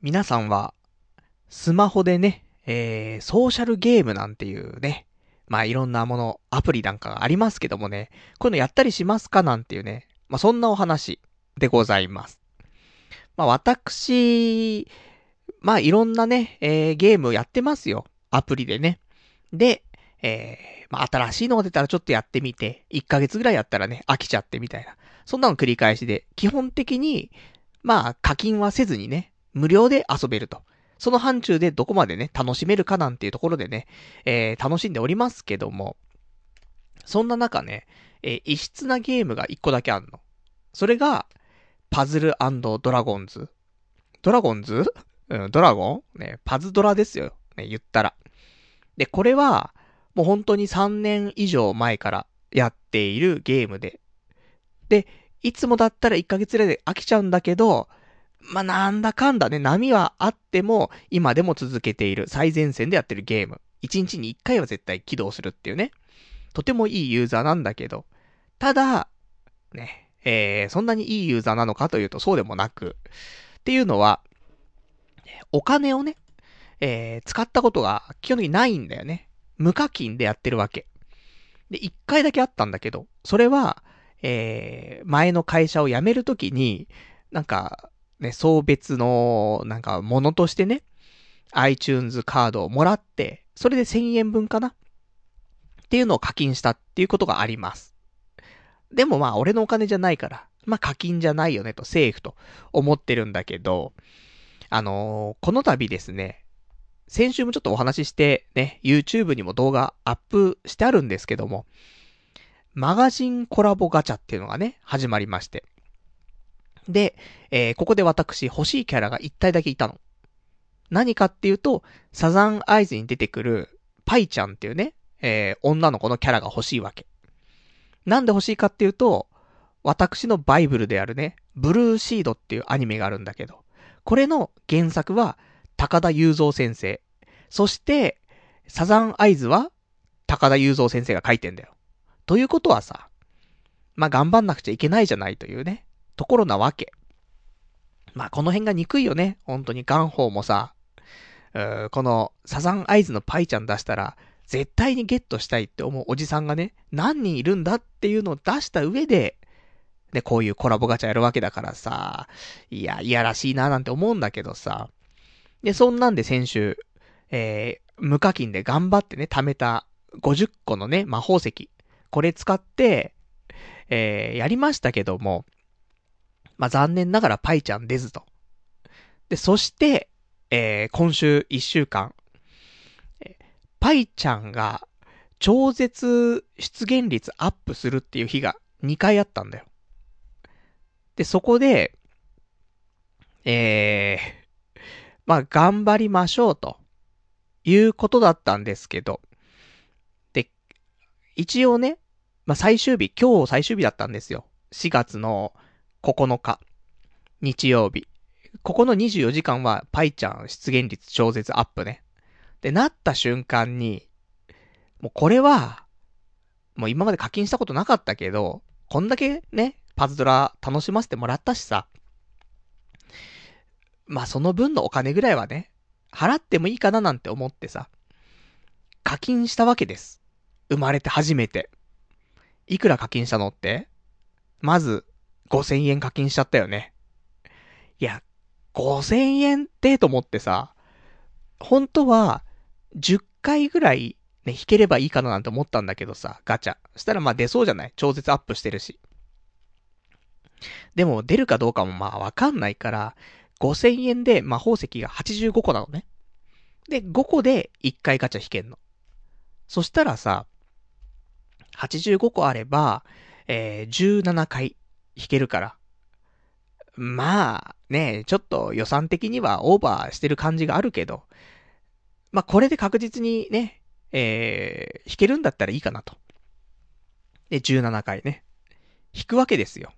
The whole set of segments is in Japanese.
皆さんは、スマホでね、えー、ソーシャルゲームなんていうね、まあいろんなもの、アプリなんかがありますけどもね、こういうのやったりしますかなんていうね、まあそんなお話でございます。まあ私、まあいろんなね、えー、ゲームやってますよ。アプリでね。で、えー、まあ新しいのが出たらちょっとやってみて、1ヶ月ぐらいやったらね、飽きちゃってみたいな。そんなの繰り返しで、基本的に、まあ課金はせずにね、無料で遊べると。その範疇でどこまでね、楽しめるかなんていうところでね、えー、楽しんでおりますけども、そんな中ね、えー、異質なゲームが一個だけあんの。それが、パズルドラゴンズ。ドラゴンズうん、ドラゴン？ね、パズドラですよ。ね、言ったら。で、これは、もう本当に3年以上前からやっているゲームで。で、いつもだったら1ヶ月ぐらいで飽きちゃうんだけど、まあ、なんだかんだね、波はあっても、今でも続けている最前線でやってるゲーム。1日に1回は絶対起動するっていうね。とてもいいユーザーなんだけど、ただ、ね、えー、そんなにいいユーザーなのかというとそうでもなく、っていうのは、お金をね、えー、使ったことが基本的にないんだよね。無課金でやってるわけ。で、一回だけあったんだけど、それは、えー、前の会社を辞めるときに、なんか、ね、送別の、なんか、ものとしてね、iTunes カードをもらって、それで1000円分かな？っていうのを課金したっていうことがあります。でもまあ、俺のお金じゃないから、まあ課金じゃないよねと、セーフと思ってるんだけど、あのー、この度ですね、先週もちょっとお話しして、ね、YouTube にも動画アップしてあるんですけども、マガジンコラボガチャっていうのがね、始まりまして。で、えー、ここで私欲しいキャラが一体だけいたの。何かっていうと、サザンアイズに出てくるパイちゃんっていうね、えー、女の子のキャラが欲しいわけ。なんで欲しいかっていうと、私のバイブルであるね、ブルーシードっていうアニメがあるんだけど、これの原作は高田雄三先生。そして、サザンアイズは高田雄三先生が書いてんだよ。ということはさ、まあ、頑張んなくちゃいけないじゃないというね。ところなわけ。まあ、この辺が憎いよね。本当に、ガンホーもさ、このサザンアイズのパイちゃん出したら、絶対にゲットしたいって思うおじさんがね、何人いるんだっていうのを出した上で、ね、こういうコラボガチャやるわけだからさ、いや、いやらしいななんて思うんだけどさ。で、そんなんで先週、えー、無課金で頑張ってね、貯めた50個のね、魔法石。これ使って、えー、やりましたけども、まあ、残念ながらパイちゃん出ずと。で、そして、えー、今週1週間、パイちゃんが超絶出現率アップするっていう日が2回あったんだよ。で、そこで、えー、まあ、頑張りましょうということだったんですけど、で、一応ね、まあ、最終日、今日最終日だったんですよ。4月の9日、日曜日。ここの24時間は、パイちゃん出現率超絶アップね。で、なった瞬間に、もうこれは、もう今まで課金したことなかったけど、こんだけね、パズドラ楽しませてもらったしさ。まあその分のお金ぐらいはね、払ってもいいかななんて思ってさ、課金したわけです。生まれて初めて。いくら課金したのって？まず、5000円課金しちゃったよね。いや、5000円ってと思ってさ、本当は、10回ぐらいね、引ければいいかななんて思ったんだけどさ、ガチャ。したらまあ出そうじゃない？超絶アップしてるし。でも出るかどうかもまあわかんないから、5000円で魔法石が85個なのね。で、5個で1回ガチャ引けんの。そしたらさ、85個あれば、えー、17回弾けるから。まあ、ね、ちょっと予算的にはオーバーしてる感じがあるけど、まあこれで確実にね、えー、弾けるんだったらいいかなと。で、17回ね。弾くわけですよ。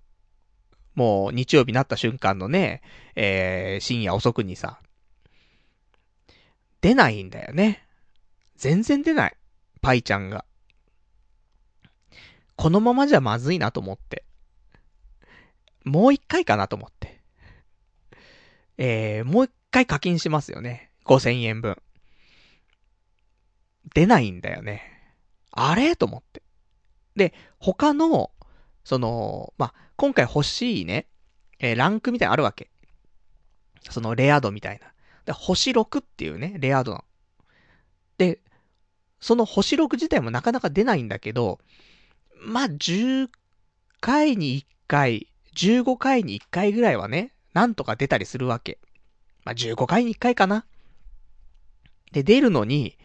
もう日曜日になった瞬間のね、えー、深夜遅くにさ、出ないんだよね。全然出ない。パイちゃんが。このままじゃまずいなと思って。もう一回かなと思って。えー、もう一回課金しますよね。5000円分。出ないんだよね。あれ？と思って。で、他の、その、まあ、今回欲しいね、えー、ランクみたいなのあるわけ。そのレア度みたいな。で、星6っていうね、レア度の。で、その星6自体もなかなか出ないんだけど、まあ、10回に1回、15回に1回ぐらいはね、なんとか出たりするわけ。まあ、15回に1回かな。で、出るのに、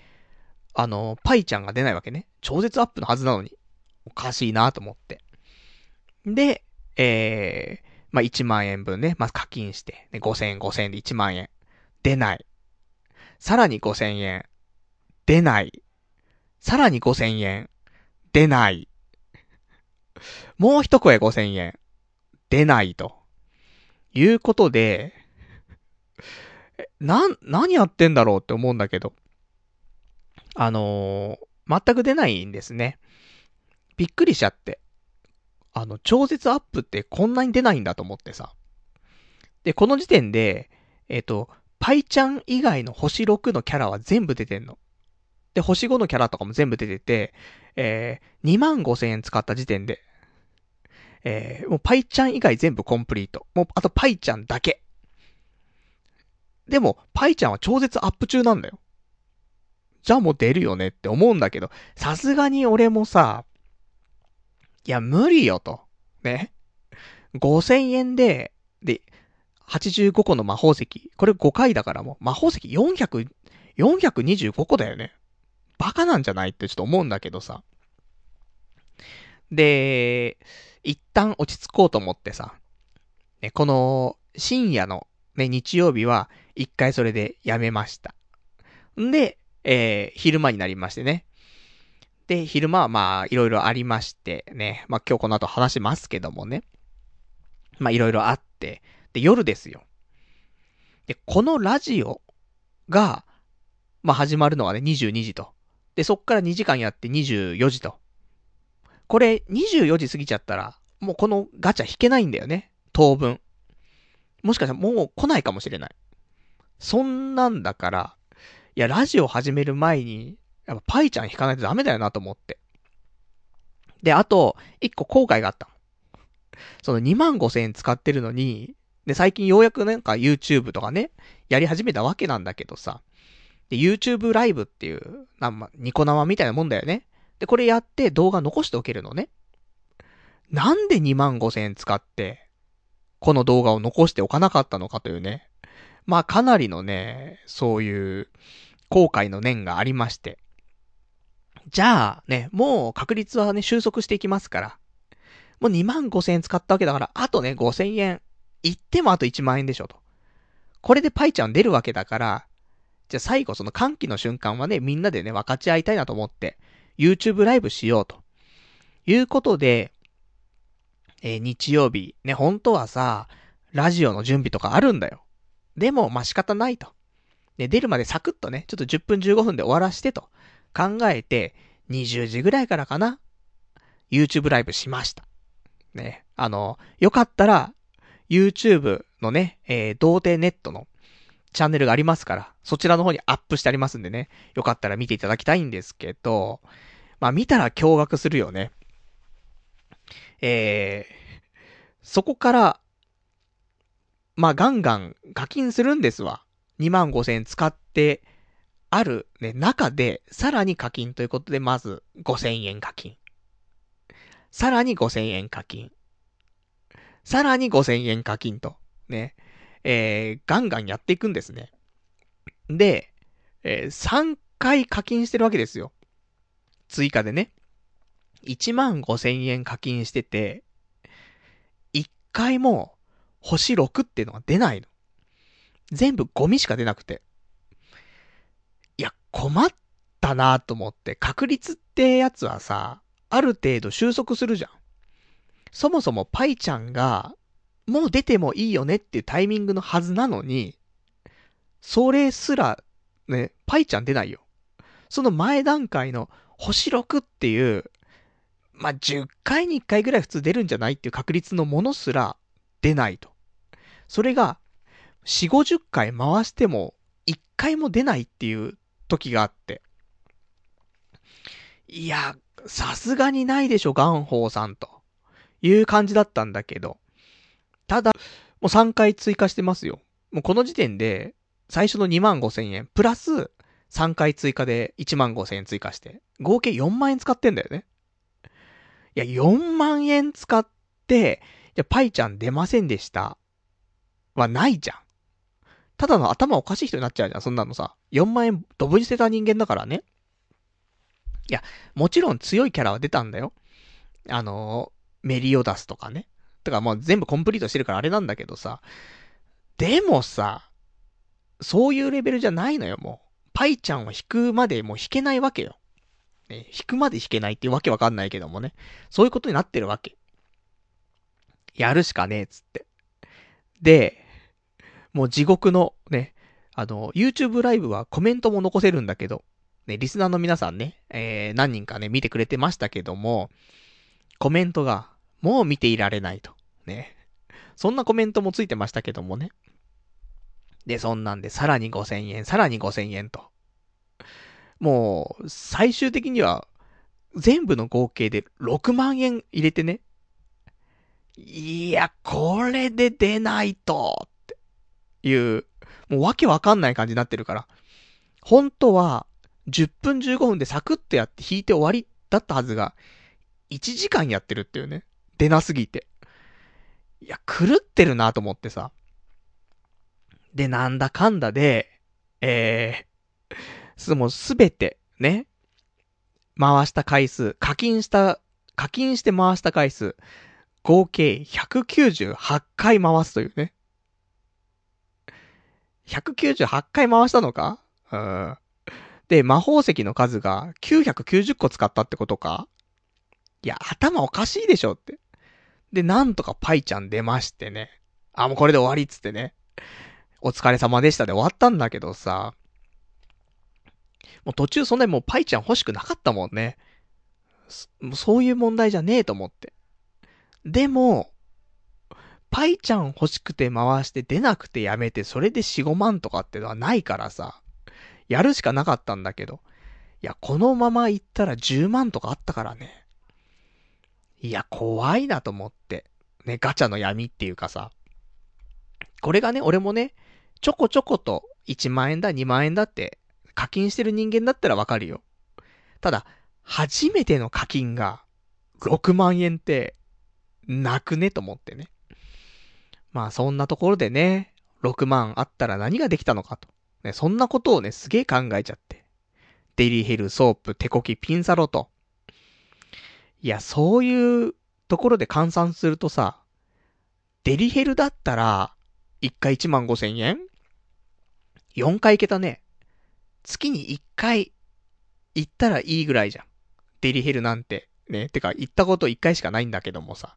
あの、パイちゃんが出ないわけね。超絶アップのはずなのに。おかしいなと思って。で、えー、まあ、1万円分ね、まず課金して、ね、5000円、5000円で1万円。出ない。さらに5000円。出ない。さらに5000円。出ない。もう一声5000円。出ないと。いうことで、な、何やってんだろうって思うんだけど。あのー、全く出ないんですね。びっくりしちゃって。あの、超絶アップってこんなに出ないんだと思ってさ。で、この時点で、えっ、ー、と、パイちゃん以外の星6のキャラは全部出てんの。で、星5のキャラとかも全部出てて、えー、2万5千円使った時点で、えー、もうパイちゃん以外全部コンプリート。もう、あとパイちゃんだけ。でも、パイちゃんは超絶アップ中なんだよ。じゃあもう出るよねって思うんだけど、さすがに俺もさ、いや、無理よと。ね。5000円で、で、85個の魔法石。これ5回だからもう、魔法石400、425個だよね。バカなんじゃないってちょっと思うんだけどさ。で、一旦落ち着こうと思ってさ。ね、この、深夜のね、日曜日は、一回それでやめました。んで、えー、昼間になりましてね。で、昼間はまあ、いろいろありましてね。まあ今日この後話しますけどもね。まあいろいろあって。で、夜ですよ。で、このラジオが、まあ始まるのはね、22時と。で、そっから2時間やって24時と。これ、24時過ぎちゃったら、もうこのガチャ引けないんだよね。当分。もしかしたらもう来ないかもしれない。そんなんだから、いや、ラジオ始める前に、やっぱパイちゃん弾かないとダメだよなと思って。で、あと、一個後悔があった。その2万5千円使ってるのに、で、最近ようやくなんか YouTube とかね、やり始めたわけなんだけどさ。で、YouTube ライブっていう、なんま、ニコ生みたいなもんだよね。で、これやって動画残しておけるのね。なんで2万5千円使って、この動画を残しておかなかったのかというね。まあかなりのね、そういう後悔の念がありまして。じゃあね、もう確率はね、収束していきますから。もう2万5千円使ったわけだから、あとね、5千円。言ってもあと1万円でしょと。これでパイちゃん出るわけだから、じゃあ最後その歓喜の瞬間はね、みんなでね、分かち合いたいなと思って、YouTube ライブしようと。いうことで、えー、日曜日、ね、本当はさ、ラジオの準備とかあるんだよ。でも、まあ、仕方ないと。で、出るまでサクッとね、ちょっと10分15分で終わらしてと考えて、20時ぐらいからかな ?YouTube ライブしました。ね。あの、よかったら、YouTube のね、えー、童貞ネットのチャンネルがありますから、そちらの方にアップしてありますんでね、よかったら見ていただきたいんですけど、まあ見たら驚愕するよね。えー、そこから、まあガンガン課金するんですわ。2万5千円使ってあるね、中で、さらに課金ということで、まず5千円課金。さらに5千円課金。さらに5千円課金と、ね、えー、ガンガンやっていくんですね。で、えー、3回課金してるわけですよ。追加でね。1万5千円課金してて、1回も星6っていうのが出ないの。全部ゴミしか出なくて。いや、困ったなと思って、確率ってやつはさ、ある程度収束するじゃん。そもそもパイちゃんが、もう出てもいいよねっていうタイミングのはずなのに、それすら、ね、パイちゃん出ないよ。その前段階の星6っていう、まあ、10回に1回ぐらい普通出るんじゃないっていう確率のものすら出ないと。それが、4、50回回しても、1回も出ないっていう時があって。いや、さすがにないでしょ、ガンホーさんと。いう感じだったんだけど。ただ、もう3回追加してますよ。もうこの時点で、最初の2万5千円、プラス3回追加で1万5千円追加して、合計4万円使ってんだよね。いや、4万円使って、じゃ、パイちゃん出ませんでした。はないじゃん。ただの頭おかしい人になっちゃうじゃん、そんなのさ。4万円ドブに捨てた人間だからね。いや、もちろん強いキャラは出たんだよ。あの、メリオダスとかね。てかもう全部コンプリートしてるからあれなんだけどさ。でもさ、そういうレベルじゃないのよ、もう。パイちゃんを引くまでもう引けないわけよ。ね、引くまで引けないっていうわけわかんないけどもね。そういうことになってるわけ。やるしかねえ、つって。で、もう地獄のね、あの、YouTube ライブはコメントも残せるんだけど、ね、リスナーの皆さんね、えー、何人かね、見てくれてましたけども、コメントが、もう見ていられないと。ね。そんなコメントもついてましたけどもね。で、そんなんで、さらに5000円、さらに5000円と。もう、最終的には、全部の合計で6万円入れてね。いや、これで出ないと、っていう、もうわけわかんない感じになってるから。本当は、10分15分でサクッとやって弾いて終わりだったはずが、1時間やってるっていうね。出なすぎて。いや、狂ってるなと思ってさ。で、なんだかんだで、えー、す、もうすべて、ね。回した回数、課金した、課金して回した回数、合計198回回すというね。198回回したのか？うん。で、魔法石の数が990個使ったってことか？いや、頭おかしいでしょって。で、なんとかパイちゃん出ましてね。あ、もうこれで終わりっつってね。お疲れ様でしたで終わったんだけどさ。もう途中そんなにもうパイちゃん欲しくなかったもんね。そういう問題じゃねえと思って。でも、パイちゃん欲しくて回して出なくてやめて、それで4、5万とかってのはないからさ。やるしかなかったんだけど。いや、このまま行ったら10万とかあったからね。いや、怖いなと思って。ね、ガチャの闇っていうかさ。これがね、俺もね、ちょこちょこと1万円だ、2万円だって課金してる人間だったらわかるよ。ただ、初めての課金が6万円って、なくねと思ってね。まあそんなところでね、6万あったら何ができたのかと。ね、そんなことをね、すげえ考えちゃって。デリヘル、ソープ、手こき、ピンサロと。いや、そういうところで換算するとさ、デリヘルだったら、1回1万5千円 ?4 回行けたね。月に1回行ったらいいぐらいじゃん。デリヘルなんて。ね。てか、行ったこと1回しかないんだけどもさ。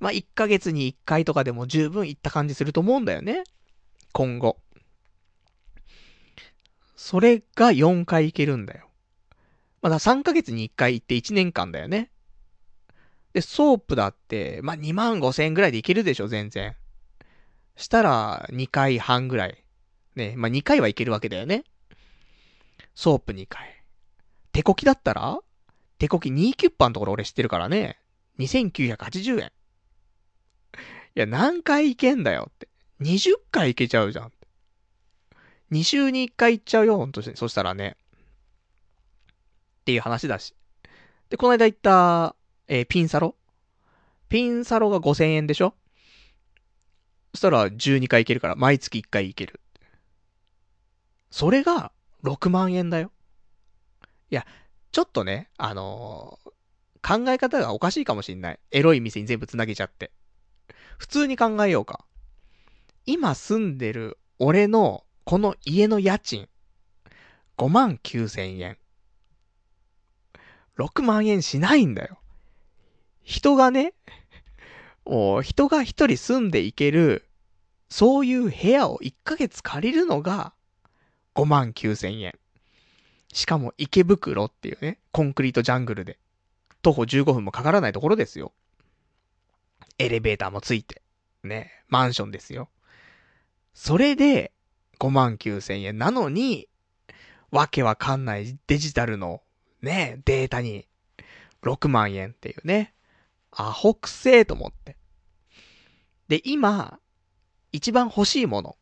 まあ、1ヶ月に1回とかでも十分行った感じすると思うんだよね。今後。それが4回行けるんだよ。まだ3ヶ月に1回行って1年間だよね。で、ソープだって、まあ、2万5千円ぐらいで行けるでしょ、全然。したら、2回半ぐらい。ね、まあ、2回はいけるわけだよね。ソープ2回。手こきだったら？手こき2キュッパのところ俺知ってるからね。2980円。いや、何回いけんだよって。20回いけちゃうじゃん。2週に1回行っちゃうよ、ほんとに。そしたらね。っていう話だし。で、この間行った、えー、ピンサロピンサロが5000円でしょ？そしたら12回行けるから、毎月1回行ける。それが6万円だよ。いや、ちょっとね、あのー、考え方がおかしいかもしんない。エロい店に全部繋げちゃって。普通に考えようか。今住んでる俺のこの家の家賃、5万9千円。6万円しないんだよ。人がね、もう人が一人住んでいける、そういう部屋を1ヶ月借りるのが5万9千円。しかも池袋っていうね、コンクリートジャングルで、徒歩15分もかからないところですよ。エレベーターもついて、ね、マンションですよ。それで、5万9千円なのに、わけわかんないデジタルの、ね、データに、6万円っていうね。アホくせえと思って。で、今、一番欲しいもの。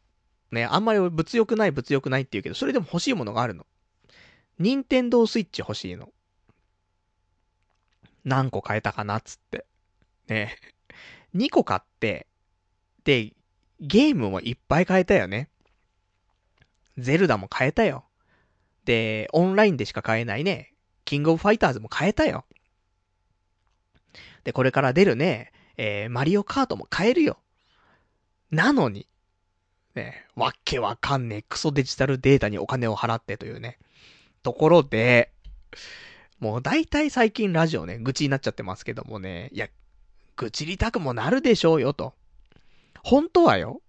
ね、あんまり物欲ない物欲ないって言うけど、それでも欲しいものがあるの。任天堂スイッチ欲しいの。何個買えたかなっつって。ね。2個買って、で、ゲームもいっぱい買えたよね。ゼルダも買えたよ。で、オンラインでしか買えないね、キングオブファイターズも買えたよ。で、これから出るね、えー、マリオカートも買えるよ。なのに、ね、わけわかんねえクソデジタルデータにお金を払ってというね、ところで、もう大体最近ラジオね、愚痴になっちゃってますけどもね、いや、愚痴りたくもなるでしょうよと。本当はよ、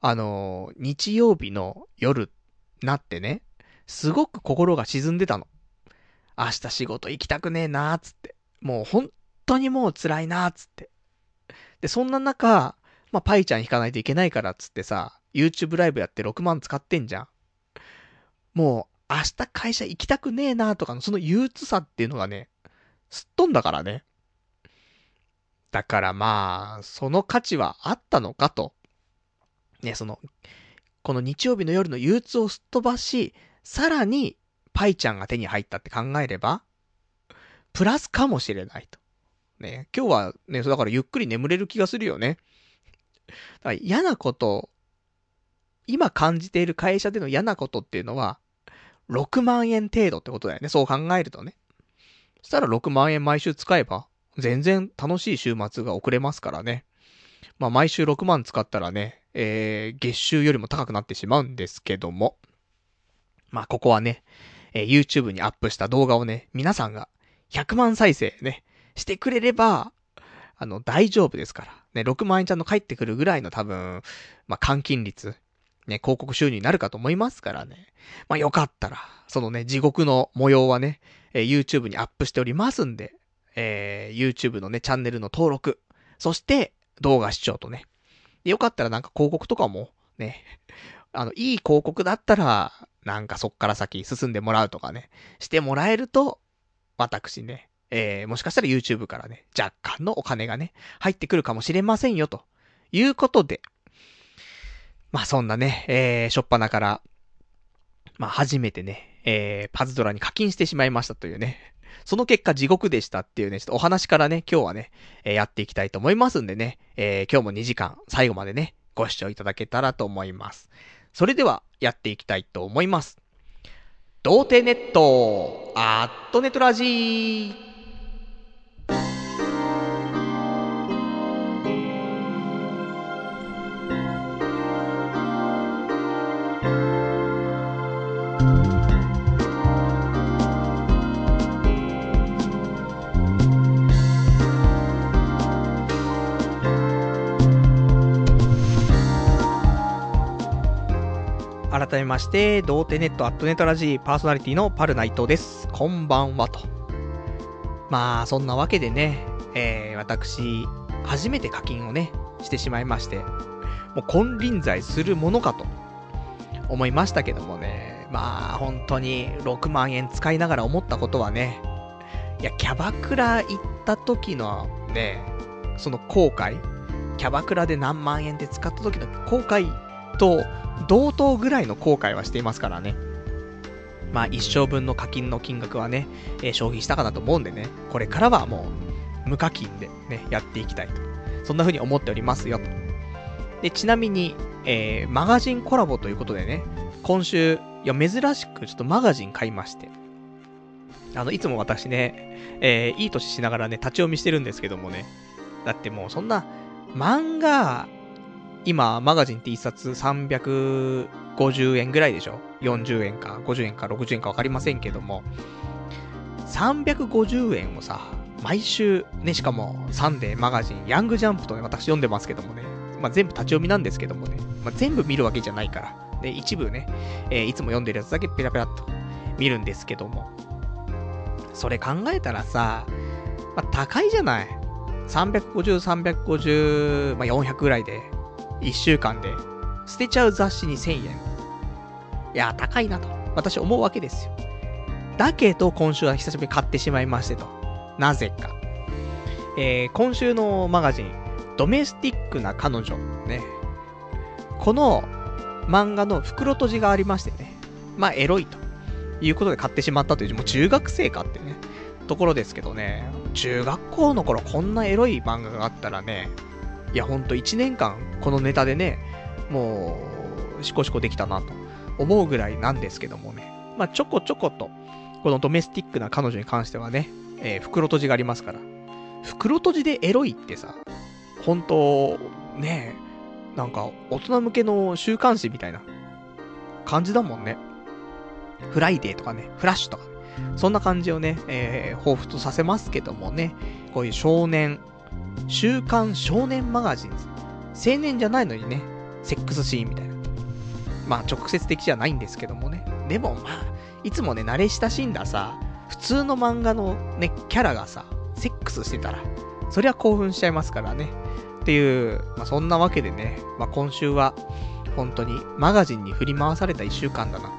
あの、日曜日の夜なってね、すごく心が沈んでたの。明日仕事行きたくねえなーつって。もう本当にもう辛いなーつって。で、そんな中、まあ、パイちゃん引かないといけないからっつってさ、YouTube ライブやって6万使ってんじゃん。もう、明日会社行きたくねえなーとかのその憂鬱さっていうのがね、すっ飛んだからね。だからまあ、その価値はあったのかと。ね、その、この日曜日の夜の憂鬱をすっ飛ばし、さらに、パイちゃんが手に入ったって考えれば、プラスかもしれないと。ね、今日はね、だからゆっくり眠れる気がするよね。だから嫌なこと、今感じている会社での嫌なことっていうのは、6万円程度ってことだよね。そう考えるとね。そしたら6万円毎週使えば、全然楽しい週末が送れますからね。まあ毎週6万使ったらね、えー、月収よりも高くなってしまうんですけども。まあここはね、えー、YouTube にアップした動画をね、皆さんが100万再生ね、してくれれば、あの、大丈夫ですから。ね、6万円ちゃんの返ってくるぐらいの多分、まあ、換金率、ね、広告収入になるかと思いますからね。まあ、よかったら、そのね、地獄の模様はね、えー、YouTube にアップしておりますんで、えー、YouTube のね、チャンネルの登録、そして動画視聴とね。よかったらなんか広告とかも、ね、あの、いい広告だったら、なんかそっから先進んでもらうとかね、してもらえると、私ね、えー、もしかしたら YouTube からね、若干のお金がね、入ってくるかもしれませんよ、ということで、まあそんなね、えー、しょっぱなから、まあ初めてね、えー、パズドラに課金してしまいましたというね、その結果地獄でしたっていうね、ちょっとお話からね、今日はね、えー、やっていきたいと思いますんでね、えー、今日も2時間、最後までね、ご視聴いただけたらと思います。それでは、やっていきたいと思います。童貞ネット、アットネトラジー。改めまして、童貞ネットアットネットラジーパーソナリティのパルナイトです。こんばんはと。まあ、そんなわけでね、えー、私、初めて課金をね、してしまいまして、もう金輪際するものかと思いましたけどもね、まあ、本当に6万円使いながら思ったことはね、いや、キャバクラ行った時のね、その後悔、キャバクラで何万円で使った時の後悔と、同等ぐらいの後悔はしていますからね。まあ一生分の課金の金額はね、えー、消費したかなと思うんでね、これからはもう無課金でね、やっていきたいと。そんな風に思っておりますよと。で、ちなみに、えー、マガジンコラボということでね、今週、いや、珍しくちょっとマガジン買いまして。あの、いつも私ね、えー、いい年しながらね、立ち読みしてるんですけどもね。だってもうそんな、漫画、今、マガジンって1冊350円ぐらいでしょ ?40 円か、50円か、60円かわかりませんけども、350円をさ、毎週、ね、しかも、サンデーマガジン、ヤングジャンプとね、私読んでますけどもね、まあ、全部立ち読みなんですけどもね、まあ、全部見るわけじゃないから、で、一部ね、えー、いつも読んでるやつだけペラペラっと見るんですけども、それ考えたらさ、まあ、高いじゃない？350、350、まあ、400ぐらいで、1週間で捨てちゃう雑誌に1000円。いや、高いなと、私思うわけですよ。だけど、今週は久しぶりに買ってしまいましてと。なぜか。えー、今週のマガジン、ドメスティックな彼女。ね。この漫画の袋閉じがありましてね。まあ、エロいということで買ってしまったという、もう中学生かってね、ところですけどね。中学校の頃こんなエロい漫画があったらね、いや、ほんと1年間このネタでね、もう、シコシコできたなと思うぐらいなんですけどもね。まあ、ちょこちょこと、このドメスティックな彼女に関してはね、えー、袋閉じがありますから。袋閉じでエロいってさ、本当ね、なんか大人向けの週刊誌みたいな感じだもんね。フライデーとかね、フラッシュとか、ね、そんな感じをね、えー、彷彿とさせますけどもね、こういう少年、週刊少年マガジン、青年じゃないのにね、セックスシーンみたいな。まあ直接的じゃないんですけどもね。でもまあ、いつもね、慣れ親しんださ、普通の漫画のね、キャラがさ、セックスしてたら、そりゃ興奮しちゃいますからね。っていう、まあそんなわけでね、まあ今週は、本当にマガジンに振り回された一週間だなと。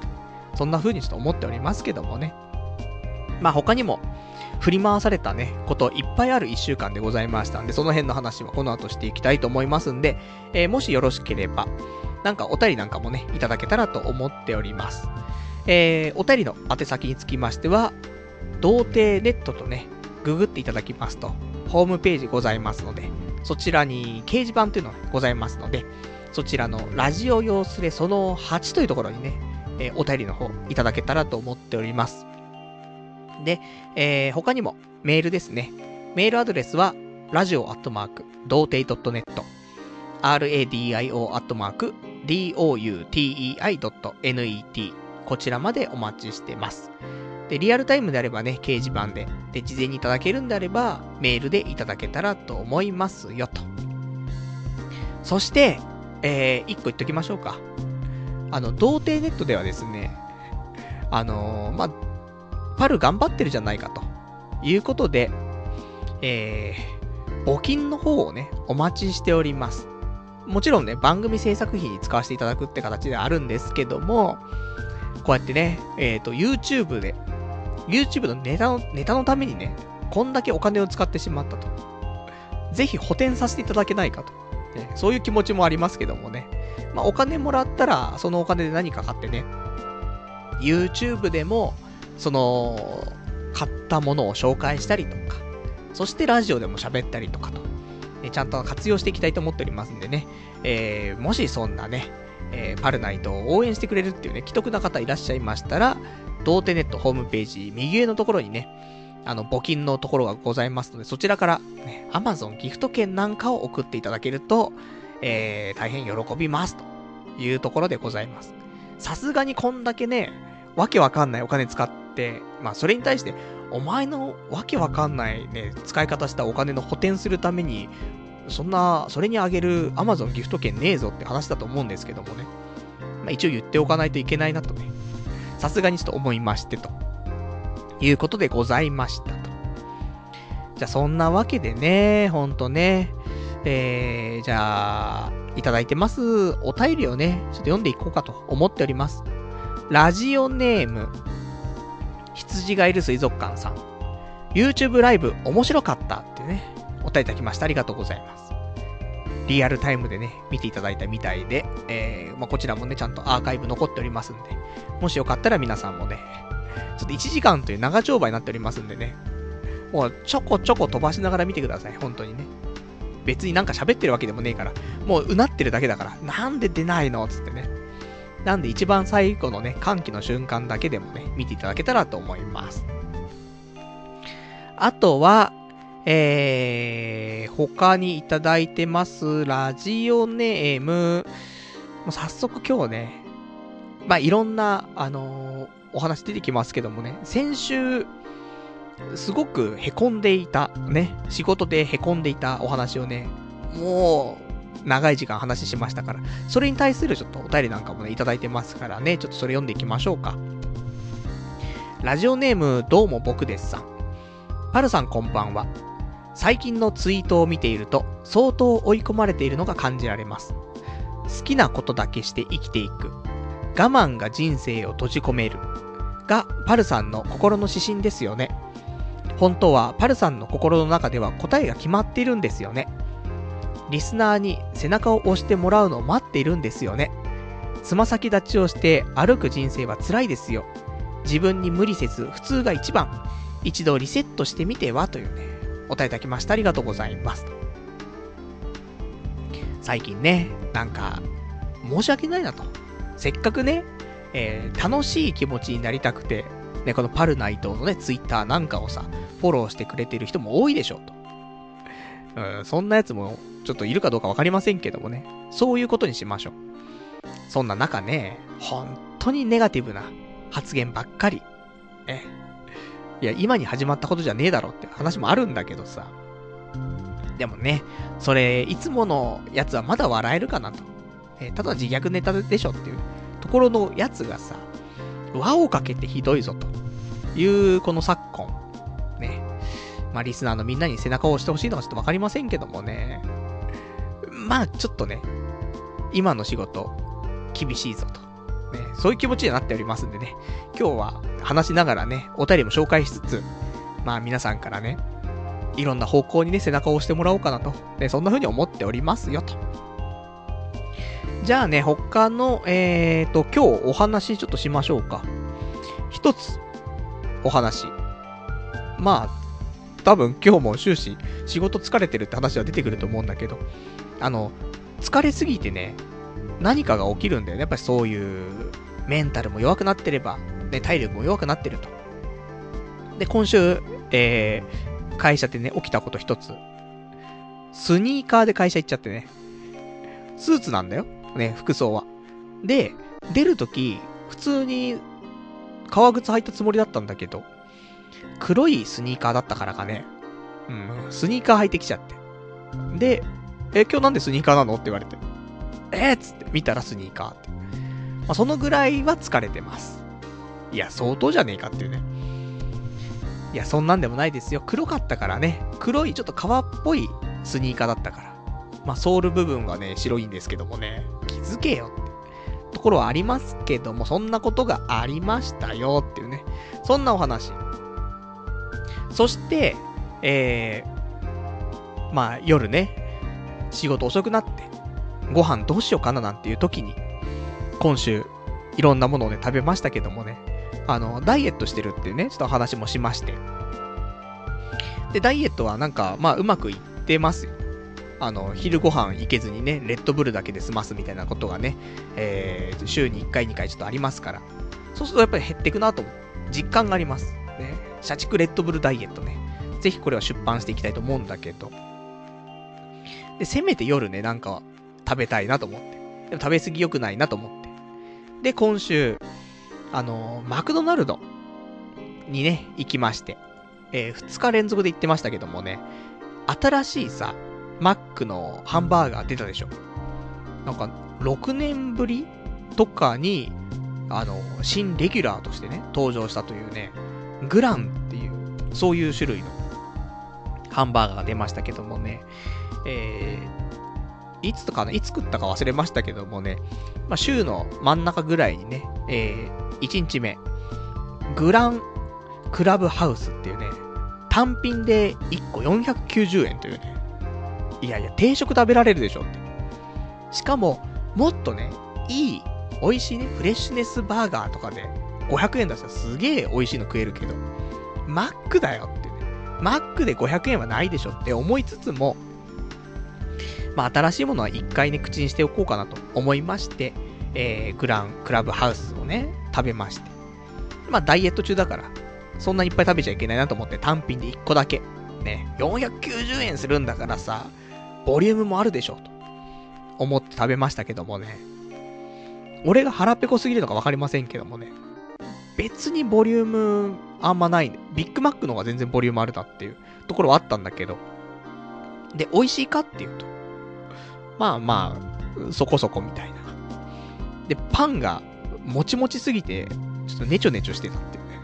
そんな風にちょっと思っておりますけどもね。まあ他にも、振り回されたね、こといっぱいある一週間でございましたんで、その辺の話はこの後していきたいと思いますんで、えー、もしよろしければ、なんかお便りなんかもね、いただけたらと思っております。えー、お便りの宛先につきましては、童貞ネットとね、ググっていただきますと、ホームページございますので、そちらに掲示板というのがございますので、そちらのラジオ用スレその8というところにね、えー、お便りの方いただけたらと思っております。で、えー、他にもメールですね。メールアドレスは、ラジオアットマーク、童貞 .net、radio アットマーク、doutei.net、こちらまでお待ちしてます。で、リアルタイムであればね、掲示板で、で、事前にいただけるんであれば、メールでいただけたらと思いますよ、と。そして、えー、一個言っときましょうか。あの、童貞ネットではですね、あのー、まあ、パル頑張ってるじゃないかということで、えー、募金の方をね、お待ちしております。もちろんね、番組制作費に使わせていただくって形であるんですけども、こうやってね、えっ、ー、と、YouTube で、YouTube のネタの、ネタのためにね、こんだけお金を使ってしまったと。ぜひ補填させていただけないかと。ね、そういう気持ちもありますけどもね。まあ、お金もらったら、そのお金で何か買ってね、YouTube でも、その、買ったものを紹介したりとか、そしてラジオでも喋ったりとかと、ね、ちゃんと活用していきたいと思っておりますんでね、えー、もしそんなね、えー、パルナイトを応援してくれるっていうね、既得な方いらっしゃいましたら、童貞ネットホームページ右上のところにね、あの、募金のところがございますので、そちらから、ね、Amazon ギフト券なんかを送っていただけると、えー、大変喜びます、というところでございます。さすがにこんだけね、わけわかんないお金使って、まあ、それに対して、お前のわけわかんないね、使い方したお金の補填するために、そんな、それにあげる Amazon ギフト券ねえぞって話だと思うんですけどもね。まあ、一応言っておかないといけないなとね、さすがにちょっと思いましてと。いうことでございましたと。じゃあそんなわけでね、ほんとね、えー、じゃあ、いただいてますお便りをね、ちょっと読んでいこうかと思っております。ラジオネーム、羊がいる水族館さん。YouTube ライブ面白かったってね、お便りいただきました。ありがとうございます。リアルタイムでね、見ていただいたみたいで、えー、まあ、こちらもね、ちゃんとアーカイブ残っておりますんで、もしよかったら皆さんもね、ちょっと1時間という長丁場になっておりますんでね、もうちょこちょこ飛ばしながら見てください、本当にね。別になんか喋ってるわけでもねえから、もううなってるだけだから、なんで出ないの？つってね。なんで一番最後のね、歓喜の瞬間だけでもね、見ていただけたらと思います。あとは、えー、他にいただいてます、ラジオネーム、もう早速今日ね、まあ、いろんな、あのー、お話出てきますけどもね、先週、すごく凹んでいた、ね、仕事で凹んでいたお話をね、もう、長い時間話しましたから、それに対するちょっとお便りなんかもね、いただいてますからね、ちょっとそれ読んでいきましょうか。ラジオネーム、どうも僕ですさん。パルさんこんばんは。最近のツイートを見ていると、相当追い込まれているのが感じられます。好きなことだけして生きていく。我慢が人生を閉じ込める。が、パルさんの心の指針ですよね。本当は、パルさんの心の中では答えが決まっているんですよね。リスナーに背中を押してもらうのを待っているんですよね。つま先立ちをして歩く人生は辛いですよ。自分に無理せず、普通が一番。一度リセットしてみてはというね、お答えいただきました。ありがとうございます。最近ね、なんか、申し訳ないなと。せっかくね、えー、楽しい気持ちになりたくて、ね、このパルナイトのね、ツイッターなんかをさ、フォローしてくれてる人も多いでしょうと。うん、そんなやつもちょっといるかどうかわかりませんけどもね、そういうことにしましょう。そんな中ね、本当にネガティブな発言ばっかり。え。いや、今に始まったことじゃねえだろって話もあるんだけどさ。でもね、それ、いつものやつはまだ笑えるかなと。えただ自虐ネタでしょっていうところのやつがさ、輪をかけてひどいぞというこの昨今。まあ、リスナーのみんなに背中を押してほしいのはちょっとわかりませんけどもね。まあ、ちょっとね、今の仕事、厳しいぞと。ね、そういう気持ちになっておりますんでね。今日は話しながらね、お便りも紹介しつつ、まあ皆さんからね、いろんな方向にね、背中を押してもらおうかなと。ね、そんな風に思っておりますよと。じゃあね、他の、えーと、今日お話ちょっとしましょうか。一つ、お話。まあ、多分今日も終始仕事疲れてるって話は出てくると思うんだけど、あの、疲れすぎてね、何かが起きるんだよね。やっぱりそういうメンタルも弱くなってれば、ね、体力も弱くなってると。で、今週、えー、会社でね、起きたこと一つ。スニーカーで会社行っちゃってね。スーツなんだよ。ね、服装は。で、出るとき、普通に革靴履いたつもりだったんだけど、黒いスニーカーだったからかね。うん、スニーカー履いてきちゃって。で、え、今日なんでスニーカーなのって言われて。えー、っつって見たらスニーカーって。まあ、そのぐらいは疲れてます。いや、相当じゃねえかっていうね。いや、そんなんでもないですよ。黒かったからね。黒いちょっと革っぽいスニーカーだったから。まあ、ソール部分がね、白いんですけどもね。気づけよって。ところはありますけども、そんなことがありましたよっていうね。そんなお話。そして、えー、まあ夜ね、仕事遅くなって、ご飯どうしようかななんていう時に、今週、いろんなものをね、食べましたけどもね、あの、ダイエットしてるっていうね、ちょっと話もしまして。で、ダイエットはなんか、まあ、うまくいってますよ。あの、昼ご飯行けずにね、レッドブルだけで済ますみたいなことがね、えー、週に1回2回ちょっとありますから。そうするとやっぱり減っていくなと、実感があります。社畜レッドブルダイエットね。ぜひこれは出版していきたいと思うんだけど。で、せめて夜ね、なんか食べたいなと思って。でも食べ過ぎ良くないなと思って。で、今週、あのー、マクドナルドにね、行きまして。えー、2日連続で行ってましたけどもね、新しいさ、マックのハンバーガー出たでしょ。なんか、6年ぶりとかに、あの、新レギュラーとしてね、登場したというね、グランっていう、そういう種類のハンバーガーが出ましたけどもね、えー、いつとかね、いつ食ったか忘れましたけどもね、まあ、週の真ん中ぐらいにね、えー、1日目、グランクラブハウスっていうね、単品で1個490円というね、いやいや、定食食べられるでしょって。しかも、もっとね、いい、美味しいね、フレッシュネスバーガーとかで、500円出したらすげえ美味しいの食えるけど、マックだよってね。マックで500円はないでしょって思いつつも、まあ、新しいものは一回ね、口にしておこうかなと思いまして、えー、グランクラブハウスをね、食べまして。まあ、ダイエット中だから、そんなにいっぱい食べちゃいけないなと思って単品で1個だけ。ね、490円するんだからさ、ボリュームもあるでしょ、と思って食べましたけどもね。俺が腹ペコすぎるのかわかりませんけどもね。別にボリュームあんまない、ビッグマックの方が全然ボリュームあるなっていうところはあったんだけど。で、美味しいかっていうと。まあまあ、そこそこみたいな。で、パンがもちもちすぎて、ちょっとネチョネチョしてたっていうね。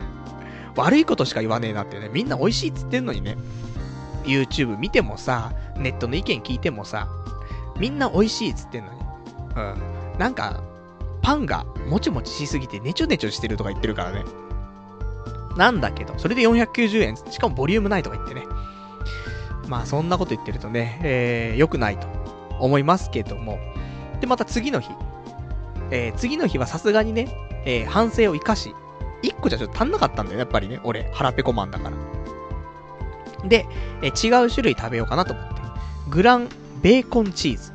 悪いことしか言わねえなっていうね。みんな美味しいっつってんのにね。YouTube 見てもさ、ネットの意見聞いてもさ、みんな美味しいっつってんのに。うん。なんか、パンがもちもちしすぎてネチョネチョしてるとか言ってるからね。なんだけど、それで490円、しかもボリュームないとか言ってね。まあそんなこと言ってるとね、えー、良くないと思いますけども。で、また次の日。えー、次の日はさすがにね、えー、反省を生かし、1個じゃちょっと足んなかったんだよね、やっぱりね。俺、腹ペコマンだから。で、えー、違う種類食べようかなと思って。グランベーコンチーズ。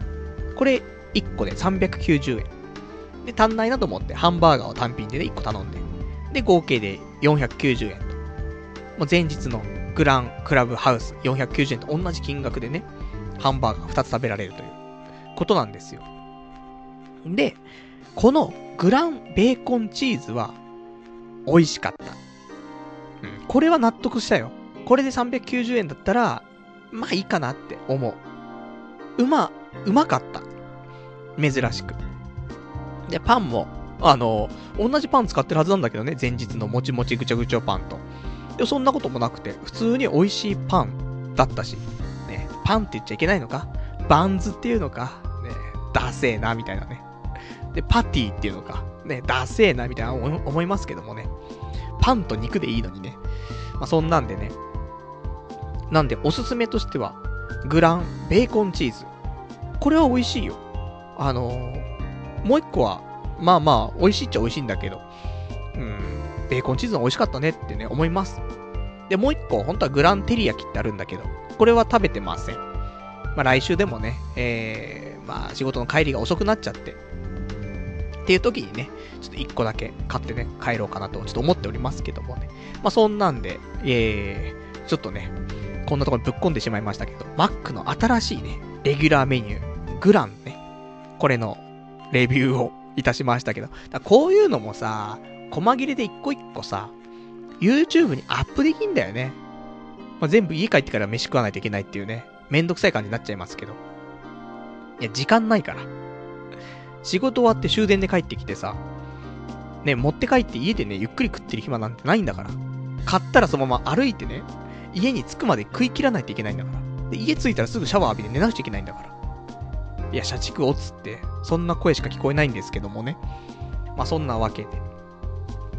これ、1個で390円。で、足んないなと思って、ハンバーガーを単品でね、1個頼んで。で、合計で490円と。もう前日のグランクラブハウス490円と同じ金額でね、ハンバーガー2つ食べられるということなんですよ。で、このグランベーコンチーズは美味しかった。うん、これは納得したよ。これで390円だったら、まあいいかなって思う。うま、うまかった。珍しく。で、パンも、あの、同じパン使ってるはずなんだけどね、前日のもちもちぐちゃぐちゃパンと。でそんなこともなくて、普通に美味しいパンだったし、ね、パンって言っちゃいけないのかバンズっていうのか、ね、ダセーな、みたいなね。で、パティっていうのか、ね、ダセーな、みたいな思いますけどもね。パンと肉でいいのにね。まあ、そんなんでね。なんで、おすすめとしては、グランベーコンチーズ。これは美味しいよ。あのー、もう一個は、まあまあ、美味しいっちゃ美味しいんだけど、うん、ベーコンチーズも美味しかったねってね、思います。で、もう一個、本当はグランテリヤキってあるんだけど、これは食べてません。まあ来週でもね、えー、まあ仕事の帰りが遅くなっちゃって、っていう時にね、ちょっと一個だけ買ってね、帰ろうかなとちょっと思っておりますけどもね。まあそんなんで、えー、ちょっとね、こんなところにぶっ込んでしまいましたけど、マックの新しいね、レギュラーメニュー、グランね、これのレビューをいたしましたけど、こういうのもさ、細切れで一個一個さ、YouTube にアップできんだよね。まあ、全部家帰ってから飯食わないといけないっていうね、めんどくさい感じになっちゃいますけど。いや、時間ないから。仕事終わって終電で帰ってきてさ、ね、持って帰って家でね、ゆっくり食ってる暇なんてないんだから。買ったらそのまま歩いてね、家に着くまで食い切らないといけないんだから。で、家着いたらすぐシャワー浴びて寝なくちゃいけないんだから。いや、社畜をつって、そんな声しか聞こえないんですけどもね。まあ、そんなわけで。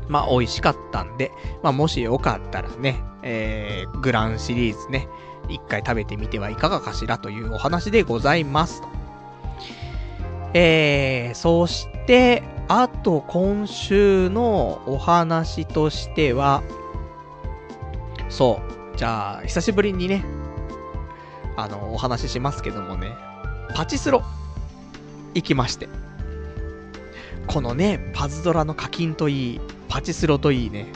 まあ、美味しかったんで、まあ、もしよかったらね、えー、グランシリーズね、一回食べてみてはいかがかしらというお話でございますえー、そして、あと今週のお話としては、そう、じゃあ、久しぶりにね、あの、お話ししますけどもね、パチスロ、行きまして。このね、パズドラの課金といい、パチスロといいね、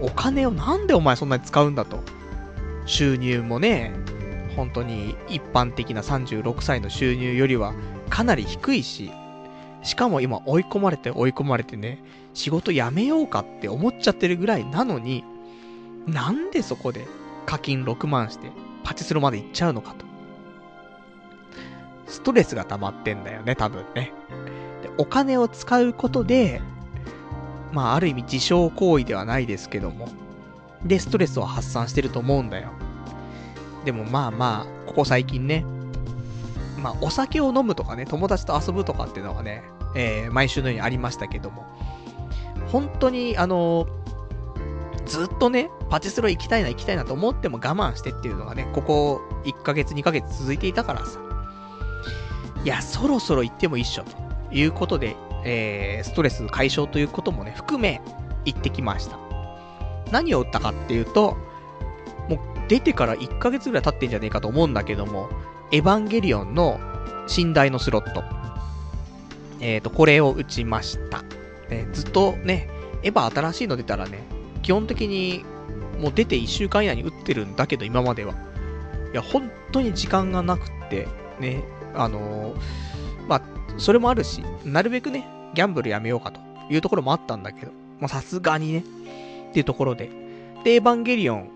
お金をなんでお前そんなに使うんだと。収入もね、本当に一般的な36歳の収入よりはかなり低いし、しかも今追い込まれて追い込まれてね、仕事辞めようかって思っちゃってるぐらいなのに、なんでそこで課金6万してパチスロまで行っちゃうのかと。ストレスが溜まってんだよね、多分ね。で、お金を使うことで、まあ、ある意味自傷行為ではないですけども、で、ストレスを発散してると思うんだよ。でもまあまあ、ここ最近ね、まあ、お酒を飲むとかね、友達と遊ぶとかっていうのがね、えー、毎週のようにありましたけども、本当に、あのー、ずっとね、パチスロ行きたいな行きたいなと思っても我慢してっていうのがね、ここ1ヶ月2ヶ月続いていたからさ、いや、そろそろ行ってもいいっしょ、ということで、えー、ストレス解消ということもね、含め、行ってきました。何を打ったかっていうと、もう出てから1ヶ月ぐらい経ってんじゃねえかと思うんだけども、エヴァンゲリオンの寝台のスロット。えっ、ー、と、これを打ちました。ね、ずっとね、エヴァ新しいの出たらね、基本的にもう出て1週間以内に打ってるんだけど、今までは。いや、本当に時間がなくって、ね、あの、まあ、それもあるし、なるべくね、ギャンブルやめようかというところもあったんだけど、まあ、さすがにね、っていうところで。で、エヴァンゲリオン、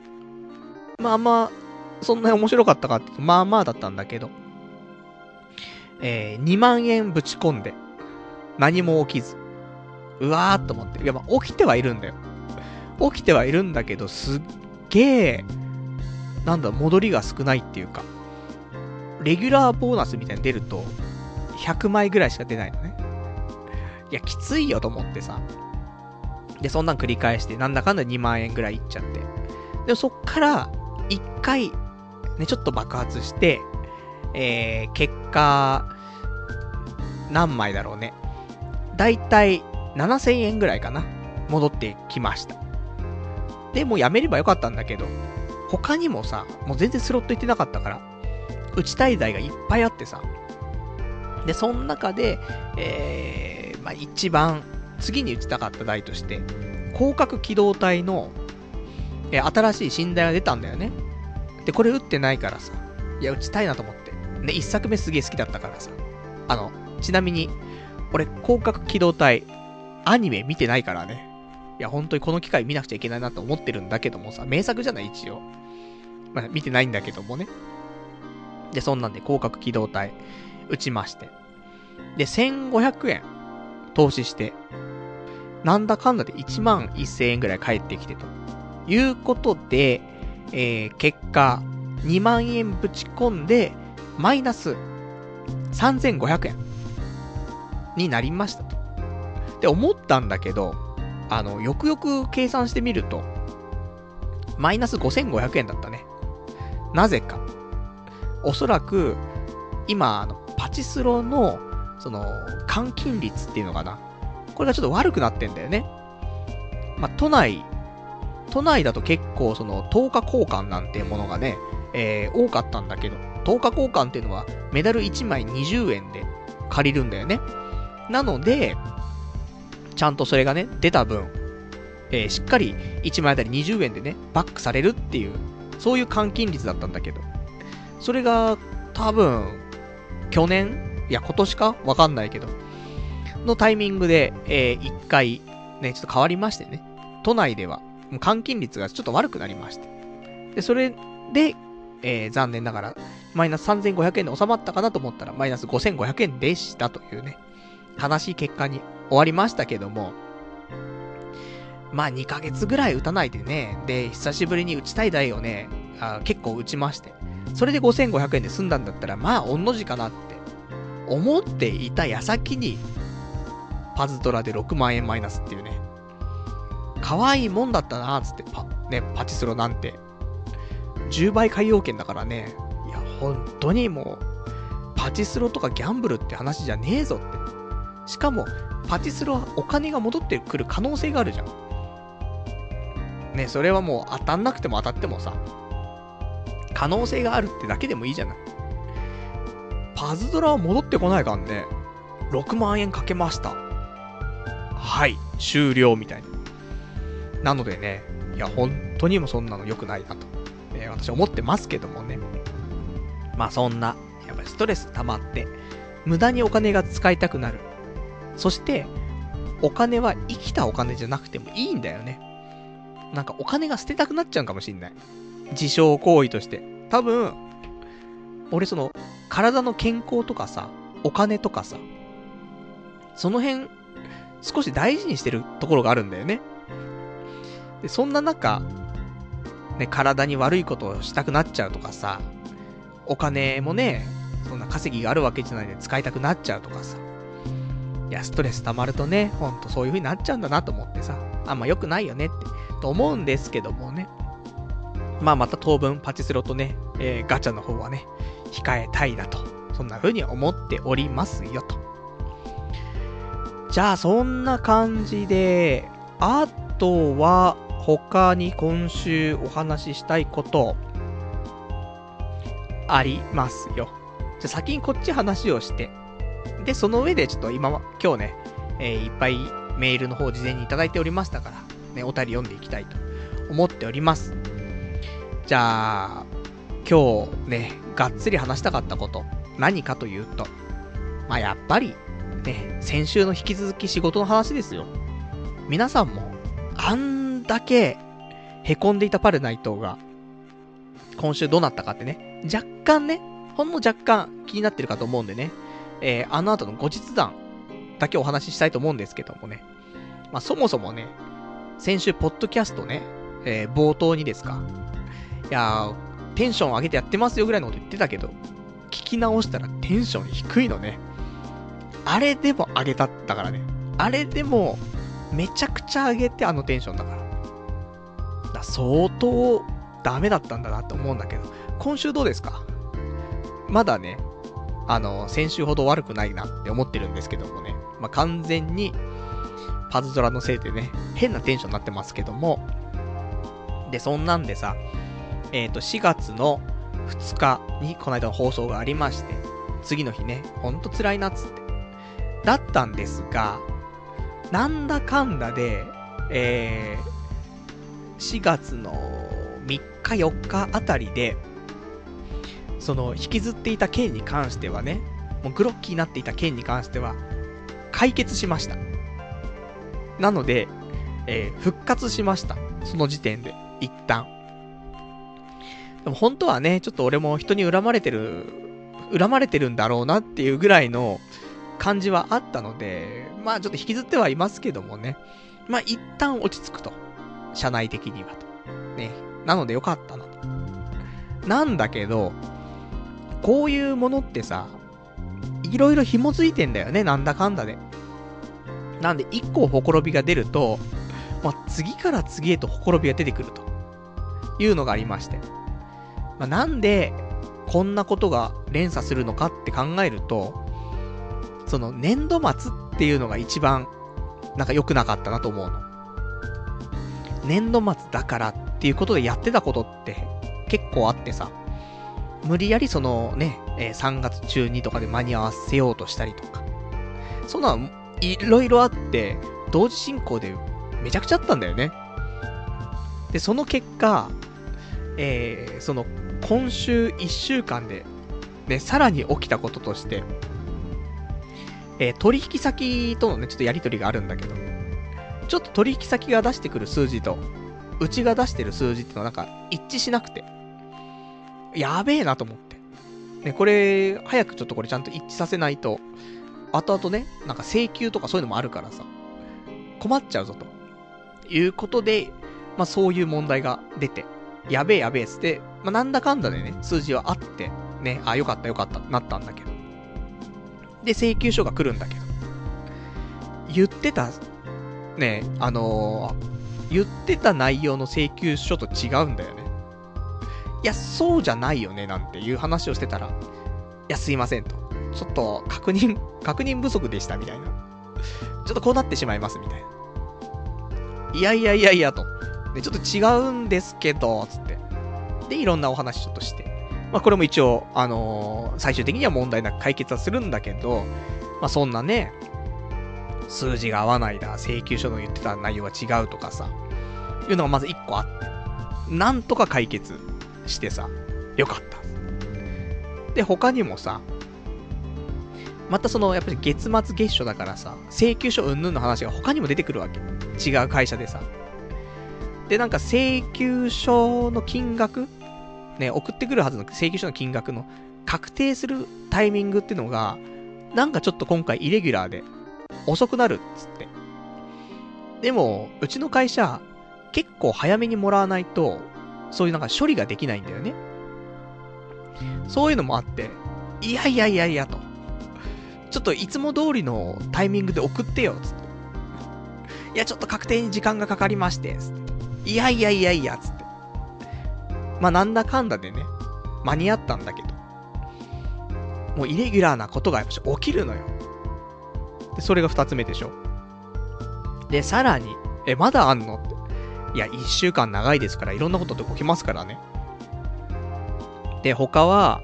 まあまあ、そんなに面白かったかってまあまあだったんだけど、えー、2万円ぶち込んで、何も起きず、うわーっと思って、いや、まあ、起きてはいるんだよ。起きてはいるんだけど、すっげえ、なんだ、戻りが少ないっていうか、レギュラーボーナスみたいに出ると、100枚ぐらいしか出ないのね。いや、きついよと思ってさ。で、そんなん繰り返して、なんだかんだ2万円ぐらいいっちゃって。でもそっから、1回、ね、ちょっと爆発して、えー、結果、何枚だろうね。だいたい7000円ぐらいかな。戻ってきました。で、もうやめればよかったんだけど、他にもさ、もう全然スロット行ってなかったから、打ちたい台がいっぱいあってさ。で、その中で、えー、まあ、一番、次に打ちたかった台として、広角機動隊の、えー、新しい新台が出たんだよね。で、これ打ってないからさ、いや、打ちたいなと思って。で、一作目すげえ好きだったからさ。あの、ちなみに、俺、広角機動隊、アニメ見てないからね。いや、本当にこの機会見なくちゃいけないなと思ってるんだけどもさ、名作じゃない一応。まあ、見てないんだけどもね。で、そんなんで広角機動隊、打ちまして。で、1500円、投資して、なんだかんだで1万1000円ぐらい返ってきてと。いうことで、えー、結果、2万円ぶち込んで、マイナス3500円になりましたと。で、思ったんだけど、あの、よくよく計算してみると、マイナス5500円だったね。なぜか。おそらく、今、あの、パチスロの、その、換金率っていうのかな。これがちょっと悪くなってんだよね。まあ、都内、都内だと結構その10日交換なんていうものがね、えー、多かったんだけど、10日交換っていうのはメダル1枚20円で借りるんだよね。なので、ちゃんとそれがね、出た分、えー、しっかり1枚あたり20円でね、バックされるっていう、そういう換金率だったんだけど、それが多分、去年？いや、今年か？わかんないけど、のタイミングで、えー、1回、ね、ちょっと変わりましてね、都内では、換金率がちょっと悪くなりまして。で、それで、えー、残念ながら、マイナス3500円で収まったかなと思ったら、マイナス5500円でしたというね、悲しい結果に終わりましたけども、まあ2ヶ月ぐらい打たないでね、で、久しぶりに打ちたい台をね、あ結構打ちまして、それで5500円で済んだんだったら、まあ、御の字かなって思っていた矢先に、パズドラで6万円マイナスっていうね、可愛いもんだったなーつって、パ、ね、パチスロなんて、10倍海洋券だからね、いや、本当にもう、パチスロとかギャンブルって話じゃねえぞって。しかも、パチスロはお金が戻ってくる可能性があるじゃん。ね、それはもう当たんなくても当たってもさ、可能性があるってだけでもいいじゃない。パズドラは戻ってこないからね、6万円かけました。はい、終了みたいな。なのでね、いや、本当にもそんなの良くないなと、えー、私思ってますけどもね。まあそんな、やっぱりストレス溜まって、無駄にお金が使いたくなる。そして、お金は生きたお金じゃなくてもいいんだよね。なんかお金が捨てたくなっちゃうかもしんない。自傷行為として。多分、俺その、体の健康とかさ、お金とかさ、その辺、少し大事にしてるところがあるんだよね。で、そんな中、ね、体に悪いことをしたくなっちゃうとかさ、お金もね、そんな稼ぎがあるわけじゃないで使いたくなっちゃうとかさ。いや、ストレス溜まるとね、ほんとそういう風になっちゃうんだなと思ってさ、あんま良くないよねって、と思うんですけどもね。まあまた当分パチスロとね、えー、ガチャの方はね、控えたいなと、そんな風に思っておりますよと。じゃあそんな感じで、あとは他に今週お話ししたいことありますよ。じゃ先にこっち話をして、で、その上でちょっと今、今日ね、えー、いっぱいメールの方事前にいただいておりましたから、ね、お便り読んでいきたいと思っております。じゃあ、今日ね、がっつり話したかったこと、何かというと、まあ、やっぱり、ね、先週の引き続き仕事の話ですよ。皆さんも、あんだけ、凹んでいたパルナイトが、今週どうなったかってね、若干ね、ほんの若干気になってるかと思うんでね、えー、あの後の後日談だけお話ししたいと思うんですけどもね。まあ、そもそもね、先週、ポッドキャストね、えー、冒頭にですか。いや、テンション上げてやってますよぐらいのこと言ってたけど、聞き直したらテンション低いのね。あれでも上げたったからね。あれでも、めちゃくちゃ上げてあのテンションだから。だ相当ダメだったんだなって思うんだけど、今週どうですか？まだね、あの、先週ほど悪くないなって思ってるんですけどもね。まあ、完全に、パズドラのせいでね、変なテンションになってますけども。で、そんなんでさ、えっ、ー、と、4月の2日にこの間の放送がありまして、次の日ね、ほんと辛いなっつって。だったんですが、なんだかんだで、えー、4月の3日4日あたりで、その、引きずっていた件に関してはね、もうグロッキーになっていた件に関しては、解決しました。なので、えー、復活しました。その時点で、一旦。でも本当はね、ちょっと俺も人に恨まれてる、恨まれてるんだろうなっていうぐらいの感じはあったので、まあちょっと引きずってはいますけどもね。まあ一旦落ち着くと。社内的にはと。ね。なのでよかったなと。なんだけど、こういうものってさ、いろいろ紐づいてんだよね、なんだかんだで。なんで、一個ほころびが出ると、まあ、次から次へとほころびが出てくると。いうのがありまして。まあ、なんで、こんなことが連鎖するのかって考えると、その年度末っていうのが一番、なんか良くなかったなと思うの。年度末だからっていうことでやってたことって結構あってさ、無理やりそのね、え、3月中にとかで間に合わせようとしたりとか、そんないろいろあって、同時進行でめちゃくちゃあったんだよね。で、その結果、えー、その今週1週間で、ね、さらに起きたこととして、えー、取引先とのね、ちょっとやりとりがあるんだけど、ちょっと取引先が出してくる数字と、うちが出してる数字っていうのはなんか一致しなくて、やべえなと思って。ね、これ、早くちょっとこれちゃんと一致させないと、後々ね、なんか請求とかそういうのもあるからさ、困っちゃうぞと。いうことで、まあそういう問題が出て、やべえやべえっつって、まあなんだかんだでね、数字はあって、ね、あ、よかったよかった、なったんだけど。で、請求書が来るんだけど。言ってた、ね、あのー、言ってた内容の請求書と違うんだよね。いや、そうじゃないよね、なんていう話をしてたら、いや、すいませんと。ちょっと、確認、確認不足でした、みたいな。ちょっとこうなってしまいます、みたいな。いやいやいやいや、と。で、ちょっと違うんですけど、つって。で、いろんなお話ちょっとして。まあ、これも一応、あのー、最終的には問題なく解決はするんだけど、まあ、そんなね、数字が合わないだ、請求書の言ってた内容が違うとかさ、いうのがまず一個あって、なんとか解決してさ、よかった。で、他にもさ、またその、やっぱり月末月初だからさ、請求書うんぬんの話が他にも出てくるわけ。違う会社でさ。で、なんか請求書の金額ね、送ってくるはずの請求書の金額の確定するタイミングってのが、なんかちょっと今回イレギュラーで遅くなるっつって。でも、うちの会社、結構早めにもらわないと、そういうなんか処理ができないんだよね。そういうのもあって、いやいやいやいやと。ちょっといつも通りのタイミングで送ってよ、つって。いや、ちょっと確定に時間がかかりまして、つって。いやいやいやいや、つって。まあ、なんだかんだでね、間に合ったんだけど、もうイレギュラーなことがやっぱ起きるのよ。で、それが二つ目でしょ。で、さらに、え、まだあんの？って。いや、一週間長いですから、いろんなことって起きますからね。で、他は、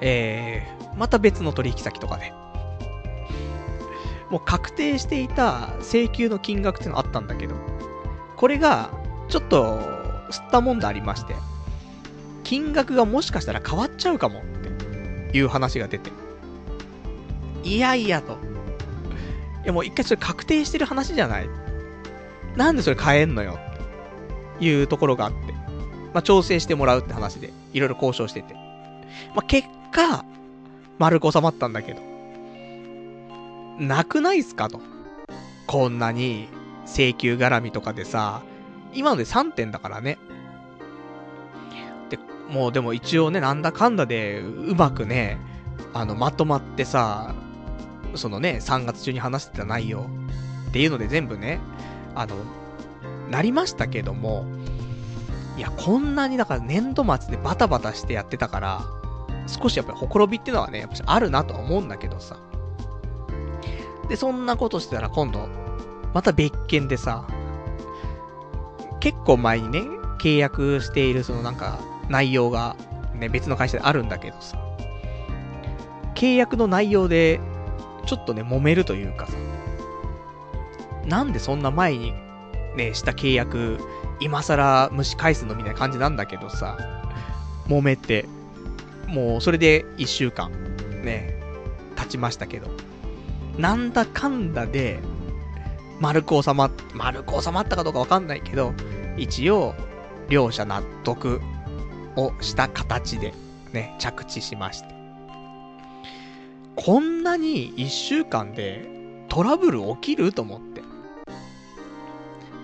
えー、また別の取引先とかで、もう確定していた請求の金額っていうのあったんだけど、これが、ちょっと、吸ったもんでありまして、金額がもしかしたら変わっちゃうかもっていう話が出て。いやいやと。いやもう一回それ確定してる話じゃない。なんでそれ変えんのよっていうところがあって。まあ、調整してもらうって話で、いろいろ交渉してて。まあ、結果、丸く収まったんだけど。なくないっすかと。こんなに請求絡みとかでさ、今ので3点だからね。で、もうでも一応ね、なんだかんだで、うまくね、あの、まとまってさ、そのね、3月中に話してた内容っていうので全部ね、あの、なりましたけども、いや、こんなにだから年度末でバタバタしてやってたから、少しやっぱりほころびってのはね、やっぱあるなとは思うんだけどさ。で、そんなことしてたら今度、また別件でさ、結構前にね、契約しているそのなんか内容がね、別の会社であるんだけどさ、契約の内容で、ちょっとね、揉めるというかさ、なんでそんな前にね、した契約、今更蒸し返すのみたいな感じなんだけどさ、揉めて、もうそれで一週間、ね、経ちましたけど、なんだかんだで、丸く収まっ、丸く収まったかどうかわかんないけど、一応、両者納得をした形で、ね、着地しまして。こんなに一週間でトラブル起きると思って。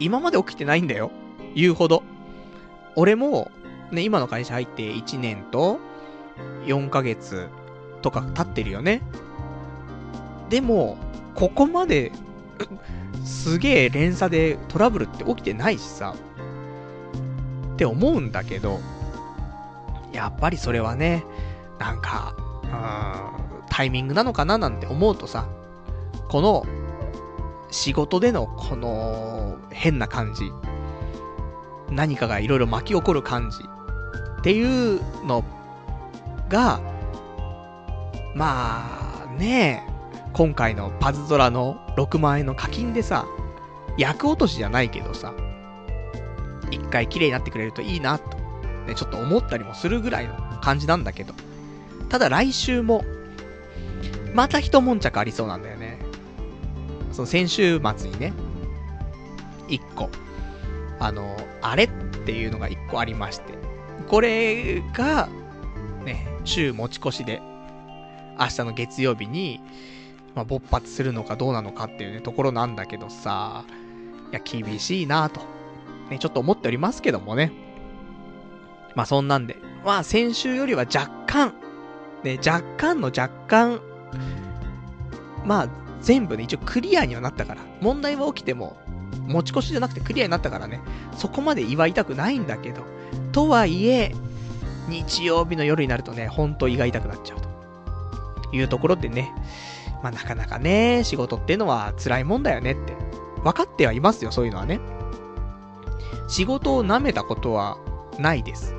今まで起きてないんだよ。言うほど。俺も、ね、今の会社入って1年と4ヶ月とか経ってるよね。でも、ここまで、すげえ連鎖でトラブルって起きてないしさ。って思うんだけど、やっぱりそれはね、なんか、うん、タイミングなのかななんて思うとさ、この仕事でのこの変な感じ、何かがいろいろ巻き起こる感じっていうのが、まあねえ今回のパズドラの6万円の課金でさ、役落としじゃないけどさ、一回綺麗になってくれるといいなと、ね、ちょっと思ったりもするぐらいの感じなんだけど、ただ来週も、また一悶着ありそうなんだよね。その先週末にね、一個、あの、あれっていうのが一個ありまして、これが、ね、週持ち越しで、明日の月曜日に、まあ、勃発するのかどうなのかっていうね、ところなんだけどさ、いや、厳しいなぁと、ね、ちょっと思っておりますけどもね。まあ、そんなんで、まあ、先週よりは若干、ね、若干の若干、まあ、全部ね、一応クリアにはなったから。問題は起きても、持ち越しじゃなくてクリアになったからね、そこまで祝いたくないんだけど。とはいえ、日曜日の夜になるとね、ほんと胃が痛くなっちゃうと。いうところでね、まあなかなかね、仕事ってのは辛いもんだよねって。分かってはいますよ、そういうのはね。仕事を舐めたことはないです。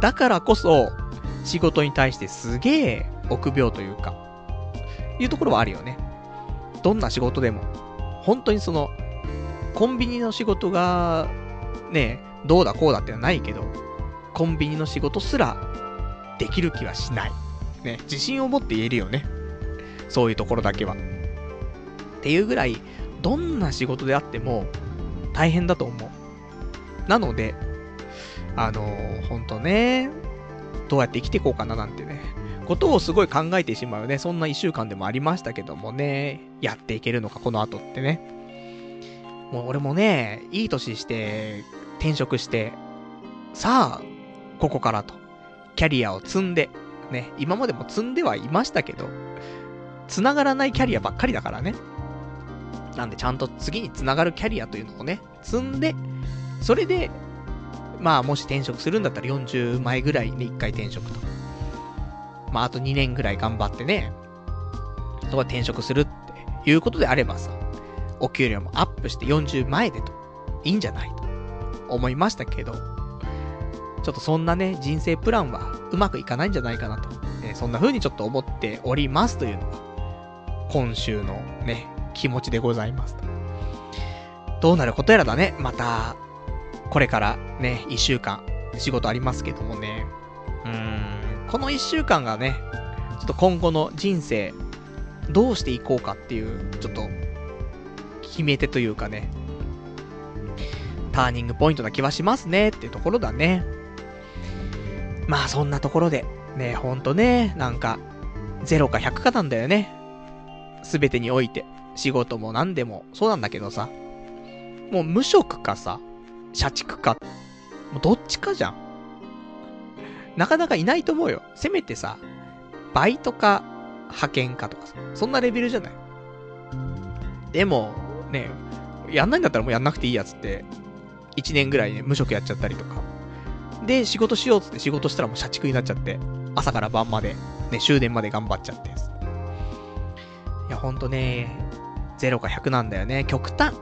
だからこそ、仕事に対してすげえ臆病というか、いうところはあるよね。どんな仕事でも、本当にその、コンビニの仕事が、ね、どうだこうだってのはないけど、コンビニの仕事すら、できる気はしない。ね、自信を持って言えるよね。そういうところだけは。っていうぐらい、どんな仕事であっても、大変だと思う。なので、あのー、ほんとね、どうやって生きていこうかななんてね、ことをすごい考えてしまうね、そんな一週間でもありましたけどもね、やっていけるのか、この後ってね。もう俺もね、いい年して転職して、さあ、ここからと、キャリアを積んで、ね、今までも積んではいましたけど、繋がらないキャリアばっかりだからね。なんでちゃんと次に繋がるキャリアというのをね、積んで、それで、まあもし転職するんだったら40枚ぐらいに1回転職と。まあ、あと2年ぐらい頑張ってね、そこは転職するっていうことであればさ、お給料もアップして40前でと、いいんじゃないと思いましたけど、ちょっとそんなね、人生プランはうまくいかないんじゃないかなと、えそんな風にちょっと思っておりますというのが、今週のね、気持ちでございます。どうなることやらだね、また、これからね、一週間仕事ありますけどもね、うーん、この1週間がね、ちょっと今後の人生、どうしていこうかっていう、ちょっと、決め手というかね、ターニングポイントな気はしますねっていうところだね。まあそんなところで、ね、ほんとね、なんか、0か100かなんだよね。すべてにおいて。仕事も何でも、そうなんだけどさ。もう無職かさ、社畜か、もうどっちかじゃん。なかなかいないと思うよ。せめてさ、バイトか派遣かとかさ、そんなレベルじゃないでも、ね、やんないんだったらもうやんなくていいやつって、1年ぐらいね、無職やっちゃったりとか。で、仕事しようつって仕事したらもう社畜になっちゃって、朝から晩まで、ね、終電まで頑張っちゃって。いや、ほんとね、0か100なんだよね。極端。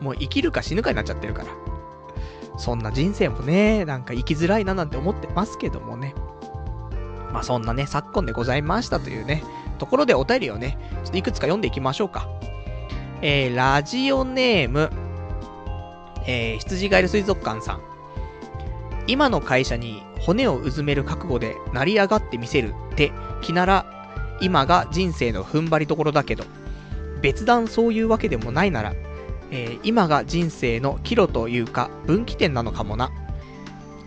もう生きるか死ぬかになっちゃってるから。そんな人生もね、なんか生きづらいななんて思ってますけどもね。まあそんなね、昨今でございましたというね、ところでお便りをね、ちょっといくつか読んでいきましょうか。えー、ラジオネーム、えー、羊ガエル水族館さん。今の会社に骨をうずめる覚悟で成り上がってみせるって気なら、今が人生の踏ん張りどころだけど、別段そういうわけでもないなら、えー、今が人生の岐路というか分岐点なのかもな。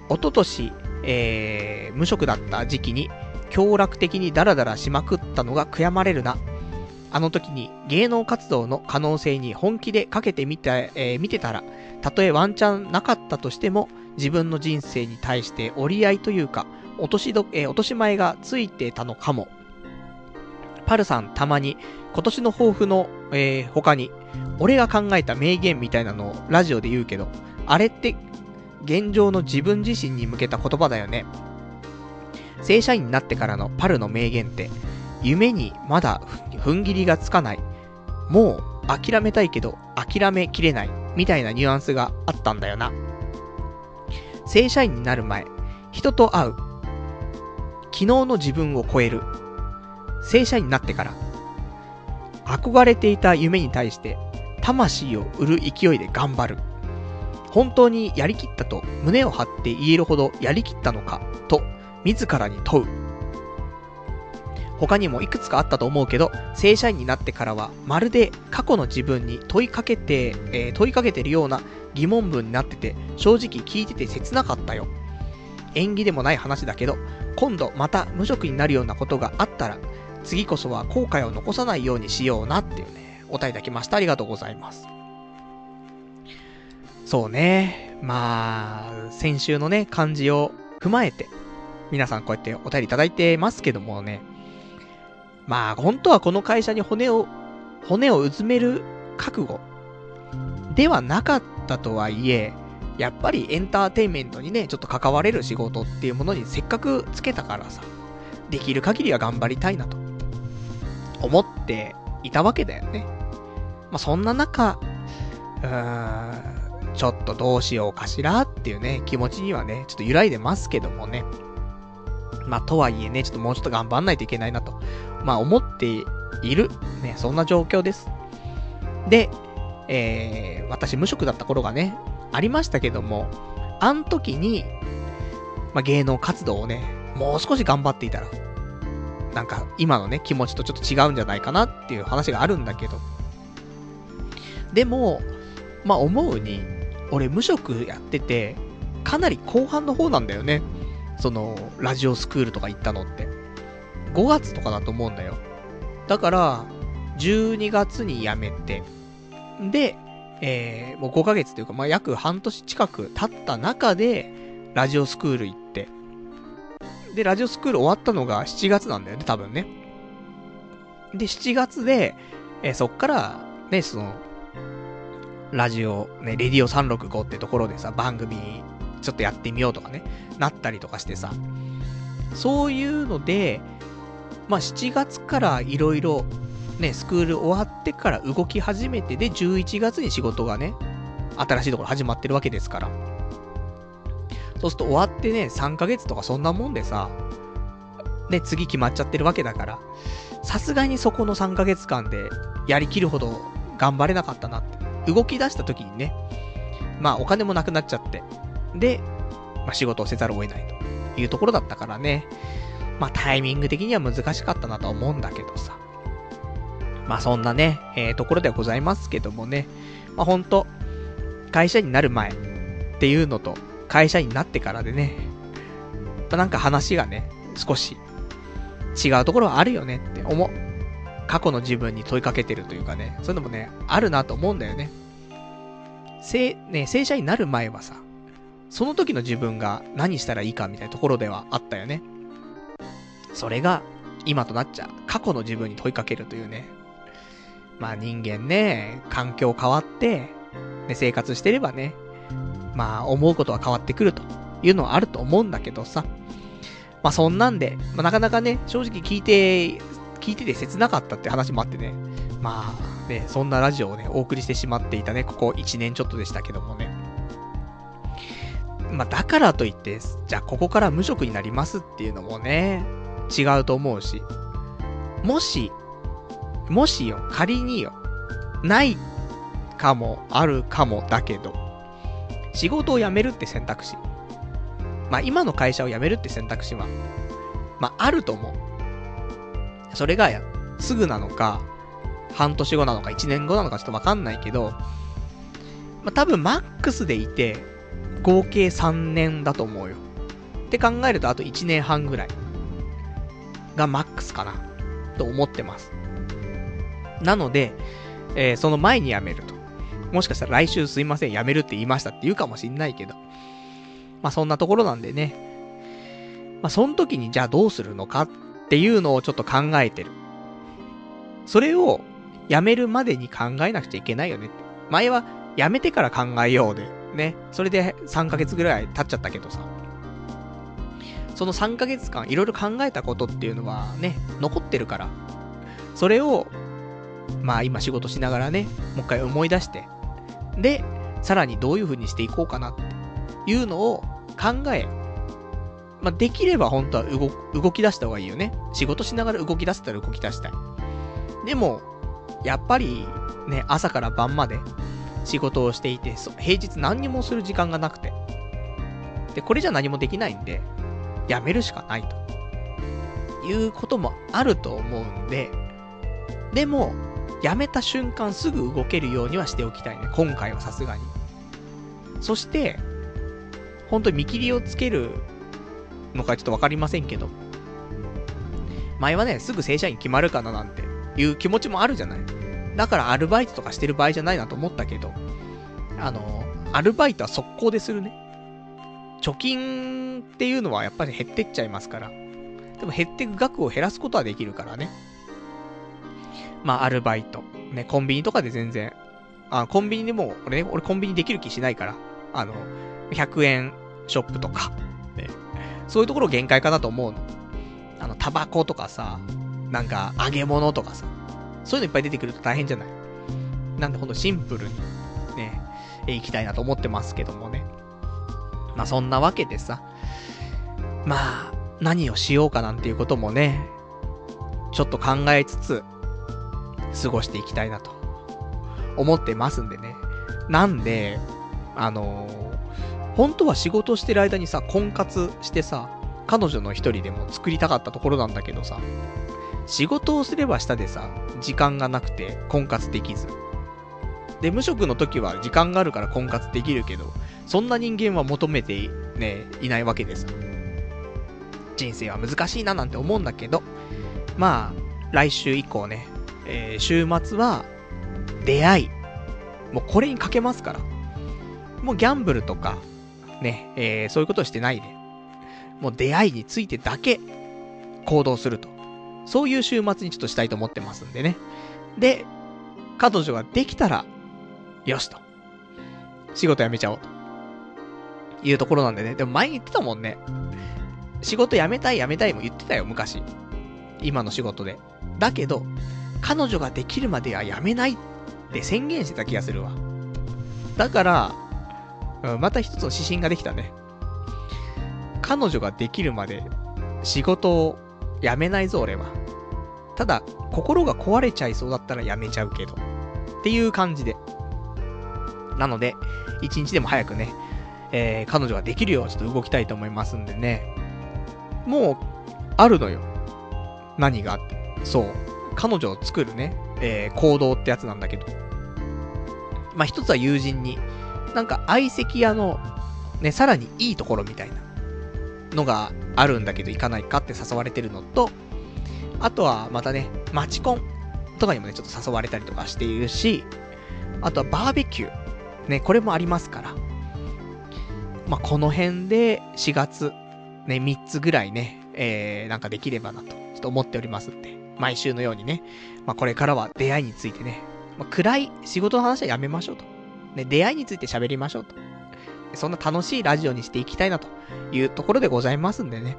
おととし、えー、無職だった時期に、強楽的にダラダラしまくったのが悔やまれるな。あの時に芸能活動の可能性に本気でかけてみて、えー、見てたら、たとえワンチャンなかったとしても、自分の人生に対して折り合いというか、落としど、えー、落とし前がついてたのかも。パルさんたまに今年の抱負の、えー、他に、俺が考えた名言みたいなのをラジオで言うけど、あれって現状の自分自身に向けた言葉だよね。正社員になってからのパルの名言って、夢にまだ踏ん切りがつかない。もう諦めたいけど諦めきれない。みたいなニュアンスがあったんだよな。正社員になる前、人と会う。昨日の自分を超える。正社員になってから、憧れていた夢に対して、魂を売る勢いで頑張る。本当にやりきったと胸を張って言えるほどやりきったのかと自らに問う。他にもいくつかあったと思うけど、正社員になってからは、まるで過去の自分に問いかけて、えー、問いかけてるような疑問文になってて、正直聞いてて切なかったよ。縁起でもない話だけど、今度また無職になるようなことがあったら、次こそは後悔を残さないようにしようなっていうね、お答えいただきました。ありがとうございます。そうね。まあ、先週のね、漢字を踏まえて、皆さんこうやってお便りいただいてますけどもね。まあ、本当はこの会社に骨を、骨をうずめる覚悟ではなかったとはいえ、やっぱりエンターテインメントにね、ちょっと関われる仕事っていうものにせっかくつけたからさ、できる限りは頑張りたいなと。思っていたわけだよね。まあ、そんな中、うーん、ちょっとどうしようかしらっていうね、気持ちにはね、ちょっと揺らいでますけどもね。まあ、とはいえね、ちょっともうちょっと頑張んないといけないなと、まあ、思っている、ね、そんな状況です。で、えー、私無職だった頃がね、ありましたけども、あん時に、まあ、芸能活動をね、もう少し頑張っていたら、なんか今のね、気持ちとちょっと違うんじゃないかなっていう話があるんだけど。でも、まあ思うに、俺無職やってて、かなり後半の方なんだよね。その、ラジオスクールとか行ったのって。5月とかだと思うんだよ。だから、12月に辞めて、で、えー、もう5ヶ月というか、まあ、約半年近く経った中で、ラジオスクール行って、で、ラジオスクール終わったのが7月なんだよね、多分ね。で、7月で、えー、そっから、ね、その、ラジオ、ね、レディオ365ってところでさ、番組、ちょっとやってみようとかね、なったりとかしてさ、そういうので、まあ、7月からいろいろ、ね、スクール終わってから動き始めて、で、11月に仕事がね、新しいところ始まってるわけですから。そうすると終わってね、3ヶ月とかそんなもんでさ、ね、次決まっちゃってるわけだから、さすがにそこの3ヶ月間でやりきるほど頑張れなかったなって。動き出した時にね、まあお金もなくなっちゃって、で、まあ仕事をせざるを得ないというところだったからね、まあタイミング的には難しかったなとは思うんだけどさ。まあそんなね、えー、ところではございますけどもね、まあほんと、会社になる前っていうのと、会社員になってからでね、なんか話がね、少し違うところはあるよねって思う。過去の自分に問いかけてるというかね、そういうのもね、あるなと思うんだよね。正、ね、正社員になる前はさ、その時の自分が何したらいいかみたいなところではあったよね。それが、今となっちゃう、過去の自分に問いかけるというね。まあ人間ね、環境変わって、ね、生活してればね、まあ思うことは変わってくるというのはあると思うんだけどさ。まあそんなんで、まあなかなかね、正直聞いて、聞いてて切なかったって話もあってね。まあね、そんなラジオをね、お送りしてしまっていたね、ここ1年ちょっとでしたけどもね。まあだからといって、じゃあここから無職になりますっていうのもね、違うと思うし。もし、もしよ、仮によ、ないかも、あるかもだけど、仕事を辞めるって選択肢。まあ今の会社を辞めるって選択肢は、まああると思う。それが、すぐなのか、半年後なのか、1年後なのかちょっとわかんないけど、まあ多分マックスでいて、合計3年だと思うよ。って考えるとあと1年半ぐらいがマックスかなと思ってます。なので、えー、その前に辞めると。もしかしたら来週すいません、辞めるって言いましたって言うかもしんないけど。まあそんなところなんでね。まあその時にじゃあどうするのかっていうのをちょっと考えてる。それを辞めるまでに考えなくちゃいけないよね。前は辞めてから考えようで、ね。それで3ヶ月ぐらい経っちゃったけどさ。その3ヶ月間いろいろ考えたことっていうのはね、残ってるから。それをまあ今仕事しながらね、もう一回思い出して、で、さらにどういう風にしていこうかなっていうのを考え、まあできれば本当は動、動き出した方がいいよね。仕事しながら動き出せたら動き出したい。でも、やっぱりね、朝から晩まで仕事をしていて、平日何にもする時間がなくて。で、これじゃ何もできないんで、やめるしかないと。いうこともあると思うんで、でも、辞めた瞬間すぐ動けるようにはしておきたいね。今回はさすがに。そして、本当に見切りをつけるのかちょっとわかりませんけど、前はね、すぐ正社員決まるかななんていう気持ちもあるじゃない。だからアルバイトとかしてる場合じゃないなと思ったけど、あの、アルバイトは速攻でするね。貯金っていうのはやっぱり減ってっちゃいますから。でも減っていく額を減らすことはできるからね。まあ、アルバイト。ね、コンビニとかで全然、あ、コンビニでも、俺ね、俺コンビニできる気しないから、あの、100円ショップとか、ね、そういうところ限界かなと思うの。あの、タバコとかさ、なんか、揚げ物とかさ、そういうのいっぱい出てくると大変じゃない？なんでほんとシンプルに、ね、行きたいなと思ってますけどもね。まあそんなわけでさ、まあ、何をしようかなんていうこともね、ちょっと考えつつ、過ごしていきたいなと思ってますんでね。なんで、あのー、本当は仕事してる間にさ、婚活してさ、彼女の一人でも作りたかったところなんだけどさ、仕事をすればしたでさ、時間がなくて婚活できず。で、無職の時は時間があるから婚活できるけど、そんな人間は求めてね、いないわけです。人生は難しいななんて思うんだけど、まあ、来週以降ね、えー、週末は、出会い。もうこれにかけますから。もうギャンブルとか、ね、えー、そういうことしてないで。もう出会いについてだけ行動すると。そういう週末にちょっとしたいと思ってますんでね。で、彼女ができたら、よしと。仕事辞めちゃおうと。いうところなんでね。でも前に言ってたもんね。仕事辞めたい辞めたいも言ってたよ、昔。今の仕事で。だけど、彼女ができるまではやめないって宣言してた気がするわ。だから、うん、また一つの指針ができたね。彼女ができるまで仕事を辞めないぞ、俺は。ただ、心が壊れちゃいそうだったら辞めちゃうけど。っていう感じで。なので、一日でも早くね、えー、彼女ができるようちょっと動きたいと思いますんでね。もう、あるのよ。何があって。そう。彼女を作るね、えー、行動ってやつなんだけど。まあ、一つは友人に、なんか相席屋の、ね、さらにいいところみたいなのがあるんだけど行かないかって誘われてるのと、あとはまたね、マチコンとかにもね、ちょっと誘われたりとかしているし、あとはバーベキュー。ね、これもありますから。まあ、この辺で4月、ね、3つぐらいね、えー、なんかできればなと、ちょっと思っておりますって。毎週のようにね、まあこれからは出会いについてね、まあ、暗い仕事の話はやめましょうと。ね、出会いについて喋りましょうと。そんな楽しいラジオにしていきたいなというところでございますんでね。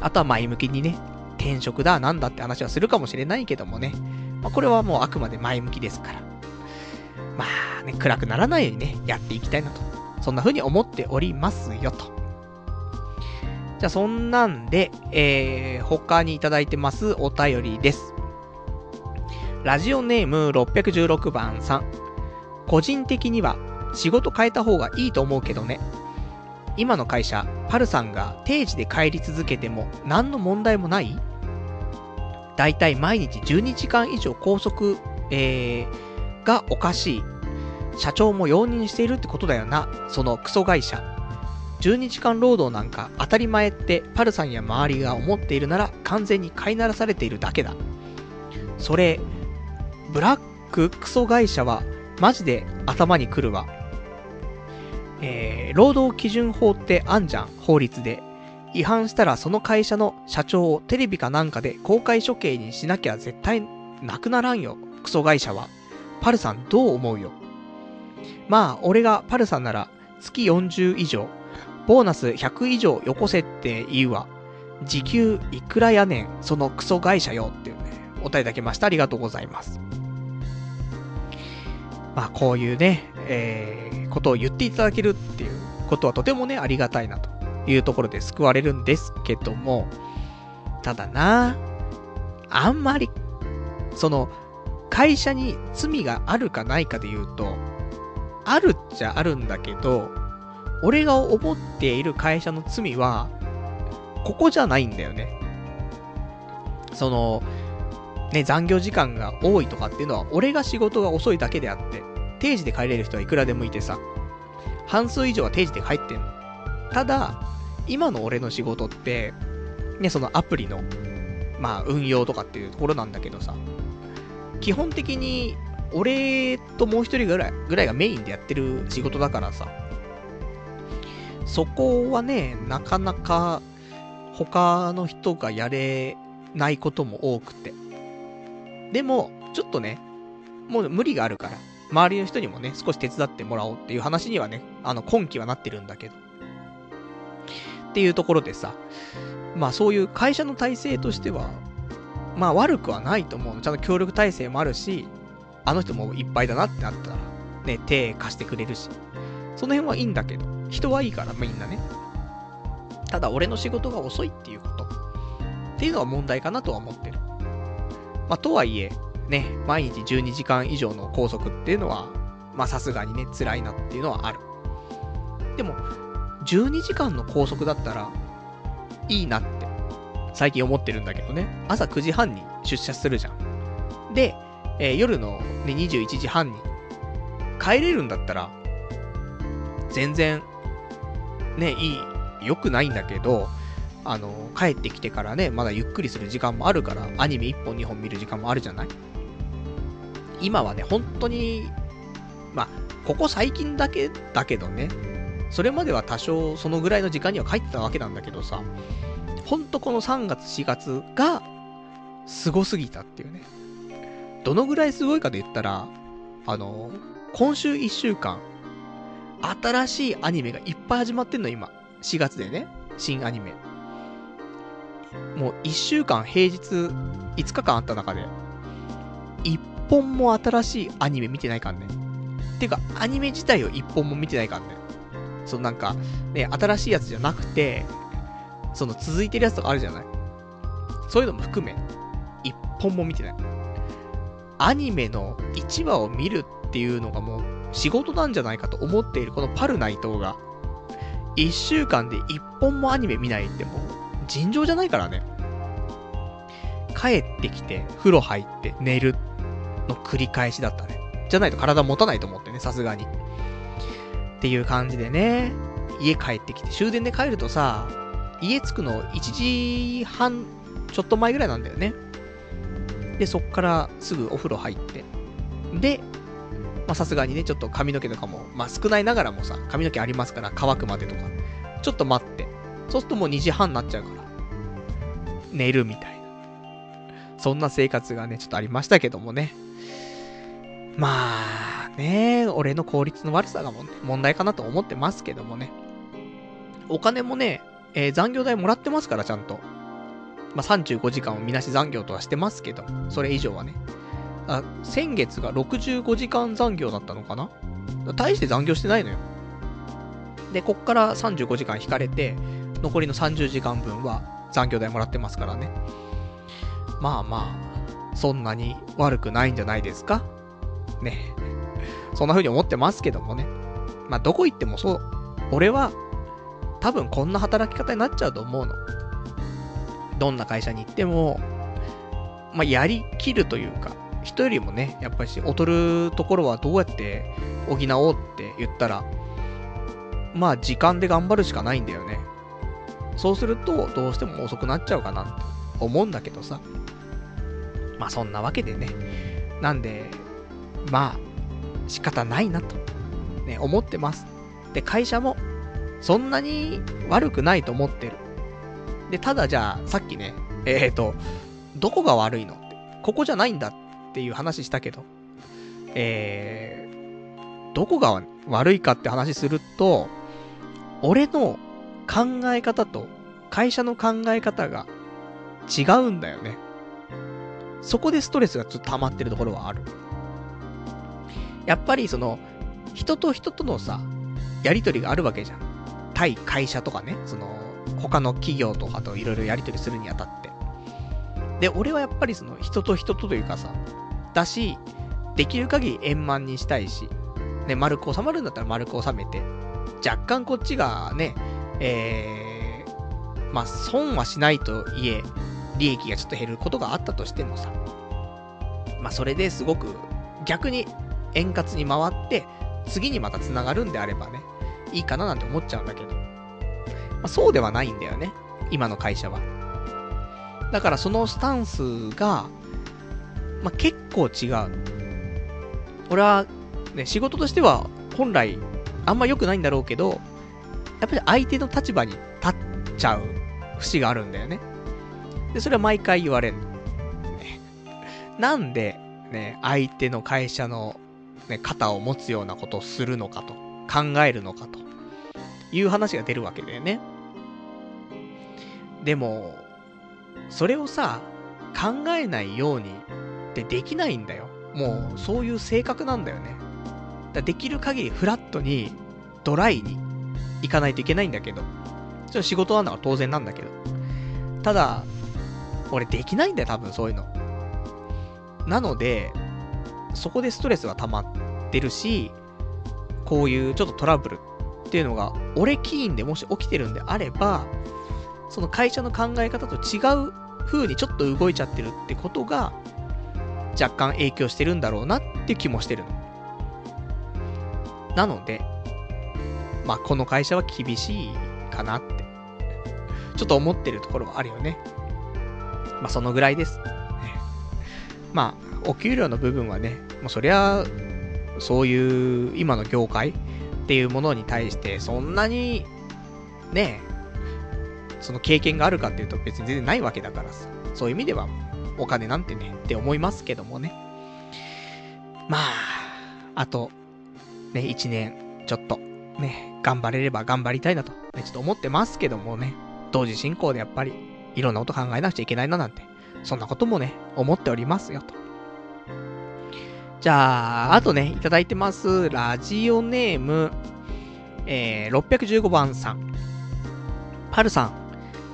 あとは前向きにね、転職だ、なんだって話はするかもしれないけどもね。まあ、これはもうあくまで前向きですから。まあね、暗くならないようにね、やっていきたいなと。そんな風に思っておりますよと。じゃあそんなんで、えー、他にいただいてますお便りです。ラジオネーム616番さん。個人的には仕事変えた方がいいと思うけどね。今の会社、パルさんが定時で帰り続けても何の問題もない？だいたい毎日12時間以上拘束、えー、がおかしい。社長も容認しているってことだよな。そのクソ会社。12時間労働なんか当たり前ってパルさんや周りが思っているなら完全に飼いならされているだけだ。それ、ブラッククソ会社はマジで頭にくるわ。えー、労働基準法ってあんじゃん、法律で。違反したらその会社の社長をテレビかなんかで公開処刑にしなきゃ絶対なくならんよ、クソ会社は。パルさんどう思うよ?まあ、俺がパルさんなら月40以上、ボーナス100以上よこせって言うわ。時給いくらやねん、そのクソ会社よっていうね、お答えいただきました。ありがとうございます。まあ、こういうね、えー、ことを言っていただけるっていうことはとてもね、ありがたいなというところで救われるんですけども、ただな、あんまり、その、会社に罪があるかないかで言うと、あるっちゃあるんだけど、俺が思っている会社の罪は、ここじゃないんだよね。その、ね、残業時間が多いとかっていうのは、俺が仕事が遅いだけであって、定時で帰れる人はいくらでもいてさ、半数以上は定時で帰ってんの。ただ、今の俺の仕事って、ね、そのアプリの、まあ、運用とかっていうところなんだけどさ、基本的に、俺ともう一人ぐらい、ぐらいがメインでやってる仕事だからさ、そこはね、なかなか、他の人がやれないことも多くて。でも、ちょっとね、もう無理があるから、周りの人にもね、少し手伝ってもらおうっていう話にはね、あの、今期はなってるんだけど。っていうところでさ、まあそういう会社の体制としては、まあ悪くはないと思うの。ちゃんと協力体制もあるし、あの人もいっぱいだなってなったら、ね、手貸してくれるし。その辺はいいんだけど、人はいいからみんなね。ただ俺の仕事が遅いっていうこと。っていうのは問題かなとは思ってる。まあとはいえ、ね、毎日12時間以上の拘束っていうのは、まあさすがにね、辛いなっていうのはある。でも、12時間の拘束だったら、いいなって、最近思ってるんだけどね。朝9時半に出社するじゃん。で、えー、夜の、ね、21時半に帰れるんだったら、全然、ね、いい、良くないんだけど、あの、帰ってきてからね、まだゆっくりする時間もあるから、アニメ1本2本見る時間もあるじゃない？今はね、本当に、まあ、ここ最近だけだけどね、それまでは多少そのぐらいの時間には帰ってたわけなんだけどさ、ほんとこの3月4月が、すごすぎたっていうね。どのぐらいすごいかで言ったら、あの、今週1週間、新しいアニメがいっぱい始まってんの、今。4月でね。新アニメ。もう1週間平日5日間あった中で、1本も新しいアニメ見てないかんね。てか、アニメ自体を一本も見てないかんね。そのなんか、ね、新しいやつじゃなくて、その続いてるやつとかあるじゃないそういうのも含め、一本も見てない。アニメの1話を見るっていうのがもう仕事なんじゃないかと思っているこのパルナイトが、1週間で1本もアニメ見ないってもう尋常じゃないからね。帰ってきて、風呂入って寝るの繰り返しだったね。じゃないと体持たないと思ってね、さすがに。っていう感じでね、家帰ってきて、終電で帰るとさ、家着くの1時半ちょっと前ぐらいなんだよね。で、そっからすぐお風呂入って。で、まさすがにね、ちょっと髪の毛とかも、まあ少ないながらもさ、髪の毛ありますから乾くまでとか、ちょっと待って。そうするともう2時半になっちゃうから、寝るみたいな。そんな生活がね、ちょっとありましたけどもね。まあ、ね、俺の効率の悪さがも、ね、問題かなと思ってますけどもね。お金もね、えー、残業代もらってますから、ちゃんと。まあ、35時間をみなし残業とはしてますけど、それ以上はね。あ、先月が65時間残業だったのかな？大して残業してないのよ。で、こっから35時間引かれて、残りの30時間分は残業代もらってますからね。まあまあ、そんなに悪くないんじゃないですか？ね。そんな風に思ってますけどもね。まあ、どこ行ってもそう。俺は、多分こんな働き方になっちゃうと思うの。どんな会社に行っても、まあ、やりきるというか、人よりもね、やっぱり劣るところはどうやって補おうって言ったら、まあ時間で頑張るしかないんだよね。そうすると、どうしても遅くなっちゃうかなって思うんだけどさ。まあそんなわけでね。なんで、まあ、仕方ないなと、ね、思ってます。で、会社も、そんなに悪くないと思ってる。で、ただじゃあ、さっきね、えっ、ー、と、どこが悪いのって、ここじゃないんだってていう話したけど、えー、どこが悪いかって話すると、俺の考え方と会社の考え方が違うんだよね。そこでストレスがちょっと溜まってるところはある。やっぱりその、人と人とのさ、やりとりがあるわけじゃん。対会社とかね、その、他の企業とかといろいろやりとりするにあたって。で、俺はやっぱりその、人と人とというかさ、だし、できる限り円満にしたいし、ね、丸く収まるんだったら丸く収めて、若干こっちがね、えー、まあ、損はしないといえ、利益がちょっと減ることがあったとしてもさ、まあそれですごく逆に円滑に回って、次にまた繋がるんであればね、いいかななんて思っちゃうんだけど、まあ、そうではないんだよね、今の会社は。だからそのスタンスが、まあ、結構違う。俺は、ね、仕事としては本来あんま良くないんだろうけど、やっぱり相手の立場に立っちゃう節があるんだよね。で、それは毎回言われる。ね、なんで、ね、相手の会社の、ね、肩を持つようなことをするのかと、考えるのかと、いう話が出るわけだよね。でも、それをさ、考えないようにってできないんだよ。もう、そういう性格なんだよね。だできる限りフラットに、ドライに行かないといけないんだけど。ちょっと仕事なんだから当然なんだけど。ただ、俺できないんだよ、多分そういうの。なので、そこでストレスが溜まってるし、こういうちょっとトラブルっていうのが、俺起因でもし起きてるんであれば、その会社の考え方と違う風にちょっと動いちゃってるってことが、若干影響してるんだろうなって気もしてるの。なので、まあ、この会社は厳しいかなって、ちょっと思ってるところはあるよね。まあ、そのぐらいです。まあ、お給料の部分はね、もうそりゃ、そういう今の業界っていうものに対して、そんなに、ね、その経験があるかっていうと別に全然ないわけだからさ。そういう意味では、お金なんてね、って思いますけどもね。まあ、あと、ね、1年ちょっと、ね、頑張れれば頑張りたいなと、ね、ちょっと思ってますけどもね、同時進行でやっぱり、いろんなこと考えなくちゃいけないななんて、そんなこともね、思っておりますよと。じゃあ、あとね、いただいてます。ラジオネーム、えー、615番さん。パルさん、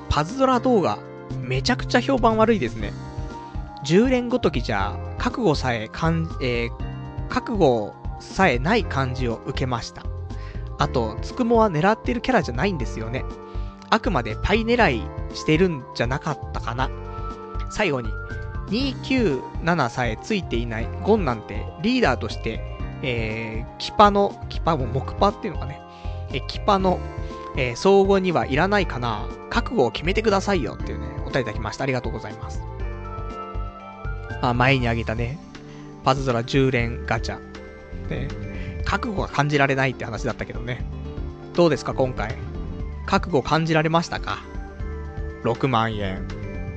パズドラ動画、めちゃくちゃ評判悪いですね。10連ごときじゃ、覚悟さえ、かん、えー、覚悟さえない感じを受けました。あと、つくもは狙ってるキャラじゃないんですよね。あくまでパイ狙いしてるんじゃなかったかな。最後に、297さえついていないゴンなんてリーダーとして、えー、キパの、キパも木パっていうのかね。え、キパの、えー、総合にはいらないかな。覚悟を決めてくださいよっていうね、お便りいただきました。ありがとうございます。あ、前にあげたね、パズドラ10連ガチャ。ね、覚悟が感じられないって話だったけどね。どうですか、今回？覚悟感じられましたか ?6 万円。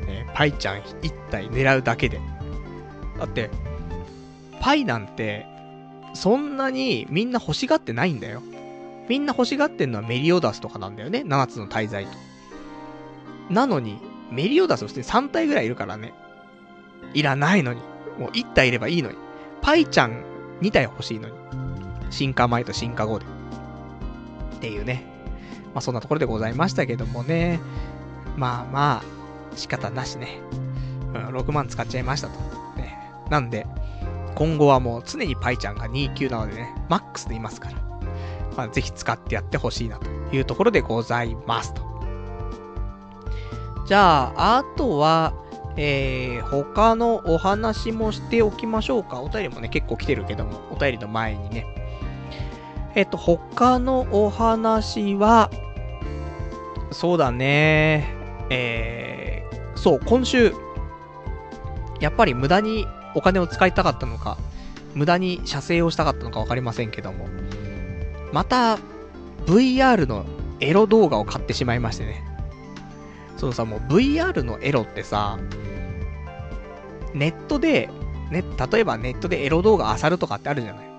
ね、パイちゃん1体狙うだけで。だって、パイなんて、そんなにみんな欲しがってないんだよ。みんな欲しがってんのはメリオダスとかなんだよね。7つの大罪と。なのに、メリオダスとして3体ぐらいいるからね。いらないのに。もう1体いればいいのに。パイちゃん2体欲しいのに。進化前と進化後で。っていうね。まあそんなところでございましたけどもね。まあまあ、仕方なしね。うん、6万使っちゃいましたと。ね。なんで、今後はもう常にパイちゃんが2級なのでね、マックスでいますから。まあぜひ使ってやってほしいなというところでございますと。じゃあ、あとは、えー、他のお話もしておきましょうか。お便りもね、結構来てるけども、お便りの前にね。えっと、他のお話は、そうだね、えー、そう、今週、やっぱり無駄にお金を使いたかったのか、無駄に射精をしたかったのかわかりませんけども、また、VR のエロ動画を買ってしまいましてね。そのさ、もう VR のエロってさ、ネットで、ね、例えばネットでエロ動画漁るとかってあるじゃない。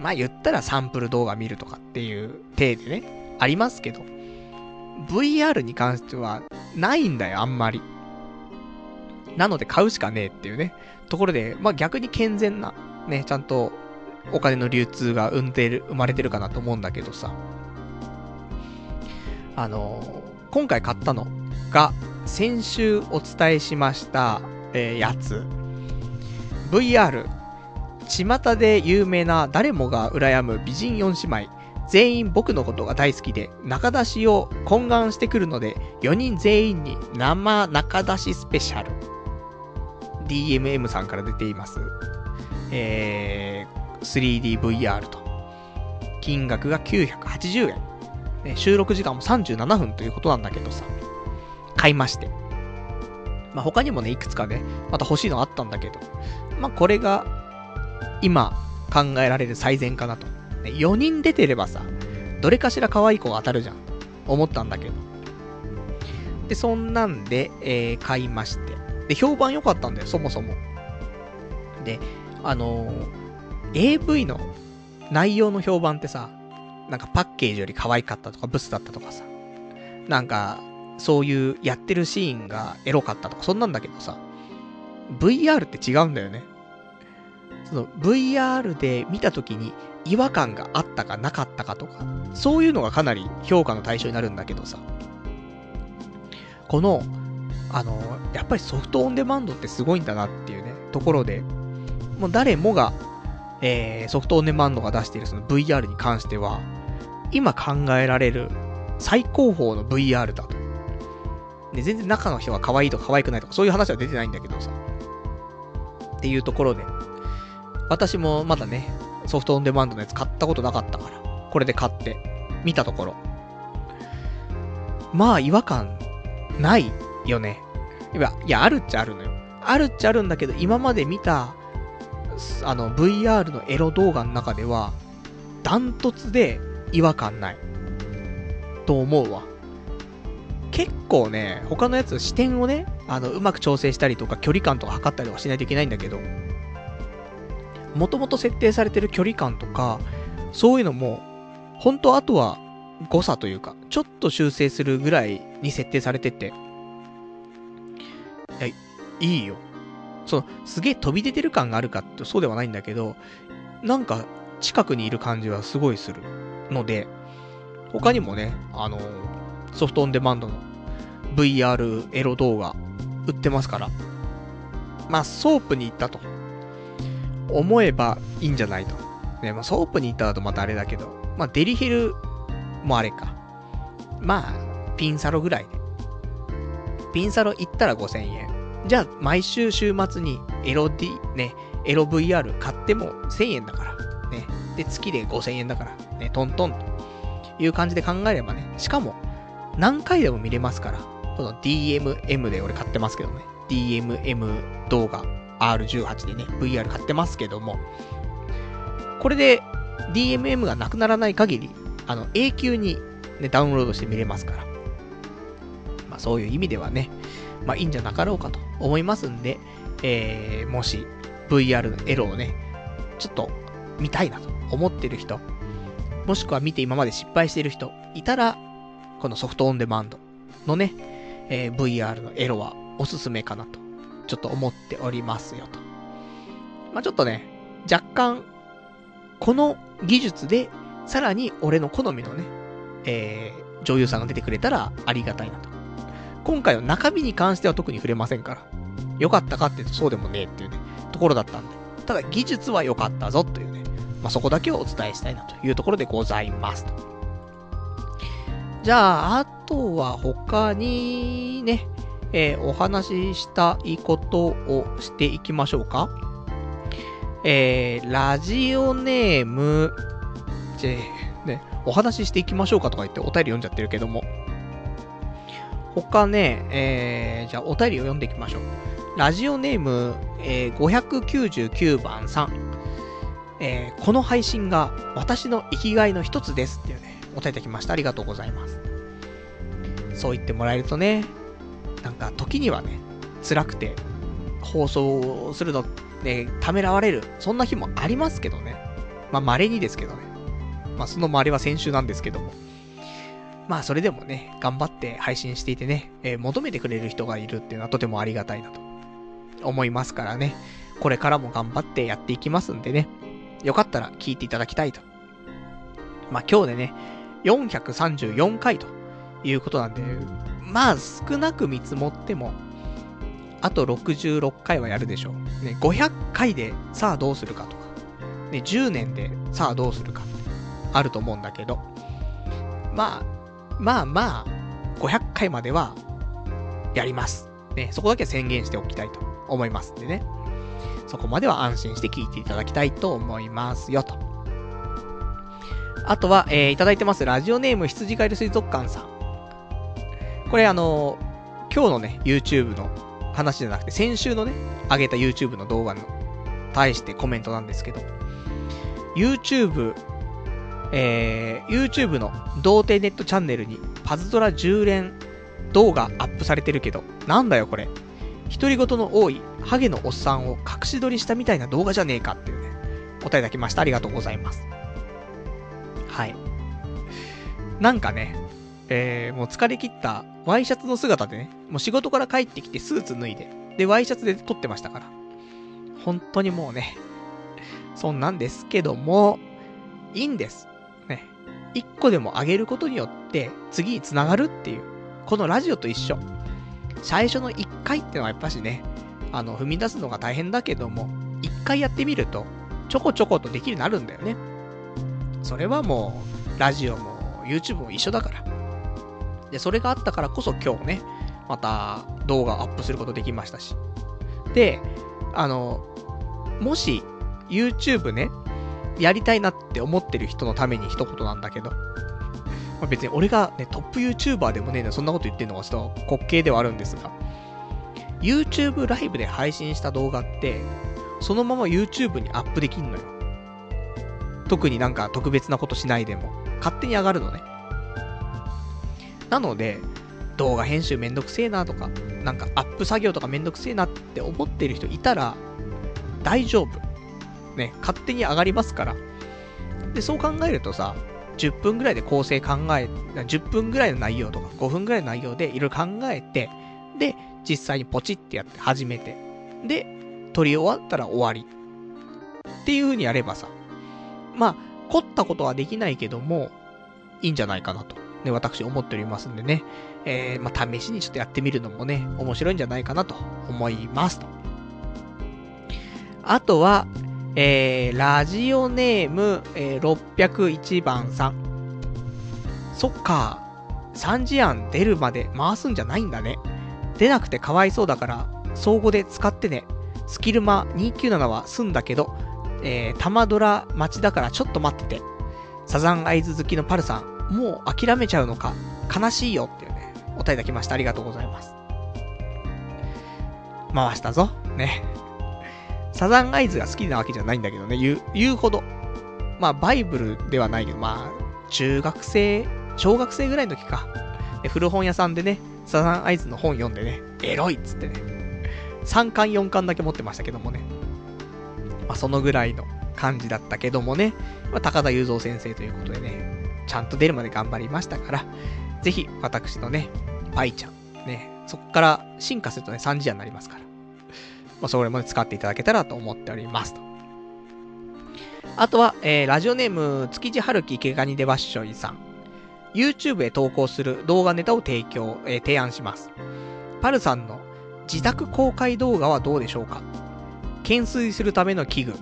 まあ言ったらサンプル動画見るとかっていう体でね、ありますけど、VR に関してはないんだよ、あんまり。なので買うしかねえっていうね、ところで、まあ逆に健全な、ね、ちゃんとお金の流通が生んでる、生まれてるかなと思うんだけどさ。あの、今回買ったのが、先週お伝えしました、えー、やつ。VR、巷で有名な誰もが羨む美人4姉妹。全員僕のことが大好きで、中出しを懇願してくるので、4人全員に生中出しスペシャル。DMM さんから出ています。えー、3DVR と。金額が980円。ね、収録時間も37分ということなんだけどさ。買いまして。まあ、他にもね、いくつかね、また欲しいのあったんだけど。まあ、これが、今、考えられる最善かなと。ね、4人出てればさ、どれかしら可愛い子が当たるじゃん。思ったんだけど。で、そんなんで、えー、買いまして。で、評判良かったんだよ、そもそも。で、あのー、AV の内容の評判ってさ、なんかパッケージより可愛かったとか、ブスだったとかさ、なんか、そういうやってるシーンがエロかったとか、そんなんだけどさ、VR って違うんだよね。その VR で見た時に違和感があったかなかったかとか、そういうのがかなり評価の対象になるんだけどさ、この、あの、やっぱりソフトオンデマンドってすごいんだなっていうね、ところで、もう誰もが、えー、ソフトオンデマンドが出しているその VR に関しては、今考えられる最高峰の VR だと。で、全然中の人が可愛いとか可愛くないとかそういう話は出てないんだけどさ。っていうところで、私もまだね、ソフトオンデマンドのやつ買ったことなかったから、これで買って、見たところ。まあ、違和感、ないよね。いや、いや、あるっちゃあるのよ。あるっちゃあるんだけど、今まで見た、あの、VR のエロ動画の中では、ダントツで違和感ない。と思うわ。結構ね、他のやつ視点をね、あの、うまく調整したりとか、距離感とか測ったりとかしないといけないんだけど、もともと設定されてる距離感とか、そういうのも、本当あとは誤差というか、ちょっと修正するぐらいに設定されてて、いや、いいよ。その、すげえ飛び出てる感があるかってそうではないんだけど、なんか近くにいる感じはすごいするので、他にもね、あのソフトオンデマンドの VR エロ動画売ってますから、まあ、ソープに行ったと。思えばいいんじゃないと。ね、まあ、ソープに行っただとまたあれだけど、まあ、デリヘルもあれか。まあ、ピンサロぐらいね。ピンサロ行ったら5000円。じゃあ、毎週週末にエロ D、ね、エロ VR 買っても1000円だから。ね。で、月で5000円だから。ね、トントンという感じで考えればね。しかも、何回でも見れますから。この DMM で俺買ってますけどね。DMM 動画 R18 でね、VR 買ってますけども、これで DMM がなくならない限り、あの、永久にね、ダウンロードして見れますから。まあそういう意味ではね、まあいいんじゃなかろうかと思いますんで、えー、もし VR のエロをね、ちょっと見たいなと思ってる人、もしくは見て今まで失敗してる人いたら、このソフトオンデマンドのね、えー、VR のエロはおすすめかなと、ちょっと思っておりますよと。まあ、ちょっとね、若干、この技術で、さらに俺の好みのね、えー、女優さんが出てくれたらありがたいなと。今回の中身に関しては特に触れませんから。良かったかっていうとそうでもねえっていうね、ところだったんで。ただ技術は良かったぞというね、まあ、そこだけをお伝えしたいなというところでございますと。じゃあ、あとは他にね、えー、お話ししたいことをしていきましょうか。えー、ラジオネーム、じゃね、お話ししていきましょうかとか言ってお便り読んじゃってるけども。他ね、えー、じゃあお便りを読んでいきましょう。ラジオネーム、えー、599番さん。えー、この配信が私の生きがいの一つですっていうね、お便りいただきました。ありがとうございます。そう言ってもらえるとね、なんか時にはね、辛くて、放送するのね、ためらわれる、そんな日もありますけどね。まあ、稀にですけどね。まあ、その周りは先週なんですけども。まあ、それでもね、頑張って配信していてね、えー、求めてくれる人がいるっていうのはとてもありがたいなと思いますからね。これからも頑張ってやっていきますんでね。よかったら聞いていただきたいと。まあ今日でね、434回ということなんで、まあ少なく見積もっても、あと66回はやるでしょう。ね、500回でさあどうするかとか、ね、10年でさあどうするかあると思うんだけど、まあ、まあまあ、500回まではやります。ね、そこだけ宣言しておきたいと思いますんでね。そこまでは安心して聞いていただきたいと思いますよと。あとは、えー、いただいてます。ラジオネーム羊飼い水族館さん。これあのー、今日のね、YouTube の話じゃなくて、先週のね、上げた YouTube の動画の対してコメントなんですけど、YouTube、えー、YouTube の童貞ネットチャンネルにパズドラ10連動画アップされてるけど、なんだよこれ。独り言の多いハゲのおっさんを隠し撮りしたみたいな動画じゃねえかっていうね、お答えいただきました。ありがとうございます。はい。なんかね、えー、もう疲れ切ったワイシャツの姿でね、もう仕事から帰ってきてスーツ脱いで、で、ワイシャツで撮ってましたから。本当にもうね、そんなんですけども、いいんです。ね。一個でも上げることによって、次に繋がるっていう。このラジオと一緒。最初の1回ってのはやっぱしね、あの、踏み出すのが大変だけども、1回やってみると、ちょこちょことできるようになるんだよね。それはもう、ラジオも YouTube も一緒だから。で、それがあったからこそ今日ね、また動画をアップすることできましたし。で、あの、もし YouTube ね、やりたいなって思ってる人のために一言なんだけど、まあ、別に俺がね、トップ YouTuber でもねえそんなこと言ってんのがちょっと滑稽ではあるんですが、YouTube ライブで配信した動画って、そのまま YouTube にアップできんのよ。特になんか特別なことしないでも、勝手に上がるのね。なので、動画編集めんどくせえなとか、なんかアップ作業とかめんどくせえなって思ってる人いたら、大丈夫。ね、勝手に上がりますから。で、そう考えるとさ、10分ぐらいで構成考え、10分ぐらいの内容とか5分ぐらいの内容でいろいろ考えて、で、実際にポチってやって始めて、で、撮り終わったら終わり。っていう風にやればさ、まあ、凝ったことはできないけども、いいんじゃないかなと、ね、私思っておりますんでね、えー、まあ、試しにちょっとやってみるのもね、面白いんじゃないかなと思いますと。あとは、えー、ラジオネーム、えー、601番さん。そっか。3時案出るまで回すんじゃないんだね。出なくてかわいそうだから、相互で使ってね。スキルマ297は済んだけど、えー、玉ドラ待ちだからちょっと待ってて。サザンアイズ好きのパルさん、もう諦めちゃうのか？悲しいよっていうね、お便りいきました。ありがとうございます。回したぞ。ね。サザンアイズが好きなわけじゃないんだけどね、言う、言うほど。まあ、バイブルではないけど、まあ、中学生、小学生ぐらいの時か。古本屋さんでね、サザンアイズの本読んでね、エロいっつってね。3巻4巻だけ持ってましたけどもね。まあ、そのぐらいの感じだったけどもね。まあ、高田雄三先生ということでね、ちゃんと出るまで頑張りましたから、ぜひ、私のね、愛ちゃん、ね、そこから進化するとね、3時夜になりますから。まあ、それも、ね、使っていただけたらと思っておりますと。あとは、えー、ラジオネーム、築地春樹池上でわっしょいさん。YouTube へ投稿する動画ネタを提供、えー、提案します。パルさんの自宅公開動画はどうでしょうか？懸垂するための器具、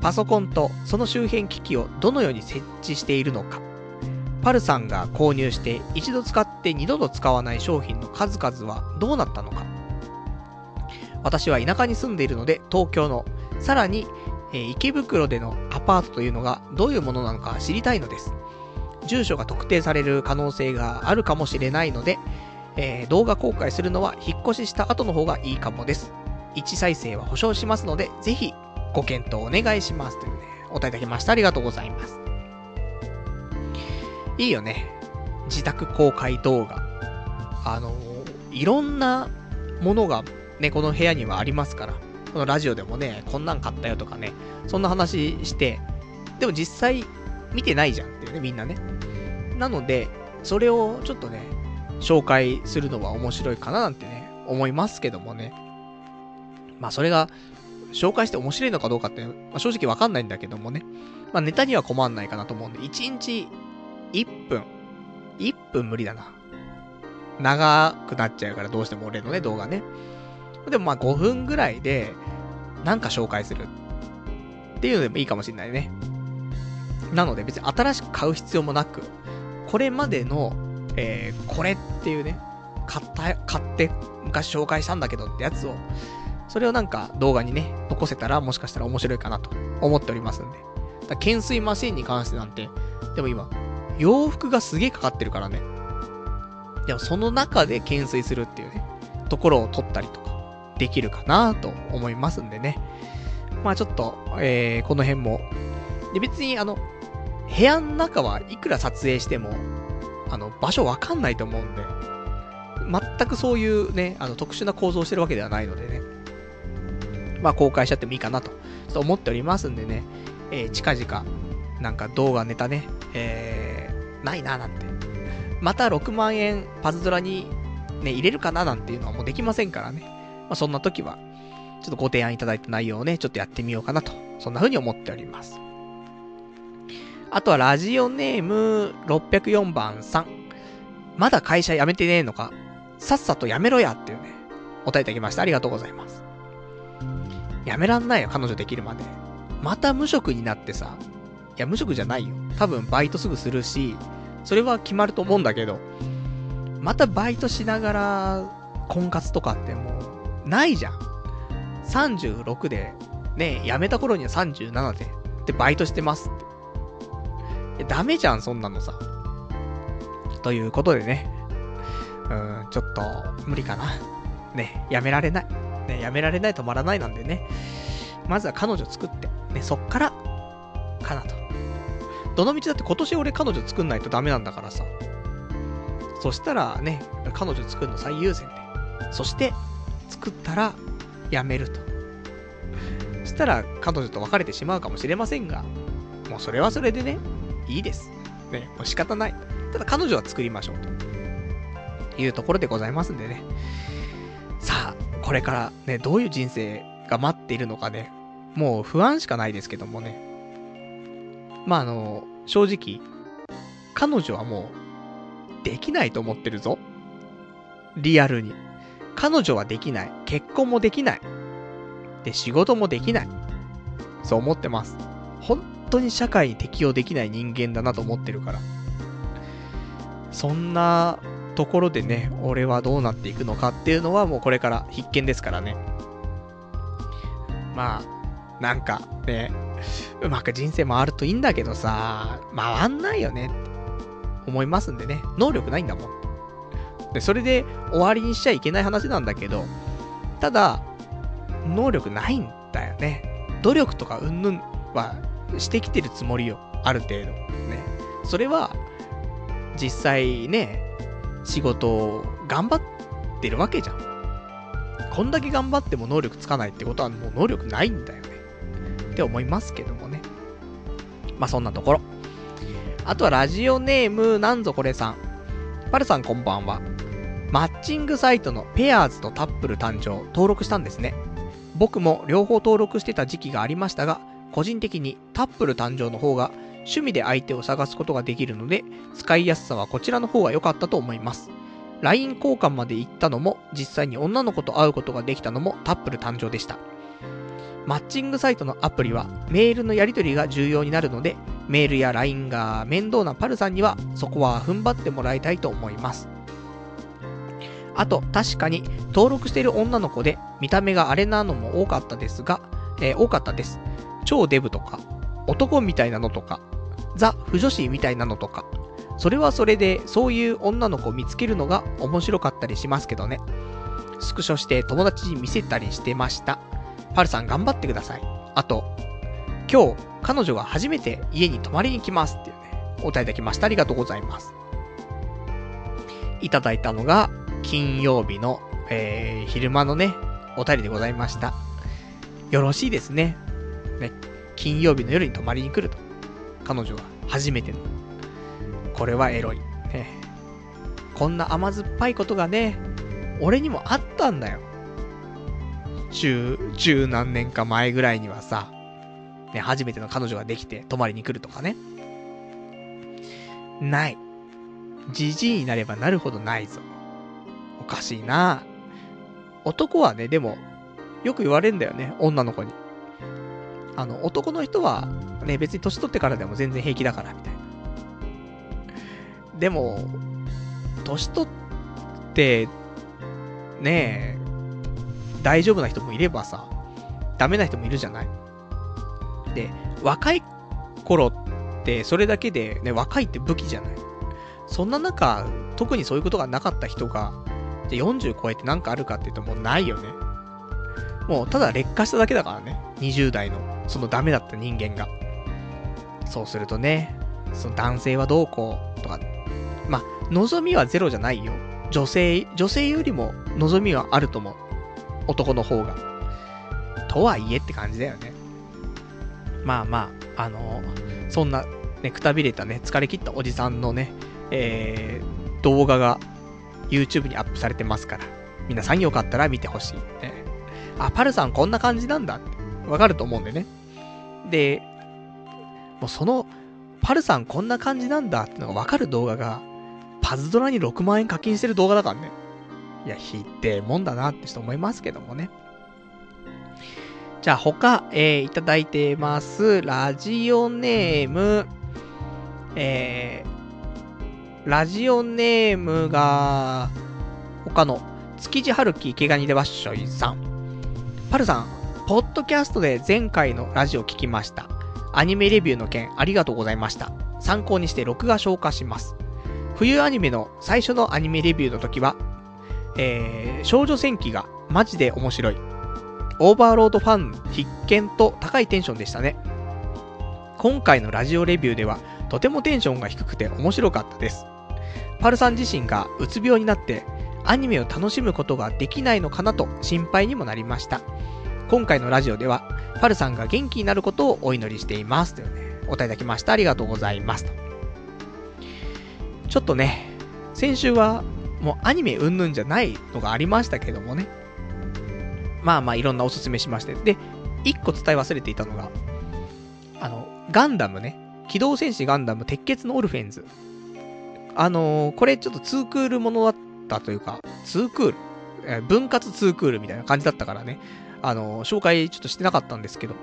パソコンとその周辺機器をどのように設置しているのか、パルさんが購入して一度使って二度と使わない商品の数々はどうなったのか。私は田舎に住んでいるので東京の、さらに、えー、池袋でのアパートというのがどういうものなのか知りたいのです。住所が特定される可能性があるかもしれないので、えー、動画公開するのは引っ越しした後の方がいいかもです。1再生は保証しますので、ぜひご検討お願いします。というね、お答えいただきました。ありがとうございます。いいよね。自宅公開動画。あの、いろんなものがね、この部屋にはありますから。このラジオでもね、こんなん買ったよとかね、そんな話して、でも実際見てないじゃんっていうね、みんなね。なので、それをちょっとね、紹介するのは面白いかななんてね、思いますけどもね。まあそれが、紹介して面白いのかどうかって、まあ、正直わかんないんだけどもね。まあネタには困んないかなと思うんで、1日1分。1分無理だな。長くなっちゃうからどうしても俺のね、動画ね。でもまあ5分ぐらいで、なんか紹介する。っていうのでもいいかもしんないね。なので別に新しく買う必要もなく、これまでの、えー、これっていうね、買った、買って昔紹介したんだけどってやつを、それをなんか動画にね、残せたらもしかしたら面白いかなと思っておりますんで。だ懸垂マシンに関してなんて、でも今、洋服がすげえかかってるからね。でもその中で懸垂するっていうね、ところを撮ったりとか、できるかなと思いますんでね。まあちょっと、えー、この辺も。で、別にあの、部屋の中はいくら撮影しても、あの、場所わかんないと思うんで、全くそういうね、あの、特殊な構造をしてるわけではないのでね。まあ公開しちゃってもいいかなと、と思っておりますんでね、えー、近々、なんか動画ネタね、えー、ないななんて。また6万円パズドラにね、入れるかななんていうのはもうできませんからね。まあ、そんな時は、ちょっとご提案いただいた内容をね、ちょっとやってみようかなと、そんな風に思っております。あとはラジオネーム604番さん。まだ会社辞めてねえのかさっさと辞めろやっていうね、お答えいただきました。ありがとうございます。辞めらんないよ、彼女できるまで。また無職になってさ、いや、無職じゃないよ。多分バイトすぐするし、それは決まると思うんだけど、またバイトしながら、婚活とかってもう、ないじゃん。36で、ね、辞めた頃には37で、で、バイトしてますって。ダメじゃん、そんなのさ。ということでね。うん、ちょっと、無理かな。ね、やめられない。ね、やめられない止まらないなんでね。まずは彼女作って、ね、そっから、かなと。どの道だって今年俺彼女作んないとダメなんだからさ。そしたらね、彼女作るの最優先で。そして、作ったら、辞めると。そしたら、彼女と別れてしまうかもしれませんが、もうそれはそれでね、いいです。ね、もう仕方ない。ただ彼女は作りましょうと。いうところでございますんでね。さあ、これからね、どういう人生が待っているのかね、もう不安しかないですけどもね。まあ、あの、正直、彼女はもう、できないと思ってるぞ。リアルに。彼女はできない。結婚もできない。で、仕事もできない。そう思ってます。本当に社会に適応できない人間だなと思ってるから。そんなところでね、俺はどうなっていくのかっていうのはもうこれから必見ですからね。まあ、なんかね、うまく人生回るといいんだけどさ、回んないよね思いますんでね。能力ないんだもん。で、それで終わりにしちゃいけない話なんだけど、ただ、能力ないんだよね。努力とかうんぬんはしてきてるつもりよ。ある程度。ね。それは、実際ね、仕事を頑張ってるわけじゃん。こんだけ頑張っても能力つかないってことはもう能力ないんだよね。って思いますけどもね。まあそんなところ。あとはラジオネームなんぞこれさん。パルさんこんばんは。マッチングサイトのペアーズとタップル誕生登録したんですね。僕も両方登録してた時期がありましたが、個人的にタップル誕生の方が趣味で相手を探すことができるので、使いやすさはこちらの方が良かったと思います。LINE 交換まで行ったのも、実際に女の子と会うことができたのもタップル誕生でした。マッチングサイトのアプリはメールのやり取りが重要になるので、メールや LINE が面倒なパルさんにはそこは踏ん張ってもらいたいと思います。あと、確かに登録している女の子で見た目があれなのも多かったですが、えー、多かったです。超デブとか、男みたいなのとか、ザ・不女子みたいなのとか、それはそれでそういう女の子を見つけるのが面白かったりしますけどね。スクショして友達に見せたりしてました。パルさん頑張ってください。あと、今日、彼女が初めて家に泊まりに来ますっていうね、お答えいただきました。ありがとうございます。いただいたのが、金曜日の、えー、昼間のね、お便りでございました。よろしいですね。ね、金曜日の夜に泊まりに来ると。彼女が初めての。これはエロい。ね、こんな甘酸っぱいことがね、俺にもあったんだよ。十、十何年か前ぐらいにはさ、ね、初めての彼女ができて泊まりに来るとかね。ない。じじいになればなるほどないぞ。おかしいな男はね、でも、よく言われるんだよね、女の子に。あの、男の人は、ね、別に年取ってからでも全然平気だから、みたいな。でも、年取って、ねえ、大丈夫な人もいればさ、ダメな人もいるじゃない。で、若い頃ってそれだけでね、若いって武器じゃない。そんな中、特にそういうことがなかった人が、じゃ40超えてなんかあるかって言うともうないよね。もうただ劣化しただけだからね。20代の、そのダメだった人間が。そうするとね、その男性はどうこうとか、まあ、望みはゼロじゃないよ。女性、女性よりも望みはあると思う。男の方が。とはいえって感じだよね。まあまあ、あのー、そんな、ね、くたびれたね、疲れ切ったおじさんのね、えー、動画が YouTube にアップされてますから、皆さんよかったら見てほしい、ね。あ、パルさんこんな感じなんだって、わかると思うんでね。で、もうその、パルさんこんな感じなんだってのがわかる動画が、パズドラに6万円課金してる動画だからね。いや、ひってえもんだなって人思いますけどもね。じゃあ他、えー、いただいてます。ラジオネーム、えー、ラジオネームが、他の、築地春樹池ガニでわっしょいさん。パルさん、ポッドキャストで前回のラジオ聞きました。アニメレビューの件ありがとうございました。参考にして録画消化します。冬アニメの最初のアニメレビューの時は、えー、少女戦記がマジで面白い。オーバーロードファン必見と高いテンションでしたね。今回のラジオレビューではとてもテンションが低くて面白かったです。パルさん自身がうつ病になってアニメを楽しむことができないのかなと心配にもなりました。今回のラジオではパルさんが元気になることをお祈りしています。というね、お答えいただきました。ありがとうございます。ちょっとね、先週はもうアニメうんぬんじゃないのがありましたけどもね。まあまあいろんなおすすめしまして。で、一個伝え忘れていたのが、あの、ガンダムね。機動戦士ガンダム鉄血のオルフェンズ。あのー、これちょっとツークールものだったというか、ツークール、分割ツークールみたいな感じだったからね。あの、紹介ちょっとしてなかったんですけど。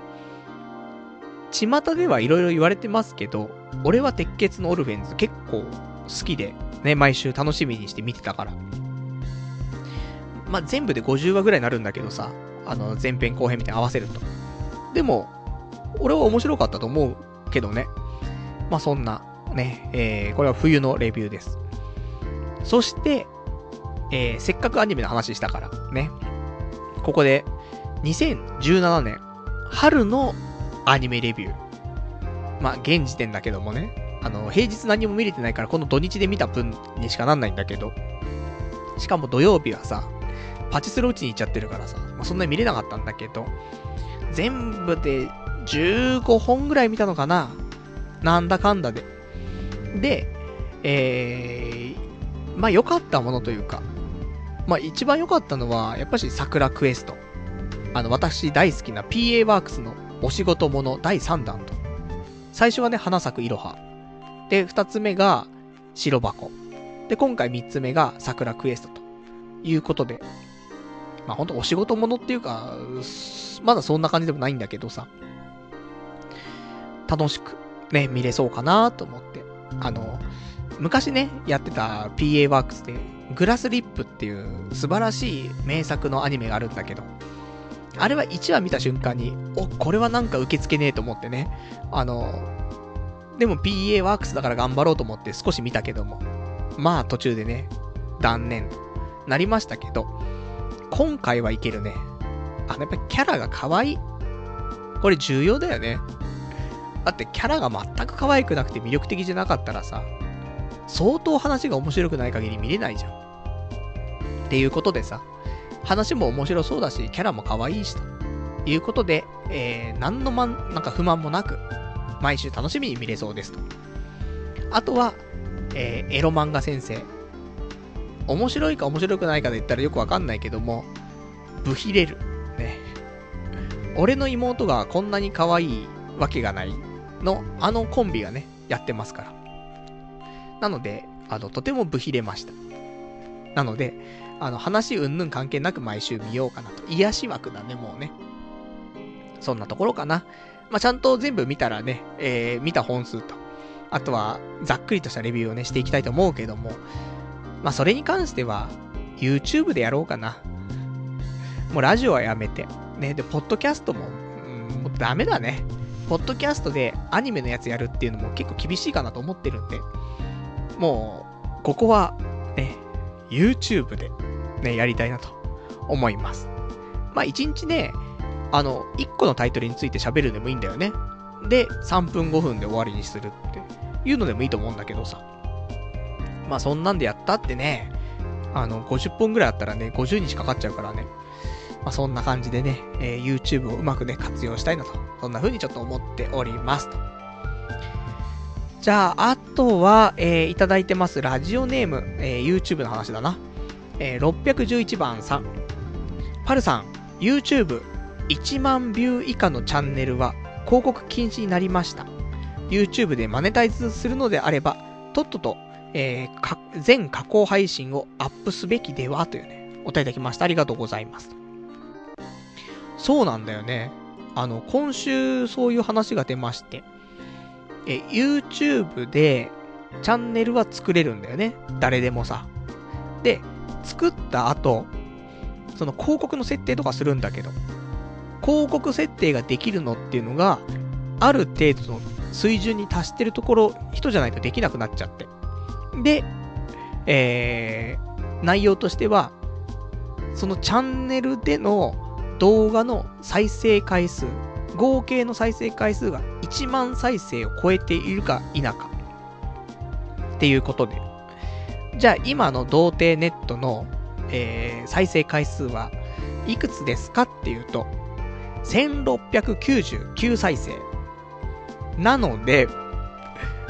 巷ではいろいろ言われてますけど、俺は鉄血のオルフェンズ結構好きで、ね、毎週楽しみにして見てたから。まあ、全部で50話ぐらいになるんだけどさ、あの、前編後編みたいに合わせると。でも、俺は面白かったと思うけどね。まあ、そんな、ね、えー、これは冬のレビューです。そして、えー、せっかくアニメの話したから、ね。ここで、2017年、春のアニメレビュー。まあ、現時点だけどもね。あの、平日何も見れてないから、この土日で見た分にしかなんないんだけど、しかも土曜日はさ、パチスロ打ちに行っちゃってるからさ、まあ、そんなに見れなかったんだけど、全部で15本ぐらい見たのかななんだかんだで。で、えー、まあ良かったものというか、まあ一番良かったのは、やっぱし桜クエスト。あの、私大好きな PA ワークスのお仕事もの第3弾と。最初はね、花咲くいろは。で、二つ目が白箱。で、今回三つ目が桜クエストということで。まあほんとお仕事ものっていうか、まだそんな感じでもないんだけどさ。楽しくね、見れそうかなと思って。あの、昔ね、やってた PA ワークスで、グラスリップっていう素晴らしい名作のアニメがあるんだけど、あれは1話見た瞬間に、お、これはなんか受け付けねえと思ってね、あの、でも PA ワークスだから頑張ろうと思って少し見たけども、まあ途中でね、断念なりましたけど、今回はいけるね。あの、やっぱキャラが可愛い。これ重要だよね。だってキャラが全く可愛くなくて魅力的じゃなかったらさ、相当話が面白くない限り見れないじゃん。っていうことでさ、話も面白そうだし、キャラも可愛いし、ということで、えー、何のまん、なんか不満もなく、毎週楽しみに見れそうですと。あとは、えー、エロ漫画先生。面白いか面白くないかで言ったらよくわかんないけども、ブヒレる。ね。俺の妹がこんなに可愛いわけがないの、あのコンビがね、やってますから。なので、あの、とてもブヒれました。なので、あの、話うんぬん関係なく毎週見ようかなと。癒し枠だね、もうね。そんなところかな。まあ、ちゃんと全部見たらね、えー、見た本数と、あとは、ざっくりとしたレビューをね、していきたいと思うけども、まあ、それに関しては、YouTube でやろうかな。もうラジオはやめて。ね、で、ポッドキャストも、うん、もうダメだね。ポッドキャストでアニメのやつやるっていうのも結構厳しいかなと思ってるんで、もう、ここは、ね、YouTube で、ね、やりたいなと思います。まあ、1日ね、あの、1個のタイトルについて喋るでもいいんだよね。で、3分5分で終わりにするっていうのでもいいと思うんだけどさ。まあ、そんなんでやったってね、あの、50本ぐらいあったらね、50日かかっちゃうからね。まあ、そんな感じでね、えー、YouTube をうまくね、活用したいなと。そんな風にちょっと思っておりますと。じゃあ、あとは、えー、いただいてますラジオネーム、えー、YouTube の話だな。えー、611番さん。パルさん、YouTube、1万ビュー以下のチャンネルは広告禁止になりました。YouTube でマネタイズするのであれば、とっとと、えー、全加工配信をアップすべきではというね、お答えいただきました。ありがとうございます。そうなんだよね。あの、今週そういう話が出まして、え、YouTube でチャンネルは作れるんだよね。誰でもさ。で、作った後、その広告の設定とかするんだけど、広告設定ができるのっていうのが、ある程度の水準に達してるところ、人じゃないとできなくなっちゃって。で、えー、内容としては、そのチャンネルでの動画の再生回数、合計の再生回数が1万再生を超えているか否か。っていうことで。じゃあ今の童貞ネットの、えー、再生回数はいくつですかっていうと、1699再生。なので、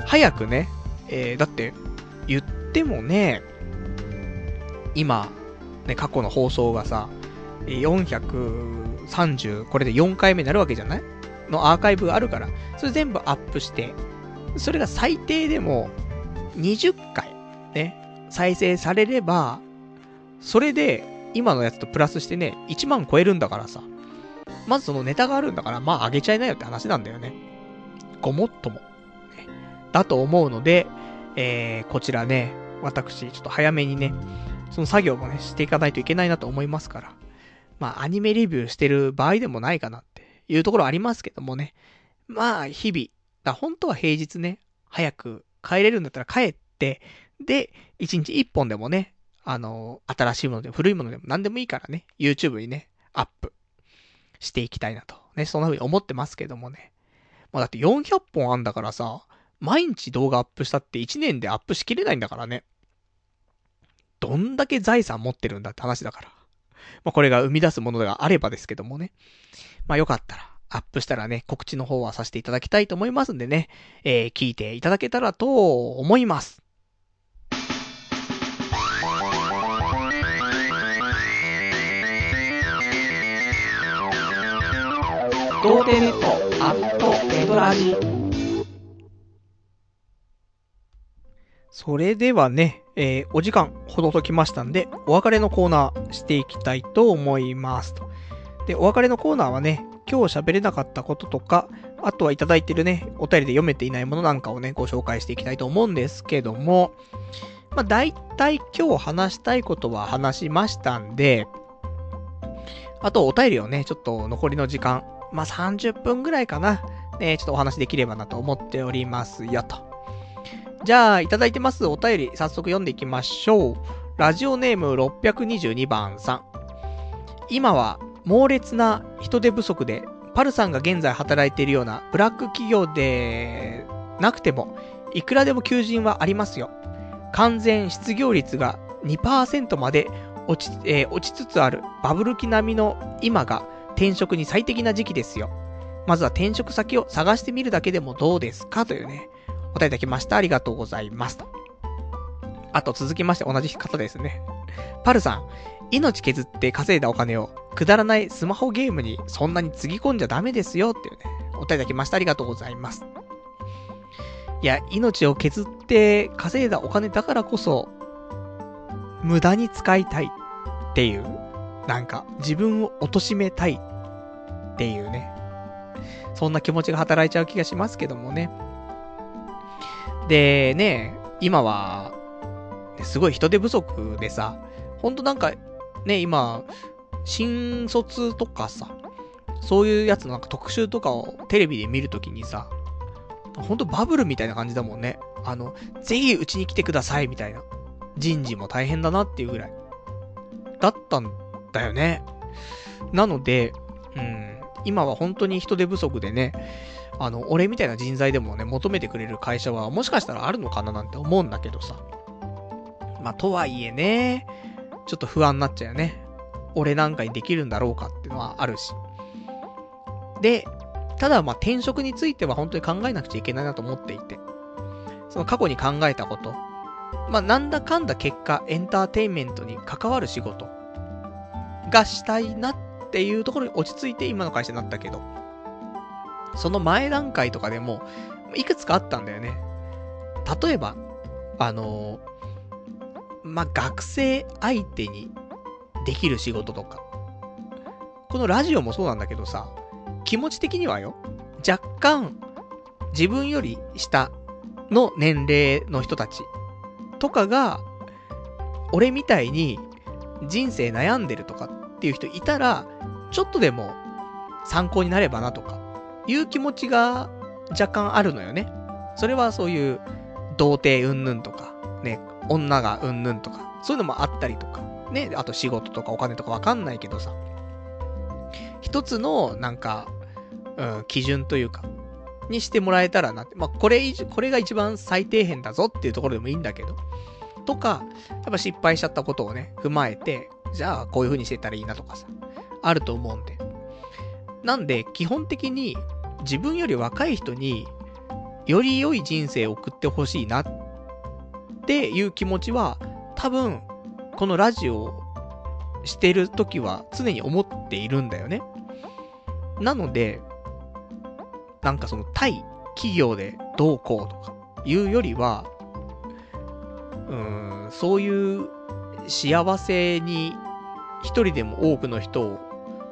早くね、えー、だって、言ってもね、今、ね、過去の放送がさ、430、これで4回目になるわけじゃない？のアーカイブがあるから、それ全部アップして、それが最低でも20回、再生されれば、それで今のやつとプラスしてね、1万超えるんだからさ、まずそのネタがあるんだから、まあ上げちゃいなよって話なんだよね。ごもっとも。ね、だと思うので、えー、こちらね、私、ちょっと早めにね、その作業もね、していかないといけないなと思いますから。まあ、アニメレビューしてる場合でもないかなっていうところありますけどもね。まあ、日々。だ本当は平日ね、早く帰れるんだったら帰って、で、1日1本でもね、あの、新しいものでも古いものでも何でもいいからね、YouTube にね、アップしていきたいなと。ね、そんな風に思ってますけどもね。まあだって400本あんだからさ、毎日動画アップしたって1年でアップしきれないんだからね。どんだけ財産持ってるんだって話だから。まあ、これが生み出すものがあればですけどもね。まあ、よかったら、アップしたらね、告知の方はさせていただきたいと思いますんでね、えー、聞いていただけたらと思います。童貞ネットアットネトラジそれではね、えー、お時間ほどときましたんで、お別れのコーナーしていきたいと思いますと。で、お別れのコーナーはね、今日喋れなかったこととか、あとはいただいてるね、お便りで読めていないものなんかをね、ご紹介していきたいと思うんですけども、まあ大体今日話したいことは話しましたんで、あとお便りをね、ちょっと残りの時間、まあ、30分ぐらいかな。ね、ちょっとお話できればなと思っておりますよと。じゃあ、いただいてますお便り、早速読んでいきましょう。ラジオネーム622番さん。今は猛烈な人手不足で、パルさんが現在働いているようなブラック企業でなくても、いくらでも求人はありますよ。完全失業率が2%まで落ち,、えー、落ちつつあるバブル期並みの今が転職に最適な時期ですよ。まずは転職先を探してみるだけでもどうですかというね、お答えいただきました。ありがとうございます。あと続きまして同じ方ですね。パルさん、命削って稼いだお金をくだらないスマホゲームにそんなにつぎ込んじゃダメですよっていうね、お答えいただきました。ありがとうございます。いや、命を削って稼いだお金だからこそ、無駄に使いたいっていう、なんか自分を貶めたいっていうね。そんな気持ちが働いちゃう気がしますけどもね。で、ね、今は、すごい人手不足でさ、ほんとなんか、ね、今、新卒とかさ、そういうやつのなんか特集とかをテレビで見るときにさ、ほんとバブルみたいな感じだもんね。あの、ぜひうちに来てくださいみたいな。人事も大変だなっていうぐらい。だったんだよね。なので、うん、今は本当に人手不足でね、あの、俺みたいな人材でもね、求めてくれる会社はもしかしたらあるのかななんて思うんだけどさ。まあ、とはいえね、ちょっと不安になっちゃうよね。俺なんかにできるんだろうかっていうのはあるし。で、ただまあ転職については本当に考えなくちゃいけないなと思っていて。その過去に考えたこと。まあなんだかんだ結果エンターテインメントに関わる仕事がしたいなっっていうところに落ち着いて今の会社になったけど、その前段階とかでも、いくつかあったんだよね。例えば、あの、まあ、学生相手にできる仕事とか。このラジオもそうなんだけどさ、気持ち的にはよ、若干、自分より下の年齢の人たちとかが、俺みたいに人生悩んでるとかっていう人いたら、ちょっとでも参考になればなとか、いう気持ちが若干あるのよね。それはそういう、童貞うんぬんとか、ね、女がうんぬんとか、そういうのもあったりとか、ね、あと仕事とかお金とかわかんないけどさ、一つの、なんか、うん、基準というか、にしてもらえたらなって。まあ、これ、これが一番最低限だぞっていうところでもいいんだけど。とか、やっぱ失敗しちゃったことをね、踏まえて、じゃあこういう風にしてたらいいなとかさ。あると思うんで。なんで、基本的に自分より若い人により良い人生を送ってほしいなっていう気持ちは多分このラジオをしてる時は常に思っているんだよね。なので、なんかその対企業でどうこうとかいうよりは、うん、そういう幸せに一人でも多くの人を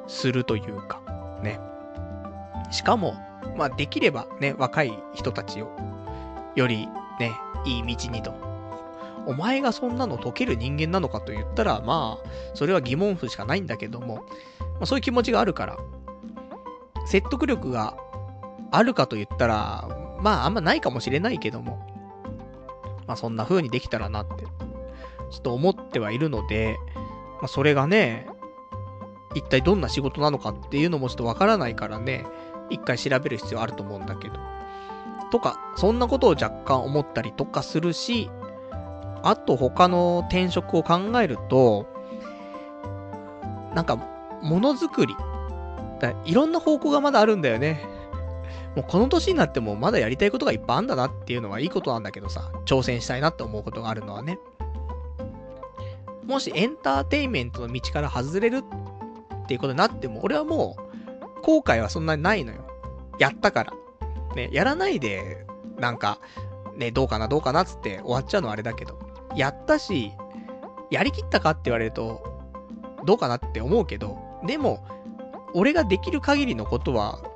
するというか、ね。しかも、まあ、できればね、若い人たちを、よりね、いい道にと。お前がそんなの解ける人間なのかと言ったら、まあ、それは疑問符しかないんだけども、まあ、そういう気持ちがあるから、説得力があるかと言ったら、まあ、あんまないかもしれないけども、まあ、そんな風にできたらなって、ちょっと思ってはいるので、まあ、それがね、一体どんな仕事なのかっていうのもちょっとわからないからね、一回調べる必要あると思うんだけど。とか、そんなことを若干思ったりとかするし、あと他の転職を考えると、なんか、ものづくり。だいろんな方向がまだあるんだよね。もうこの年になってもまだやりたいことがいっぱいあんだなっていうのはいいことなんだけどさ、挑戦したいなって思うことがあるのはね。もしエンターテインメントの道から外れるっていうことになっても、俺はもう、後悔はそんなにないのよ。やったから。ね、やらないで、なんか、ね、どうかなどうかなっつって終わっちゃうのはあれだけど、やったし、やりきったかって言われると、どうかなって思うけど、でも、俺ができる限りのことは、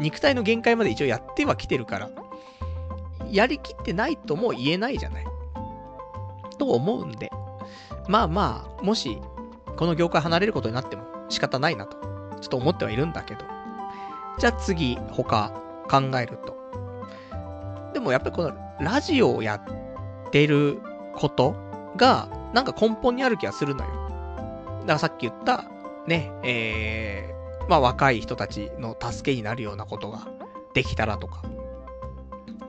肉体の限界まで一応やってはきてるから、やりきってないとも言えないじゃない。と思うんで、まあまあ、もし、この業界離れることになっても仕方ないなと、ちょっと思ってはいるんだけど。じゃあ次、他、考えると。でもやっぱりこの、ラジオをやってることが、なんか根本にある気がするのよ。だからさっき言った、ね、えー、まあ若い人たちの助けになるようなことができたらとか。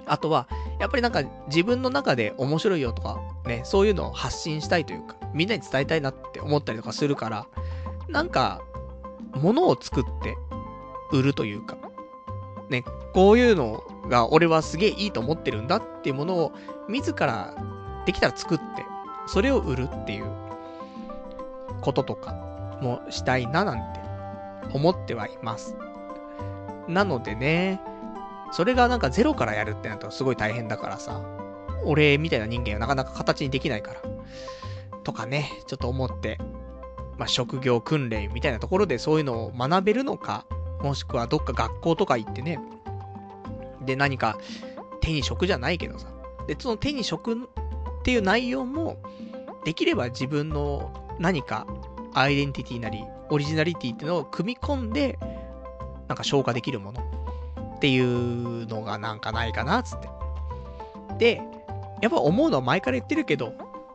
あとは、やっぱりなんか自分の中で面白いよとか、ね、そういうのを発信したいというか、みんなに伝えたいなって思ったりとかするから、なんか、物を作って売るというか、ね、こういうのが俺はすげえいいと思ってるんだっていうものを自らできたら作って、それを売るっていうこととかもしたいななんて思ってはいます。なのでね、それがなんかゼロからやるってなるとすごい大変だからさ、俺みたいな人間はなかなか形にできないから。とかね、ちょっと思って、まあ、職業訓練みたいなところでそういうのを学べるのか、もしくはどっか学校とか行ってね、で何か手に職じゃないけどさ、で、その手に職っていう内容も、できれば自分の何かアイデンティティなり、オリジナリティっていうのを組み込んで、なんか消化できるものっていうのがなんかないかな、つって。で、やっぱ思うのは前から言ってるけど、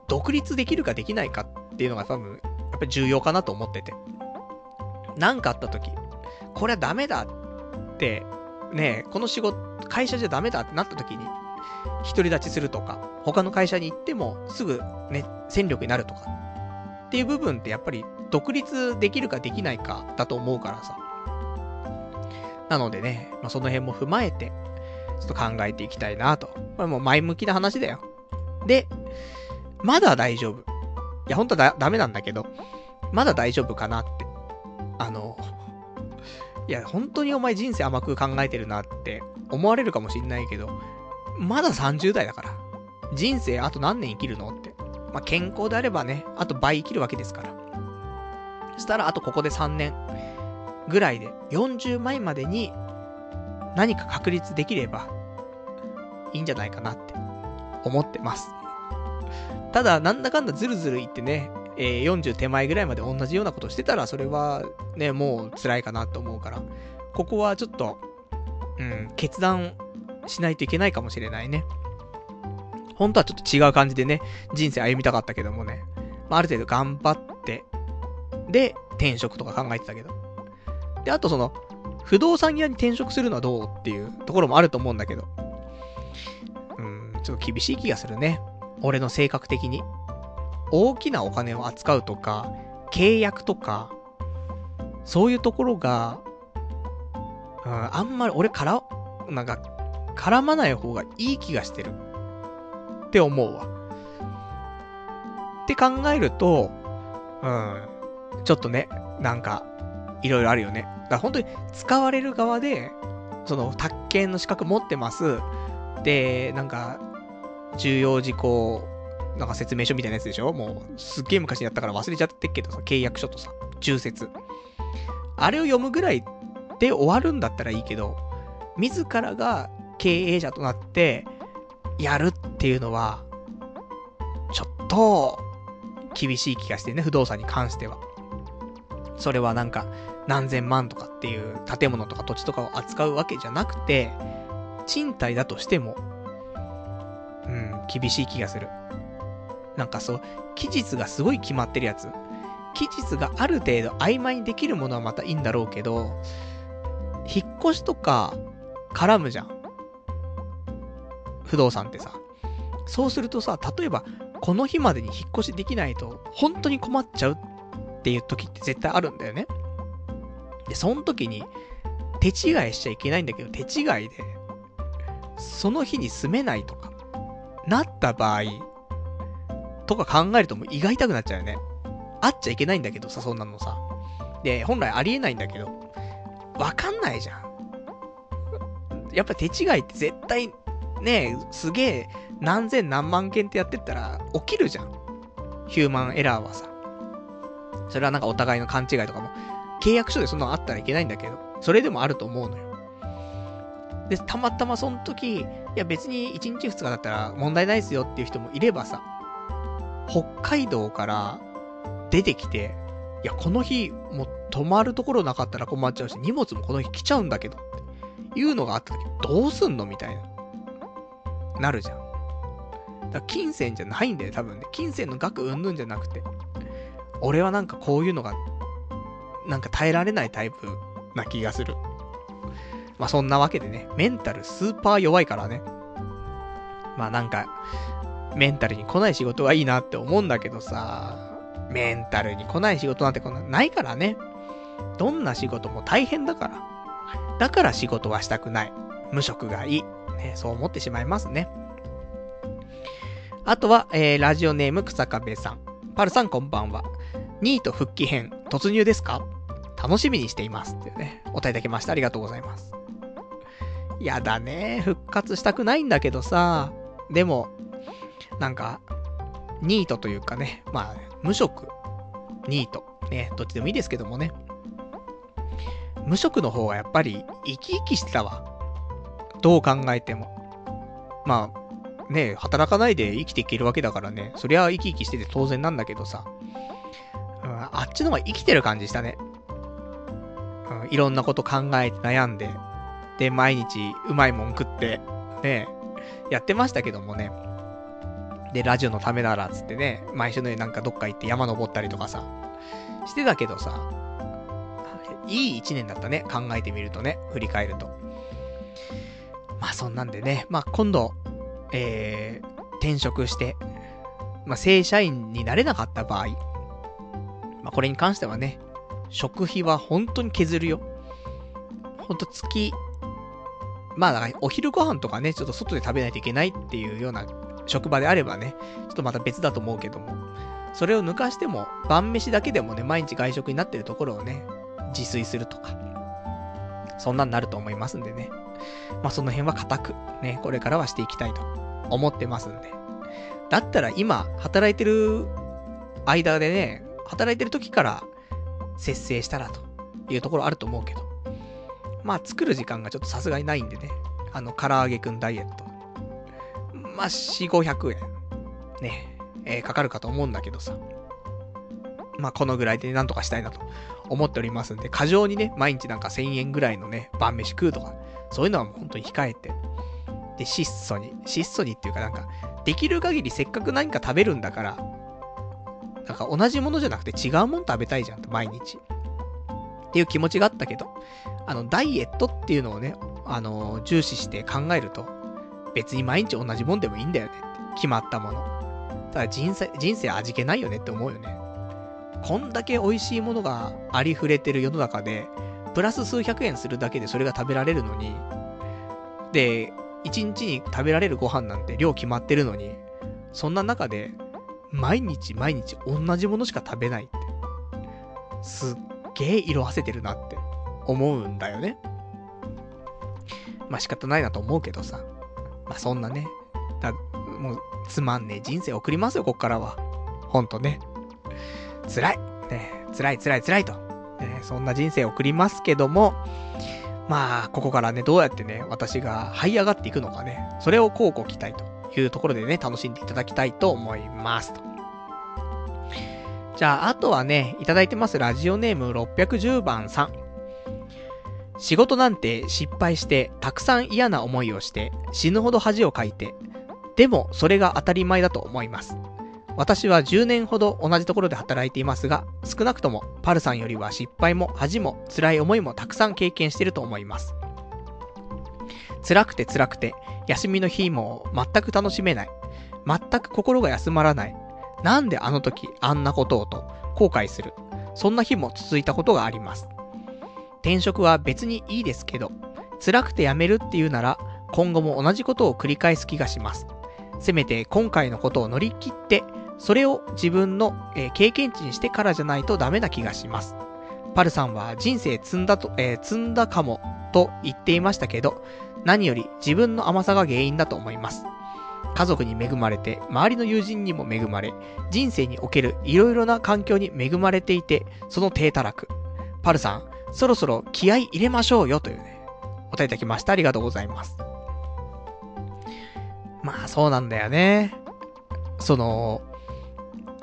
独立できるかできないかっていうのが多分、やっぱり重要かなと思ってて。なんかあった時、これはダメだって、ねこの仕事、会社じゃダメだってなった時に、独り立ちするとか、他の会社に行ってもすぐね、戦力になるとか、っていう部分ってやっぱり独立できるかできないかだと思うからさ。なのでね、まあ、その辺も踏まえて、ちょっと考えていきたいなと。これもう前向きな話だよ。で、まだ大丈夫。いや、ほんとはダメなんだけど、まだ大丈夫かなって。あの、いや、本当にお前人生甘く考えてるなって思われるかもしんないけど、まだ30代だから。人生あと何年生きるのって。まあ、健康であればね、あと倍生きるわけですから。したら、あとここで3年ぐらいで、40枚までに何か確立できれば、いいんじゃないかなって思ってます。ただ、なんだかんだずるずる言ってね、えー、40手前ぐらいまで同じようなことしてたら、それはね、もう辛いかなと思うから、ここはちょっと、うん、決断しないといけないかもしれないね。本当はちょっと違う感じでね、人生歩みたかったけどもね、ま、ある程度頑張って、で、転職とか考えてたけど。で、あとその、不動産屋に転職するのはどうっていうところもあると思うんだけど。うん、ちょっと厳しい気がするね。俺の性格的に。大きなお金を扱うとか、契約とか、そういうところが、うん、あんまり俺から、なんか、絡まない方がいい気がしてる。って思うわ。って考えると、うん、ちょっとね、なんか、いろいろあるよね。だから本当に使われる側で、その、宅建の資格持ってます。で、なんか、重要事項、なんか説明書みたいなやつでしょ？もう、すっげえ昔にやったから忘れちゃってっけどさ、契約書とさ、重説。あれを読むぐらいで終わるんだったらいいけど、自らが経営者となって、やるっていうのは、ちょっと、厳しい気がしてね、不動産に関しては。それはなんか、何千万とかっていう建物とか土地とかを扱うわけじゃなくて、賃貸だとしても、うん、厳しい気がする。なんかそう、期日がすごい決まってるやつ。期日がある程度曖昧にできるものはまたいいんだろうけど、引っ越しとか絡むじゃん。不動産ってさ。そうするとさ、例えば、この日までに引っ越しできないと、本当に困っちゃうっっていう時って絶対あるんだよね。で、その時に、手違いしちゃいけないんだけど、手違いで、その日に住めないとか、なった場合、とか考えるともう胃が痛くなっちゃうよね。あっちゃいけないんだけどさ、そんなのさ。で、本来ありえないんだけど、わかんないじゃん。やっぱ手違いって絶対、ねすげえ、何千何万件ってやってったら、起きるじゃん。ヒューマンエラーはさ。それはなんかお互いの勘違いとかも、契約書でそんなのあったらいけないんだけど、それでもあると思うのよ。で、たまたまその時、いや別に1日2日だったら問題ないですよっていう人もいればさ、北海道から出てきて、いや、この日、もう泊まるところなかったら困っちゃうし、荷物もこの日来ちゃうんだけど、っていうのがあった時、どうすんのみたいな。なるじゃん。だから金銭じゃないんだよ、多分ね。金銭の額うんぬんじゃなくて。俺はなんかこういうのが、なんか耐えられないタイプな気がする。まあそんなわけでね、メンタルスーパー弱いからね。まあなんか、メンタルに来ない仕事はいいなって思うんだけどさ、メンタルに来ない仕事なんてこんなないからね。どんな仕事も大変だから。だから仕事はしたくない。無職がいい。ね、そう思ってしまいますね。あとは、えー、ラジオネーム草壁さん。パルさんこんばんは。ニート復帰編、突入ですか？楽しみにしています。ってね、お答えいただきました。ありがとうございます。やだね。復活したくないんだけどさ。でも、なんか、ニートというかね、まあ、無職、ニート、ね、どっちでもいいですけどもね。無職の方がやっぱり生き生きしてたわ。どう考えても。まあ、ね、働かないで生きていけるわけだからね。そりゃ生き生きしてて当然なんだけどさ。あっちの方が生きてる感じしたね。うん、いろんなこと考えて悩んで。で、毎日うまいもん食って、ね、やってましたけどもね。で、ラジオのためなら、つってね、毎週のようになんかどっか行って山登ったりとかさ、してたけどさ、いい一年だったね、考えてみるとね、振り返ると。まあそんなんでね、まあ今度、えー、転職して、まあ正社員になれなかった場合、まあこれに関してはね、食費は本当に削るよ。ほんと月、まあだからお昼ご飯とかね、ちょっと外で食べないといけないっていうような職場であればね、ちょっとまた別だと思うけども、それを抜かしても、晩飯だけでもね、毎日外食になってるところをね、自炊するとか、そんなんなると思いますんでね。まあその辺は固く、ね、これからはしていきたいと思ってますんで。だったら今、働いてる間でね、働いてる時から節制したらというところあると思うけど。まあ作る時間がちょっとさすがにないんでね。あの、唐揚げくんダイエット。まあ、4、500円、ね、えー、かかるかと思うんだけどさ。まあ、このぐらいでなんとかしたいなと思っておりますんで、過剰にね、毎日なんか1000円ぐらいのね、晩飯食うとか、そういうのはもう本当に控えて、で、質素に、質素にっていうかなんか、できる限りせっかく何か食べるんだから、なんか同じものじゃなくて違うもの食べたいじゃんと、毎日。っていう気持ちがあったけど、あの、ダイエットっていうのをね、あの、重視して考えると、別に毎日同じもんでもいいんだよね決まったもの。ただ人生、人生味気ないよねって思うよね。こんだけ美味しいものがありふれてる世の中で、プラス数百円するだけでそれが食べられるのに、で、一日に食べられるご飯なんて量決まってるのに、そんな中で、毎日毎日同じものしか食べないって、すっげえ色あせてるなって思うんだよね。まあ仕方ないなと思うけどさ。まあそんなね、だもうつまんねえ人生送りますよ、こっからは。ほんとね。辛い。ね、辛い辛い辛いと。ね、そんな人生送りますけども、まあ、ここからね、どうやってね、私が這い上がっていくのかね、それをこうご期待というところでね、楽しんでいただきたいと思います。じゃあ、あとはね、いただいてますラジオネーム610番さん。仕事なんて失敗してたくさん嫌な思いをして死ぬほど恥をかいて、でもそれが当たり前だと思います。私は10年ほど同じところで働いていますが、少なくともパルさんよりは失敗も恥も辛い思いもたくさん経験してると思います。辛くて辛くて、休みの日も全く楽しめない。全く心が休まらない。なんであの時あんなことをと後悔する。そんな日も続いたことがあります。転職は別にいいですけど、辛くて辞めるっていうなら、今後も同じことを繰り返す気がします。せめて今回のことを乗り切って、それを自分の、えー、経験値にしてからじゃないとダメな気がします。パルさんは人生積んだと、えー、積んだかもと言っていましたけど、何より自分の甘さが原因だと思います。家族に恵まれて、周りの友人にも恵まれ、人生における色々な環境に恵まれていて、その低たらく。パルさん、そろそろ気合い入れましょうよというね、お答えいただきました。ありがとうございます。まあそうなんだよね。その、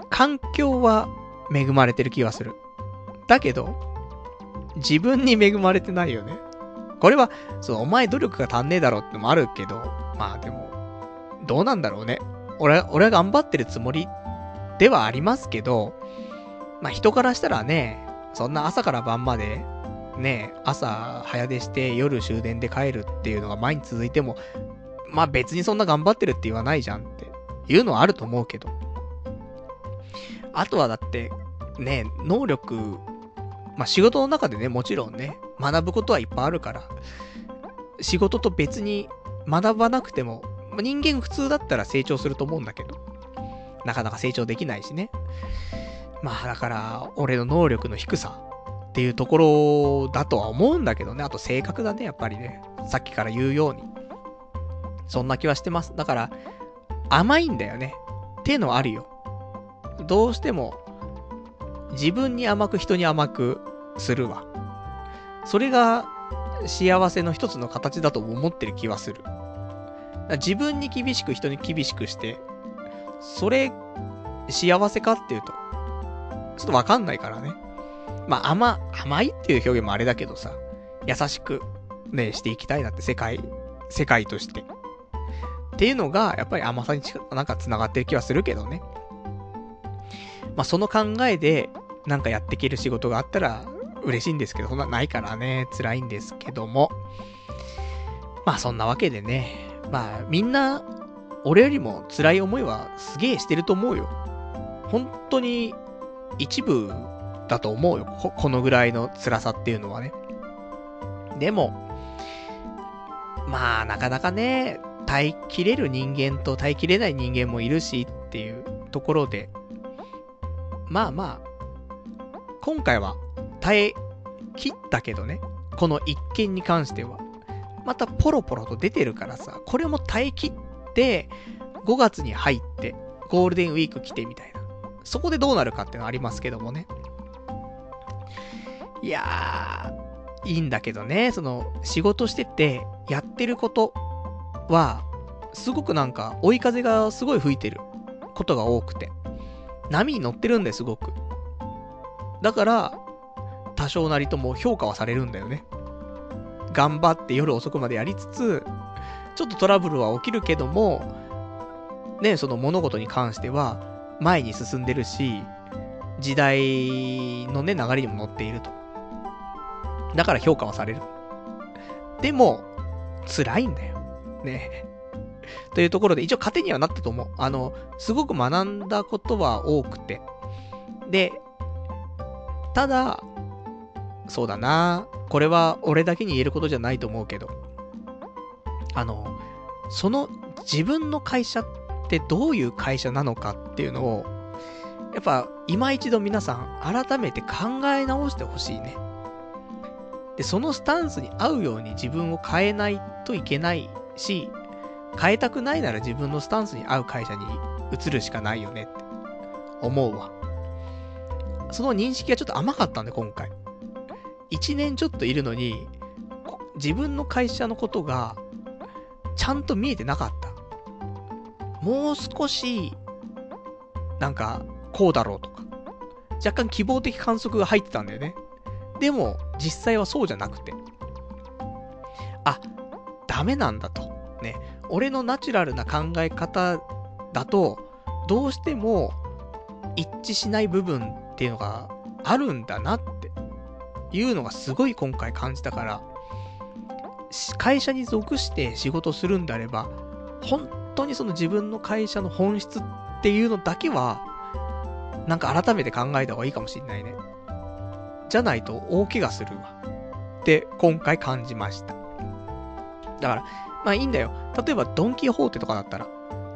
環境は恵まれてる気がする。だけど、自分に恵まれてないよね。これは、そう、お前努力が足んねえだろってのもあるけど、まあでも、どうなんだろうね。俺、俺は頑張ってるつもりではありますけど、まあ人からしたらね、そんな朝から晩まで、ね、朝早出して夜終電で帰るっていうのが毎日続いても、まあ別にそんな頑張ってるって言わないじゃんっていうのはあると思うけど。あとはだって、ね、能力、まあ仕事の中でね、もちろんね、学ぶことはいっぱいあるから、仕事と別に学ばなくても、まあ、人間普通だったら成長すると思うんだけど、なかなか成長できないしね。まあだから、俺の能力の低さっていうところだとは思うんだけどね。あと性格だね、やっぱりね。さっきから言うように。そんな気はしてます。だから、甘いんだよね。っていうのはあるよ。どうしても、自分に甘く人に甘くするわ。それが幸せの一つの形だと思ってる気はする。自分に厳しく人に厳しくして、それ、幸せかっていうと、ちょっとわかんないからね。まあ、甘、甘いっていう表現もあれだけどさ、優しくね、していきたいなって世界、世界として。っていうのが、やっぱり甘さになんか繋がってる気はするけどね。まあ、その考えで、なんかやっていける仕事があったら嬉しいんですけど、そんなないからね、辛いんですけども。まあ、そんなわけでね。まあ、みんな、俺よりも辛い思いはすげえしてると思うよ。本当に、一部だと思うよこ。このぐらいの辛さっていうのはね。でも、まあ、なかなかね、耐えきれる人間と耐えきれない人間もいるしっていうところで、まあまあ、今回は耐え切ったけどね、この一件に関しては。またポロポロと出てるからさ、これも耐え切って、5月に入って、ゴールデンウィーク来てみたいな。そこでどうなるかっていうのありますけどもね。いやー、いいんだけどね、その、仕事してて、やってることは、すごくなんか、追い風がすごい吹いてることが多くて。波に乗ってるんですごく。だから、多少なりとも評価はされるんだよね。頑張って夜遅くまでやりつつ、ちょっとトラブルは起きるけども、ね、その物事に関しては、前に進んでるし、時代のね、流れにも乗っていると。だから評価はされる。でも、辛いんだよ。ね。というところで、一応糧にはなったと思う。あの、すごく学んだことは多くて。で、ただ、そうだな。これは俺だけに言えることじゃないと思うけど。あの、その自分の会社ってどういう会社なのかっていうのを、やっぱ今一度皆さん改めて考え直してほしいね。で、そのスタンスに合うように自分を変えないといけないし、変えたくないなら自分のスタンスに合う会社に移るしかないよねって思うわ。その認識がちょっと甘かったんで、今回。1年ちょっといるのに、自分の会社のことが、ちゃんと見えてなかった。もう少し、なんか、こうだろうとか、若干希望的観測が入ってたんだよね。でも、実際はそうじゃなくて。あ、ダメなんだと。ね。俺のナチュラルな考え方だと、どうしても一致しない部分っていうのがあるんだなっていうのがすごい今回感じたから、会社に属して仕事するんであれば、本当にその自分の会社の本質っていうのだけは、なんか改めて考えた方がいいかもしんないね。じゃないと大怪我するわ。って今回感じました。だから、まあいいんだよ。例えばドンキホーテとかだったら、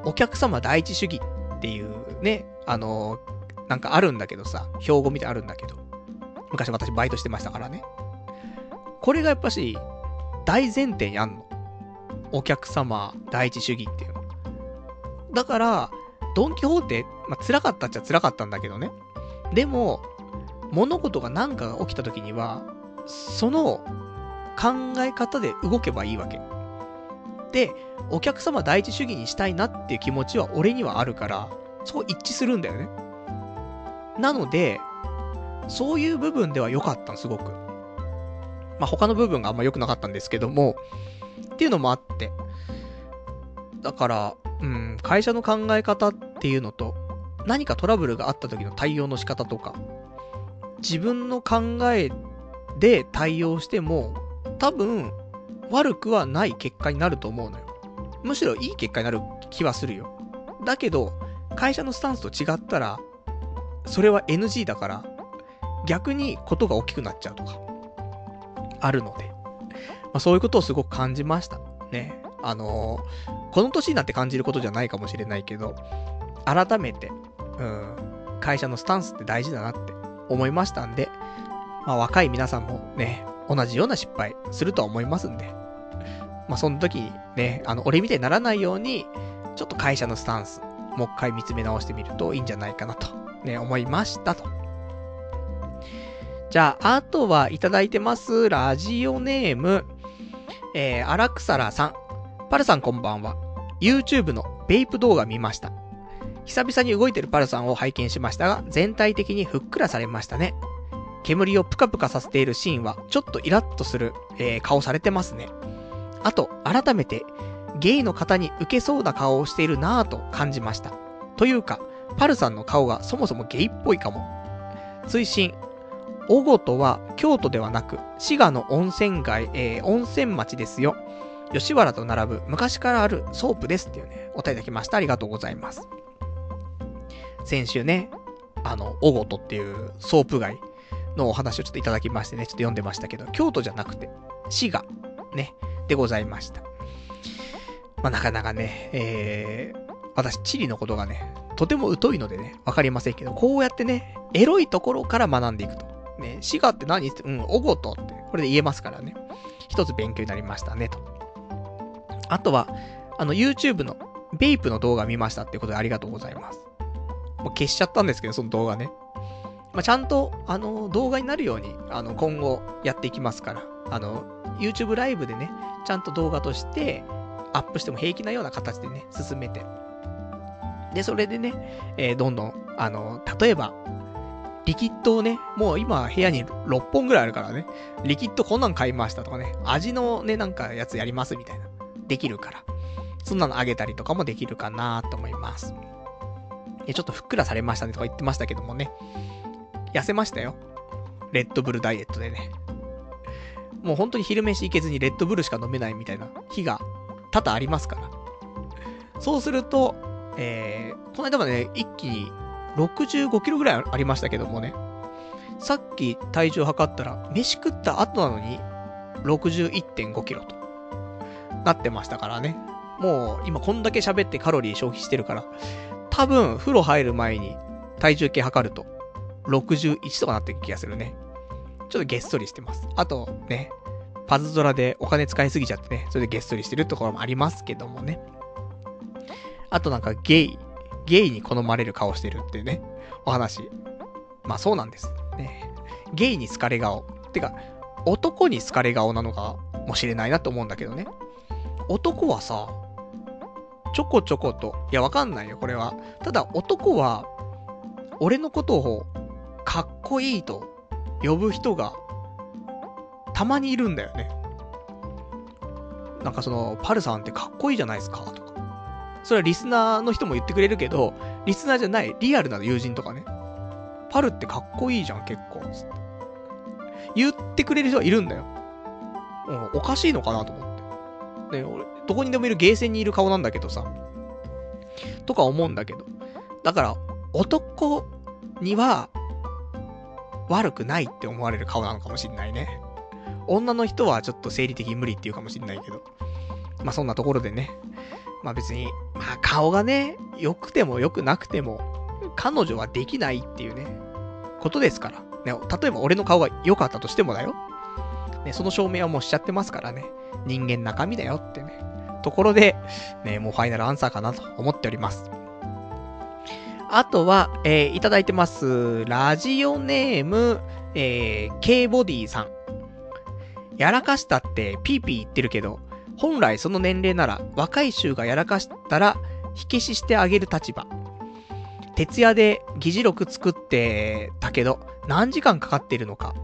お客様第一主義っていうね、あのー、なんかあるんだけどさ、標語みたいあるんだけど。昔私バイトしてましたからね。これがやっぱし、大前提にあんの。お客様第一主義っていうの。だから、ドンキホーテ、まあ、辛かったっちゃ辛かったんだけどね。でも、物事が何かが起きた時には、その考え方で動けばいいわけ。で、お客様第一主義にしたいなっていう気持ちは俺にはあるから、そこ一致するんだよね。なので、そういう部分では良かったすごく。まあ、他の部分があんま良くなかったんですけども、っていうのもあって。だから、うん、会社の考え方っていうのと、何かトラブルがあった時の対応の仕方とか、自分の考えで対応しても、多分、悪くはない結果になると思うのよ。むしろいい結果になる気はするよ。だけど、会社のスタンスと違ったら、それは NG だから、逆にことが大きくなっちゃうとか、あるので、まあ、そういうことをすごく感じました。ね。あのー、この年になって感じることじゃないかもしれないけど、改めて、うん、会社のスタンスって大事だなって思いましたんで、まあ若い皆さんもね、同じような失敗するとは思いますんで、まあその時にね、あの、俺みたいにならないように、ちょっと会社のスタンス、もう一回見つめ直してみるといいんじゃないかなと、ね、思いましたと。じゃあ、あとはいただいてます。ラジオネーム、えー、荒草らさん。パルさんこんばんは。YouTube のベイプ動画見ました。久々に動いてるパルさんを拝見しましたが、全体的にふっくらされましたね。煙をプカプカさせているシーンは、ちょっとイラッとする、えー、顔されてますね。あと、改めて、ゲイの方に受けそうな顔をしているなぁと感じました。というか、パルさんの顔がそもそもゲイっぽいかも。追伸、雄琴は京都ではなく、滋賀の温泉街、えー、温泉町ですよ。吉原と並ぶ昔からあるソープですっていうね、お便りいただきました。ありがとうございます。先週ね、あの、雄琴っていうソープ街のお話をちょっといただきましてね、ちょっと読んでましたけど、京都じゃなくて、滋賀、ね、でございました。まあ、なかなかね、えー、私、地理のことがね、とても疎いのでね、わかりませんけど、こうやってね、エロいところから学んでいくと。ね、滋賀って何？って、うん、おごとって、これで言えますからね。一つ勉強になりましたね、と。あとは、あの、YouTube の、ベイプの動画見ましたってことでありがとうございます。もう消しちゃったんですけど、その動画ね。まあ、ちゃんと、あの、動画になるように、あの、今後やっていきますから、あの、YouTube ライブでね、ちゃんと動画として、アップしても平気なような形でね、進めて。で、それでね、えー、どんどん、あの、例えば、リキッドをね、もう今部屋に6本ぐらいあるからね、リキッドこんなん買いましたとかね、味のね、なんかやつやりますみたいな。できるから。そんなのあげたりとかもできるかなと思います。え、ちょっとふっくらされましたねとか言ってましたけどもね。痩せましたよ。レッドブルダイエットでね。もう本当に昼飯行けずにレッドブルしか飲めないみたいな日が多々ありますから。そうすると、えー、この間までね、一気に65キロぐらいありましたけどもね。さっき体重測ったら、飯食った後なのに61.5キロとなってましたからね。もう今こんだけ喋ってカロリー消費してるから、多分風呂入る前に体重計測ると61とかなってる気がするね。ちょっとげっそりしてます。あとね、パズドラでお金使いすぎちゃってね、それでげっそりしてるところもありますけどもね。あとなんかゲイ、ゲイに好まれる顔してるっていうね、お話。まあそうなんです。ね。ゲイに好かれ顔。てか、男に好かれ顔なのかもしれないなと思うんだけどね。男はさ、ちょこちょこと、いやわかんないよ、これは。ただ男は、俺のことをかっこいいと呼ぶ人が、たまにいるんだよね。なんかその、パルさんってかっこいいじゃないですか、とか。それはリスナーの人も言ってくれるけど、リスナーじゃない、リアルな友人とかね。パルってかっこいいじゃん、結構。つって。言ってくれる人はいるんだよ。うん、おかしいのかなと思って。ね、俺、どこにでもいるゲーセンにいる顔なんだけどさ。とか思うんだけど。だから、男には、悪くないって思われる顔なのかもしんないね。女の人はちょっと生理的に無理っていうかもしんないけど。まあそんなところでね。まあ別に、まあ顔がね、良くても良くなくても、彼女はできないっていうね、ことですから。ね、例えば俺の顔が良かったとしてもだよ。ね、その証明はもうしちゃってますからね。人間中身だよってね。ところで、ね、もうファイナルアンサーかなと思っております。あとは、えー、いただいてます。ラジオネーム、えー、K ボディさん。やらかしたってピーピー言ってるけど、本来その年齢なら若い衆がやらかしたら火消ししてあげる立場。徹夜で議事録作ってたけど、何時間かかってるのか。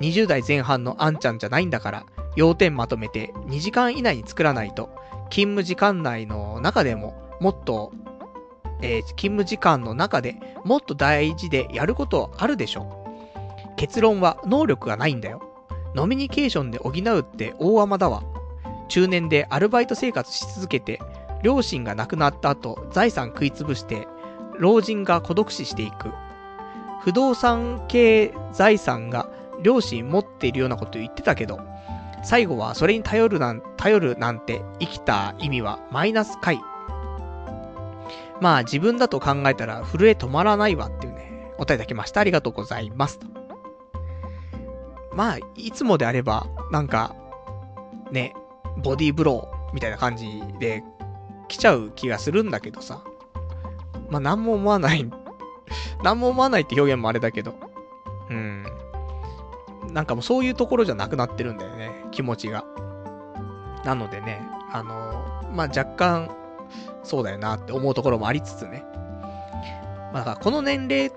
20代前半のあんちゃんじゃないんだから、要点まとめて2時間以内に作らないと、勤務時間内の中でももっと、えー、勤務時間の中でもっと大事でやることあるでしょ。結論は能力がないんだよ。ノミニケーションで補うって大甘だわ。中年でアルバイト生活し続けて、両親が亡くなった後、財産食いつぶして、老人が孤独死していく。不動産系財産が両親持っているようなこと言ってたけど、最後はそれに頼るなん、頼るなんて生きた意味はマイナス回。まあ自分だと考えたら震え止まらないわっていうね、お答えいただきました。ありがとうございます。まあ、いつもであれば、なんか、ね、ボディーブローみたいな感じで来ちゃう気がするんだけどさ。まあ、なんも思わない なんも思わないって表現もあれだけど。うん。なんかもうそういうところじゃなくなってるんだよね、気持ちが。なのでね、あのー、まあ、若干、そうだよなって思うところもありつつね。まあ、だからこの年齢っ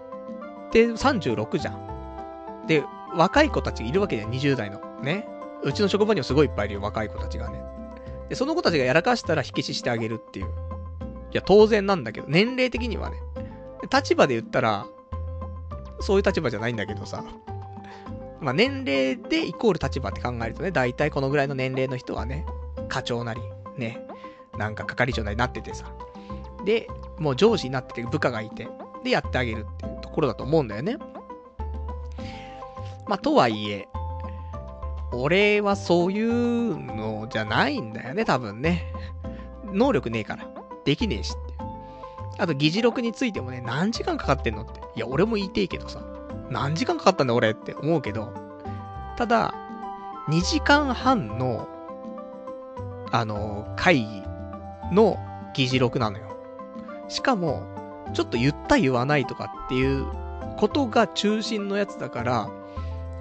て36じゃん。で、若い子たちいるわけじゃん、20代の。ね。うちの職場にはすごいいっぱいいるよ、若い子たちがね。で、その子たちがやらかしたら火消ししてあげるっていう。いや、当然なんだけど、年齢的にはね。立場で言ったら、そういう立場じゃないんだけどさ。まあ、年齢でイコール立場って考えるとね、大体このぐらいの年齢の人はね、課長なり、ね、なんか係長なりなっててさ。で、もう上司になってて部下がいて、でやってあげるっていうところだと思うんだよね。まあ、とはいえ、俺はそういうのじゃないんだよね、多分ね。能力ねえから。できねえしって。あと、議事録についてもね、何時間かかってんのって。いや、俺も言いてえけどさ。何時間かかったんだ俺って思うけど。ただ、2時間半の、あの、会議の議事録なのよ。しかも、ちょっと言った言わないとかっていうことが中心のやつだから、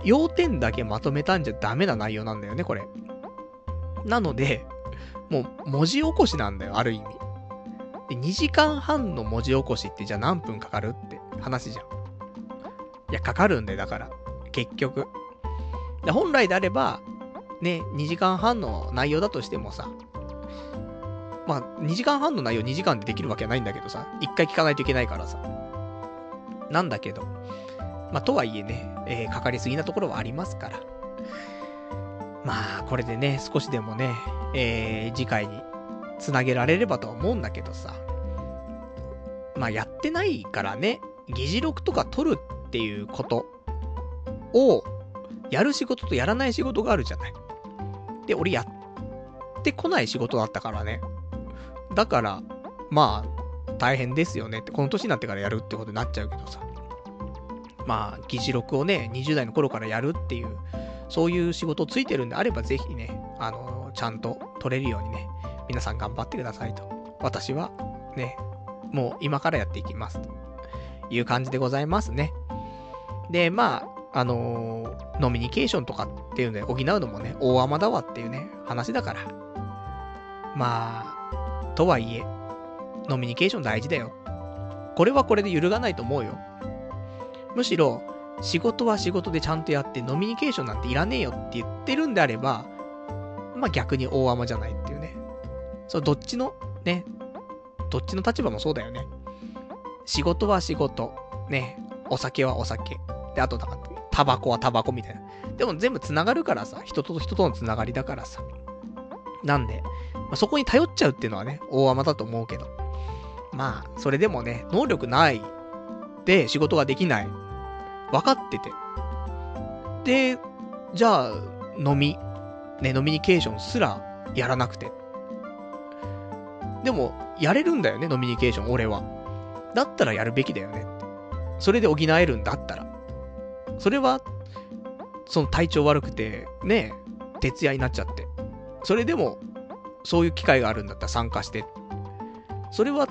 要点だけまとめたんじゃダメな内容なんだよね、これ。なので、もう文字起こしなんだよ、ある意味。で、2時間半の文字起こしってじゃあ何分かかるって話じゃん。いや、かかるんだよ、だから。結局。で本来であれば、ね、2時間半の内容だとしてもさ、まあ、2時間半の内容2時間でできるわけはないんだけどさ、1回聞かないといけないからさ。なんだけど、まあ、とはいえね、えー、かかりすぎなところはありますから。まあ、これでね、少しでもね、えー、次回につなげられればとは思うんだけどさ。まあ、やってないからね、議事録とか取るっていうことを、やる仕事とやらない仕事があるじゃない。で、俺やってこない仕事だったからね。だから、まあ、大変ですよねって、この年になってからやるってことになっちゃうけどさ。まあ、議事録をね、20代の頃からやるっていう、そういう仕事ついてるんであれば、ぜひね、あの、ちゃんと取れるようにね、皆さん頑張ってくださいと。私は、ね、もう今からやっていきます。という感じでございますね。で、まあ、あのー、ノミニケーションとかっていうので補うのもね、大甘だわっていうね、話だから。まあ、とはいえ、ノミニケーション大事だよ。これはこれで揺るがないと思うよ。むしろ、仕事は仕事でちゃんとやって、ノミニケーションなんていらねえよって言ってるんであれば、まあ逆に大甘じゃないっていうね。そう、どっちの、ね、どっちの立場もそうだよね。仕事は仕事。ね、お酒はお酒。で、あとなんか、タバコはタバコみたいな。でも全部繋がるからさ、人と人との繋がりだからさ。なんで、まあ、そこに頼っちゃうっていうのはね、大甘だと思うけど。まあ、それでもね、能力ないで仕事ができない。分かってて。で、じゃあ、飲み、ね、飲みニケーションすらやらなくて。でも、やれるんだよね、飲みニケーション、俺は。だったらやるべきだよね。それで補えるんだったら。それは、その体調悪くて、ね、徹夜になっちゃって。それでも、そういう機会があるんだったら参加して。それは、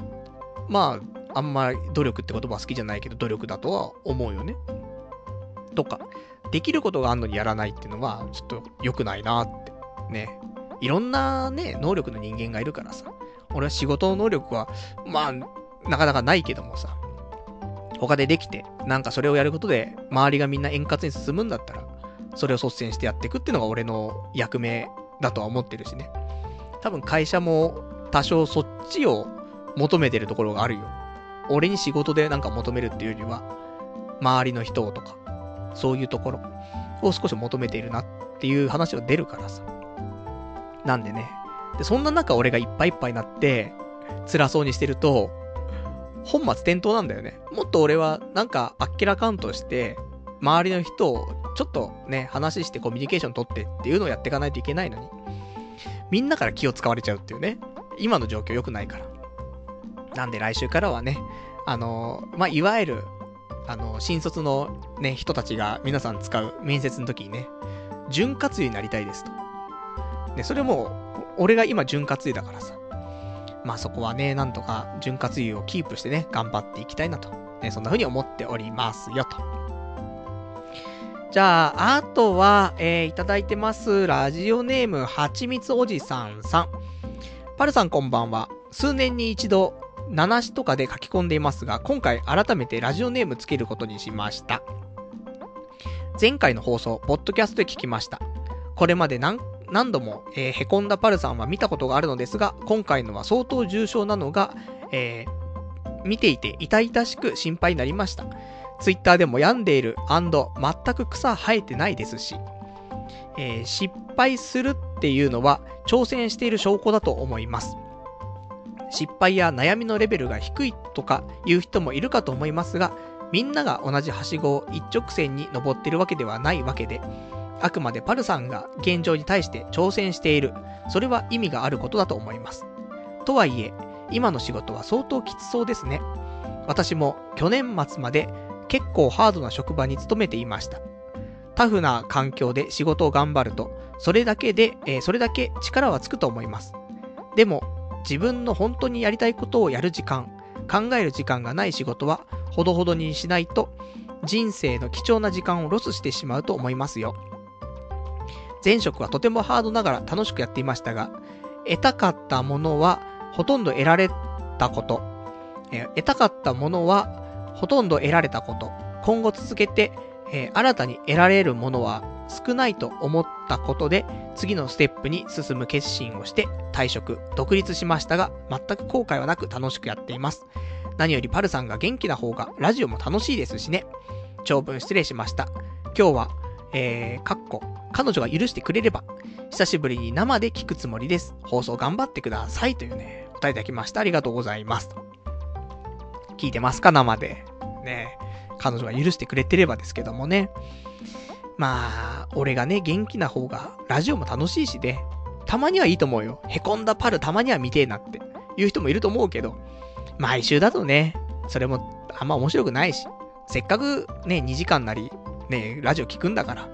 まあ、あんまり努力って言葉好きじゃないけど、努力だとは思うよね。とか、できることがあんのにやらないっていうのは、ちょっと良くないなって。ね。いろんなね、能力の人間がいるからさ。俺は仕事の能力は、まあ、なかなかないけどもさ。他でできて、なんかそれをやることで、周りがみんな円滑に進むんだったら、それを率先してやっていくっていうのが俺の役目だとは思ってるしね。多分会社も多少そっちを求めてるところがあるよ。俺に仕事でなんか求めるっていうよりは、周りの人とか、そういうところを少し求めているなっていう話は出るからさ。なんでね。で、そんな中俺がいっぱいいっぱいになって、辛そうにしてると、本末転倒なんだよね。もっと俺はなんかあっけらかんとして、周りの人をちょっとね、話してコミュニケーション取ってっていうのをやっていかないといけないのに。みんなから気を使われちゃうっていうね。今の状況良くないから。なんで来週からはね、あの、まあ、いわゆる、あの、新卒のね、人たちが皆さん使う面接の時にね、潤滑油になりたいですと。で、それも、俺が今潤滑油だからさ。まあそこはね、なんとか潤滑油をキープしてね、頑張っていきたいなと。ね、そんな風に思っておりますよと。じゃあ、あとは、えー、いただいてます。ラジオネーム、はちみつおじさんさん。パルさんこんばんは。数年に一度、七しとかで書き込んでいますが、今回改めてラジオネームつけることにしました。前回の放送、ポッドキャストで聞きました。これまで何何度も、えー、へこんだパルさんは見たことがあるのですが、今回のは相当重症なのが、えー、見ていて痛々しく心配になりました。ツイッターでも病んでいる全く草生えてないですし、えー、失敗するっていうのは挑戦している証拠だと思います。失敗や悩みのレベルが低いとかいう人もいるかと思いますが、みんなが同じはしごを一直線に登ってるわけではないわけで、あくまでパルさんが現状に対して挑戦している。それは意味があることだと思います。とはいえ、今の仕事は相当きつそうですね。私も去年末まで結構ハードな職場に勤めていました。タフな環境で仕事を頑張ると、それだけで、えー、それだけ力はつくと思います。でも、自分の本当にやりたいことをやる時間、考える時間がない仕事は、ほどほどにしないと、人生の貴重な時間をロスしてしまうと思いますよ。前職はとてもハードながら楽しくやっていましたが、得たかったものはほとんど得られたこと。え、得たかったものはほとんど得られたこと。今後続けて、えー、新たに得られるものは少ないと思ったことで、次のステップに進む決心をして退職、独立しましたが、全く後悔はなく楽しくやっています。何よりパルさんが元気な方がラジオも楽しいですしね。長文失礼しました。今日は、えー、かっこ、彼女が許してくれれば、久しぶりに生で聞くつもりです。放送頑張ってください。というね、答えいただきました。ありがとうございます。聞いてますか生で。ね彼女が許してくれてればですけどもね。まあ、俺がね、元気な方が、ラジオも楽しいしね。たまにはいいと思うよ。へこんだパルたまには見てえなっていう人もいると思うけど、毎週だとね、それもあんま面白くないし、せっかくね、2時間なり、ね、ラジオ聞くんだから、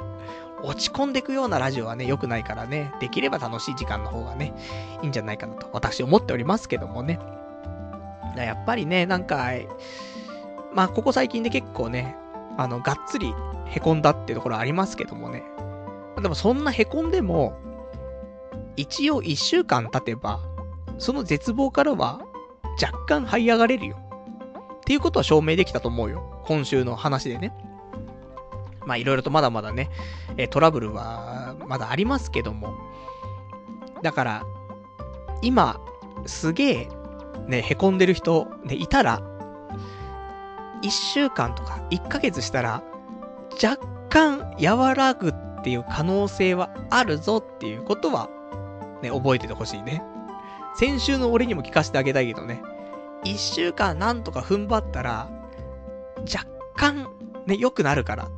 落ち込んでくようなラジオはね、良くないからね、できれば楽しい時間の方がね、いいんじゃないかなと、私思っておりますけどもね。やっぱりね、なんか、まあ、ここ最近で結構ね、あの、がっつり凹んだってところありますけどもね。でもそんな凹んでも、一応一週間経てば、その絶望からは若干這い上がれるよ。っていうことは証明できたと思うよ。今週の話でね。まあいろいろとまだまだね、えトラブルはまだありますけども。だから、今、すげえ、ね、凹んでる人、ね、いたら、1週間とか1ヶ月したら、若干和らぐっていう可能性はあるぞっていうことは、ね、覚えててほしいね。先週の俺にも聞かせてあげたいけどね。1週間なんとか踏ん張ったら、若干ね、良くなるから。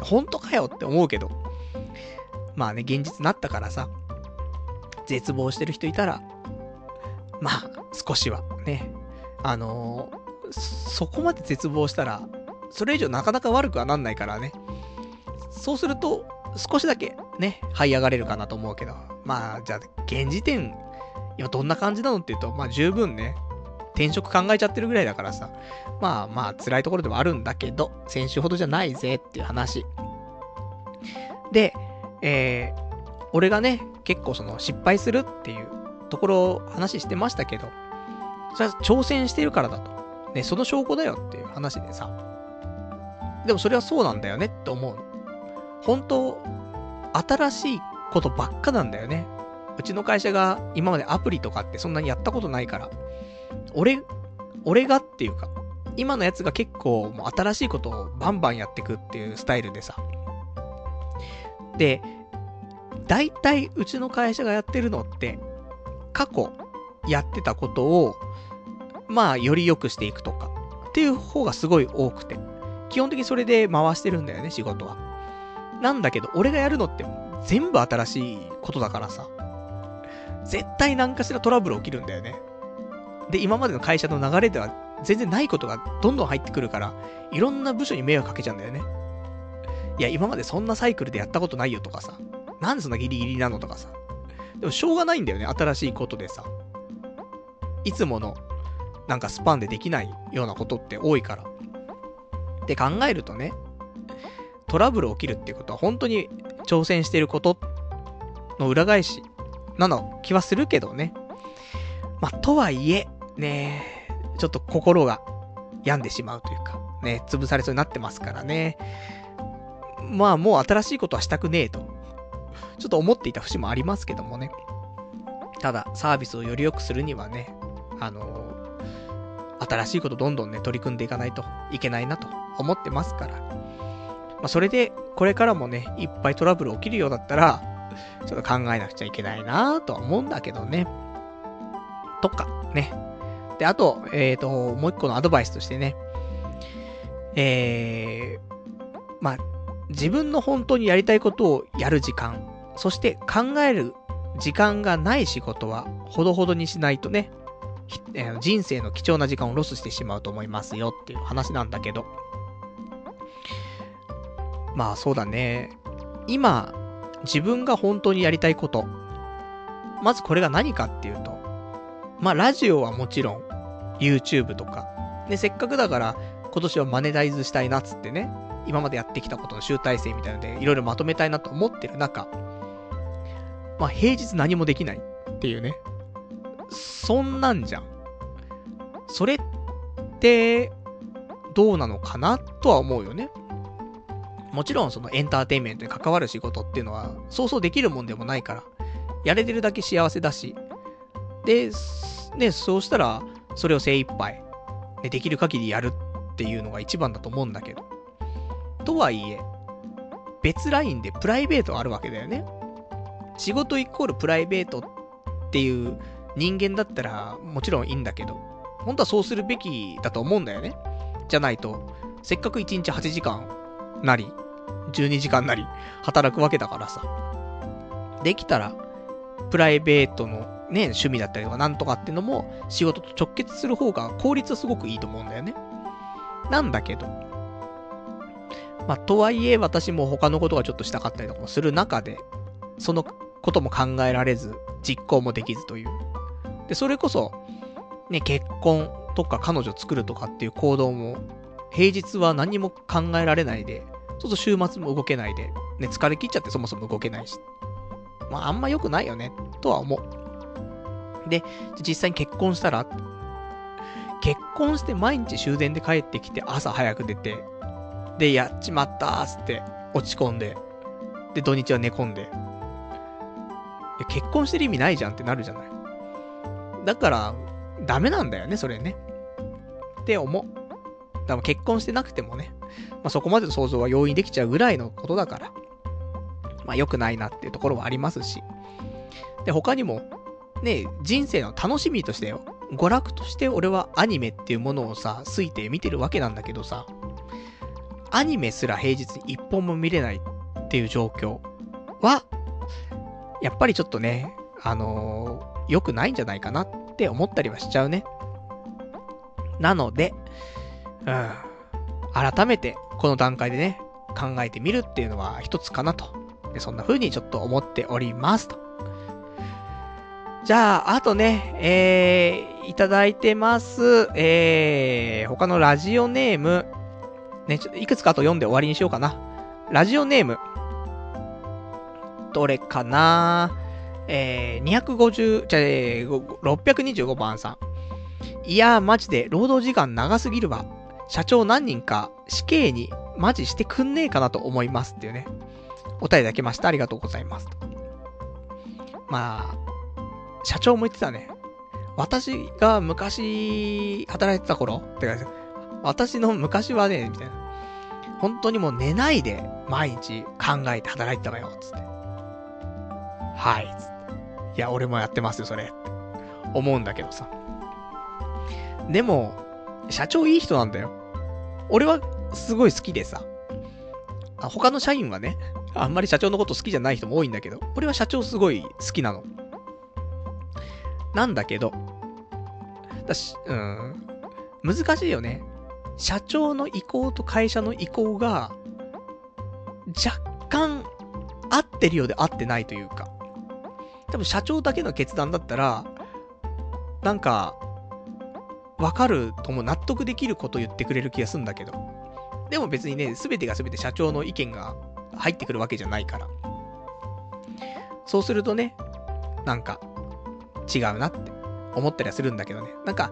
本当かよって思うけど。まあね、現実になったからさ、絶望してる人いたら、まあ、少しはね、あのー、そこまで絶望したら、それ以上なかなか悪くはなんないからね。そうすると、少しだけね、這い上がれるかなと思うけど、まあ、じゃあ、現時点、今どんな感じなのって言うと、まあ十分ね、転職考えちゃってるぐらいだからさ、まあまあ辛いところでもあるんだけど、先週ほどじゃないぜっていう話。で、えー、俺がね、結構その失敗するっていうところを話してましたけど、それは挑戦してるからだと。ね、その証拠だよっていう話でさ。でもそれはそうなんだよねって思う。本当、新しいことばっかなんだよね。うちの会社が今までアプリとかってそんなにやったことないから、俺、俺がっていうか、今のやつが結構もう新しいことをバンバンやってくっていうスタイルでさ。で、大体うちの会社がやってるのって、過去やってたことを、まあ、より良くしていくとか、っていう方がすごい多くて。基本的にそれで回してるんだよね、仕事は。なんだけど、俺がやるのって全部新しいことだからさ。絶対何かしらトラブル起きるんだよね。で、今までの会社の流れでは全然ないことがどんどん入ってくるから、いろんな部署に迷惑かけちゃうんだよね。いや、今までそんなサイクルでやったことないよとかさ。なんでそんなギリギリなのとかさ。でもしょうがないんだよね、新しいことでさ。いつもの、なんかスパンでできないようなことって多いから。って考えるとね、トラブル起きるっていうことは本当に挑戦してることの裏返しなの気はするけどね。まあ、とはいえ、ねちょっと心が病んでしまうというか、ね、潰されそうになってますからね。まあ、もう新しいことはしたくねえと。ちょっと思っていた節もありますけどもね。ただ、サービスをより良くするにはね、あの、新しいことどんどんね、取り組んでいかないといけないなと思ってますから。まあ、それで、これからもね、いっぱいトラブル起きるようだったら、ちょっと考えなくちゃいけないなとは思うんだけどね。とか、ね。で、あと、えっ、ー、と、もう一個のアドバイスとしてね。えー、まあ、自分の本当にやりたいことをやる時間、そして考える時間がない仕事は、ほどほどにしないとね、えー、人生の貴重な時間をロスしてしまうと思いますよっていう話なんだけど。まあそうだね。今、自分が本当にやりたいこと。まずこれが何かっていうと、まあラジオはもちろん、YouTube とか、で、せっかくだから今年はマネタイズしたいなっつってね、今までやってきたことの集大成みたいので、いろいろまとめたいなと思ってる中、まあ平日何もできないっていうね。そんなんじゃん。それって、どうなのかなとは思うよね。もちろんそのエンターテインメントに関わる仕事っていうのは、そうそうできるもんでもないから、やれてるだけ幸せだし、で、ね、そうしたら、それを精一杯、ね、できる限りやるっていうのが一番だと思うんだけど。とはいえ、別ラインでプライベートあるわけだよね。仕事イコールプライベートっていう人間だったらもちろんいいんだけど、本当はそうするべきだと思うんだよね。じゃないと、せっかく1日8時間なり、12時間なり働くわけだからさ。できたら、プライベートのね、趣味だったりとかなんとかっていうのも仕事と直結する方が効率はすごくいいと思うんだよね。なんだけど、まあ、とはいえ私も他のことがちょっとしたかったりとかもする中で、そのことも考えられず、実行もできずという。で、それこそ、ね、結婚とか彼女作るとかっていう行動も、平日は何も考えられないで、そうすると週末も動けないで、ね、疲れ切っちゃってそもそも動けないし。まあ、あんま良くないよね、とは思う。で、実際に結婚したら、結婚して毎日終電で帰ってきて朝早く出て、で、やっちまったーつって落ち込んで、で、土日は寝込んで。結婚してる意味ないじゃんってなるじゃない。だから、ダメなんだよね、それね。って思う。だから結婚してなくてもね、まあ、そこまでの想像は容易にできちゃうぐらいのことだから、まあ良くないなっていうところはありますし。で、他にも、ね、人生の楽しみとしてよ、娯楽として俺はアニメっていうものをさ、推定見てるわけなんだけどさ、アニメすら平日に一本も見れないっていう状況は、やっぱりちょっとね、あのー、良くないんじゃないかなって思ったりはしちゃうね。なので、うん、改めてこの段階でね、考えてみるっていうのは一つかなと。でそんな風にちょっと思っておりますと。じゃあ、あとね、えー、いただいてます。えー、他のラジオネーム。ね、ちょっといくつかあと読んで終わりにしようかな。ラジオネーム。どれかな？えー、250、じゃえー、625番さん。いやー、マジで、労働時間長すぎるわ。社長何人か死刑にマジしてくんねえかなと思いますっていうね。お便りいただきました。ありがとうございます。まあ、社長も言ってたね。私が昔働いてた頃ってか、私の昔はね、みたいな。本当にもう寝ないで毎日考えて働いてたわよ、つって。はい、つって。いや、俺もやってますよ、それ。思うんだけどさ。でも、社長いい人なんだよ。俺はすごい好きでさ。あ他の社員はね、あんまり社長のこと好きじゃない人も多いんだけど、俺は社長すごい好きなの。なんだけど、だし、うん、難しいよね。社長の意向と会社の意向が、若干合ってるようで合ってないというか。多分社長だけの決断だったら、なんか、わかるとも納得できること言ってくれる気がするんだけど。でも別にね、すべてがすべて社長の意見が入ってくるわけじゃないから。そうするとね、なんか、違うなって思ったりはするんだけどね。なんか、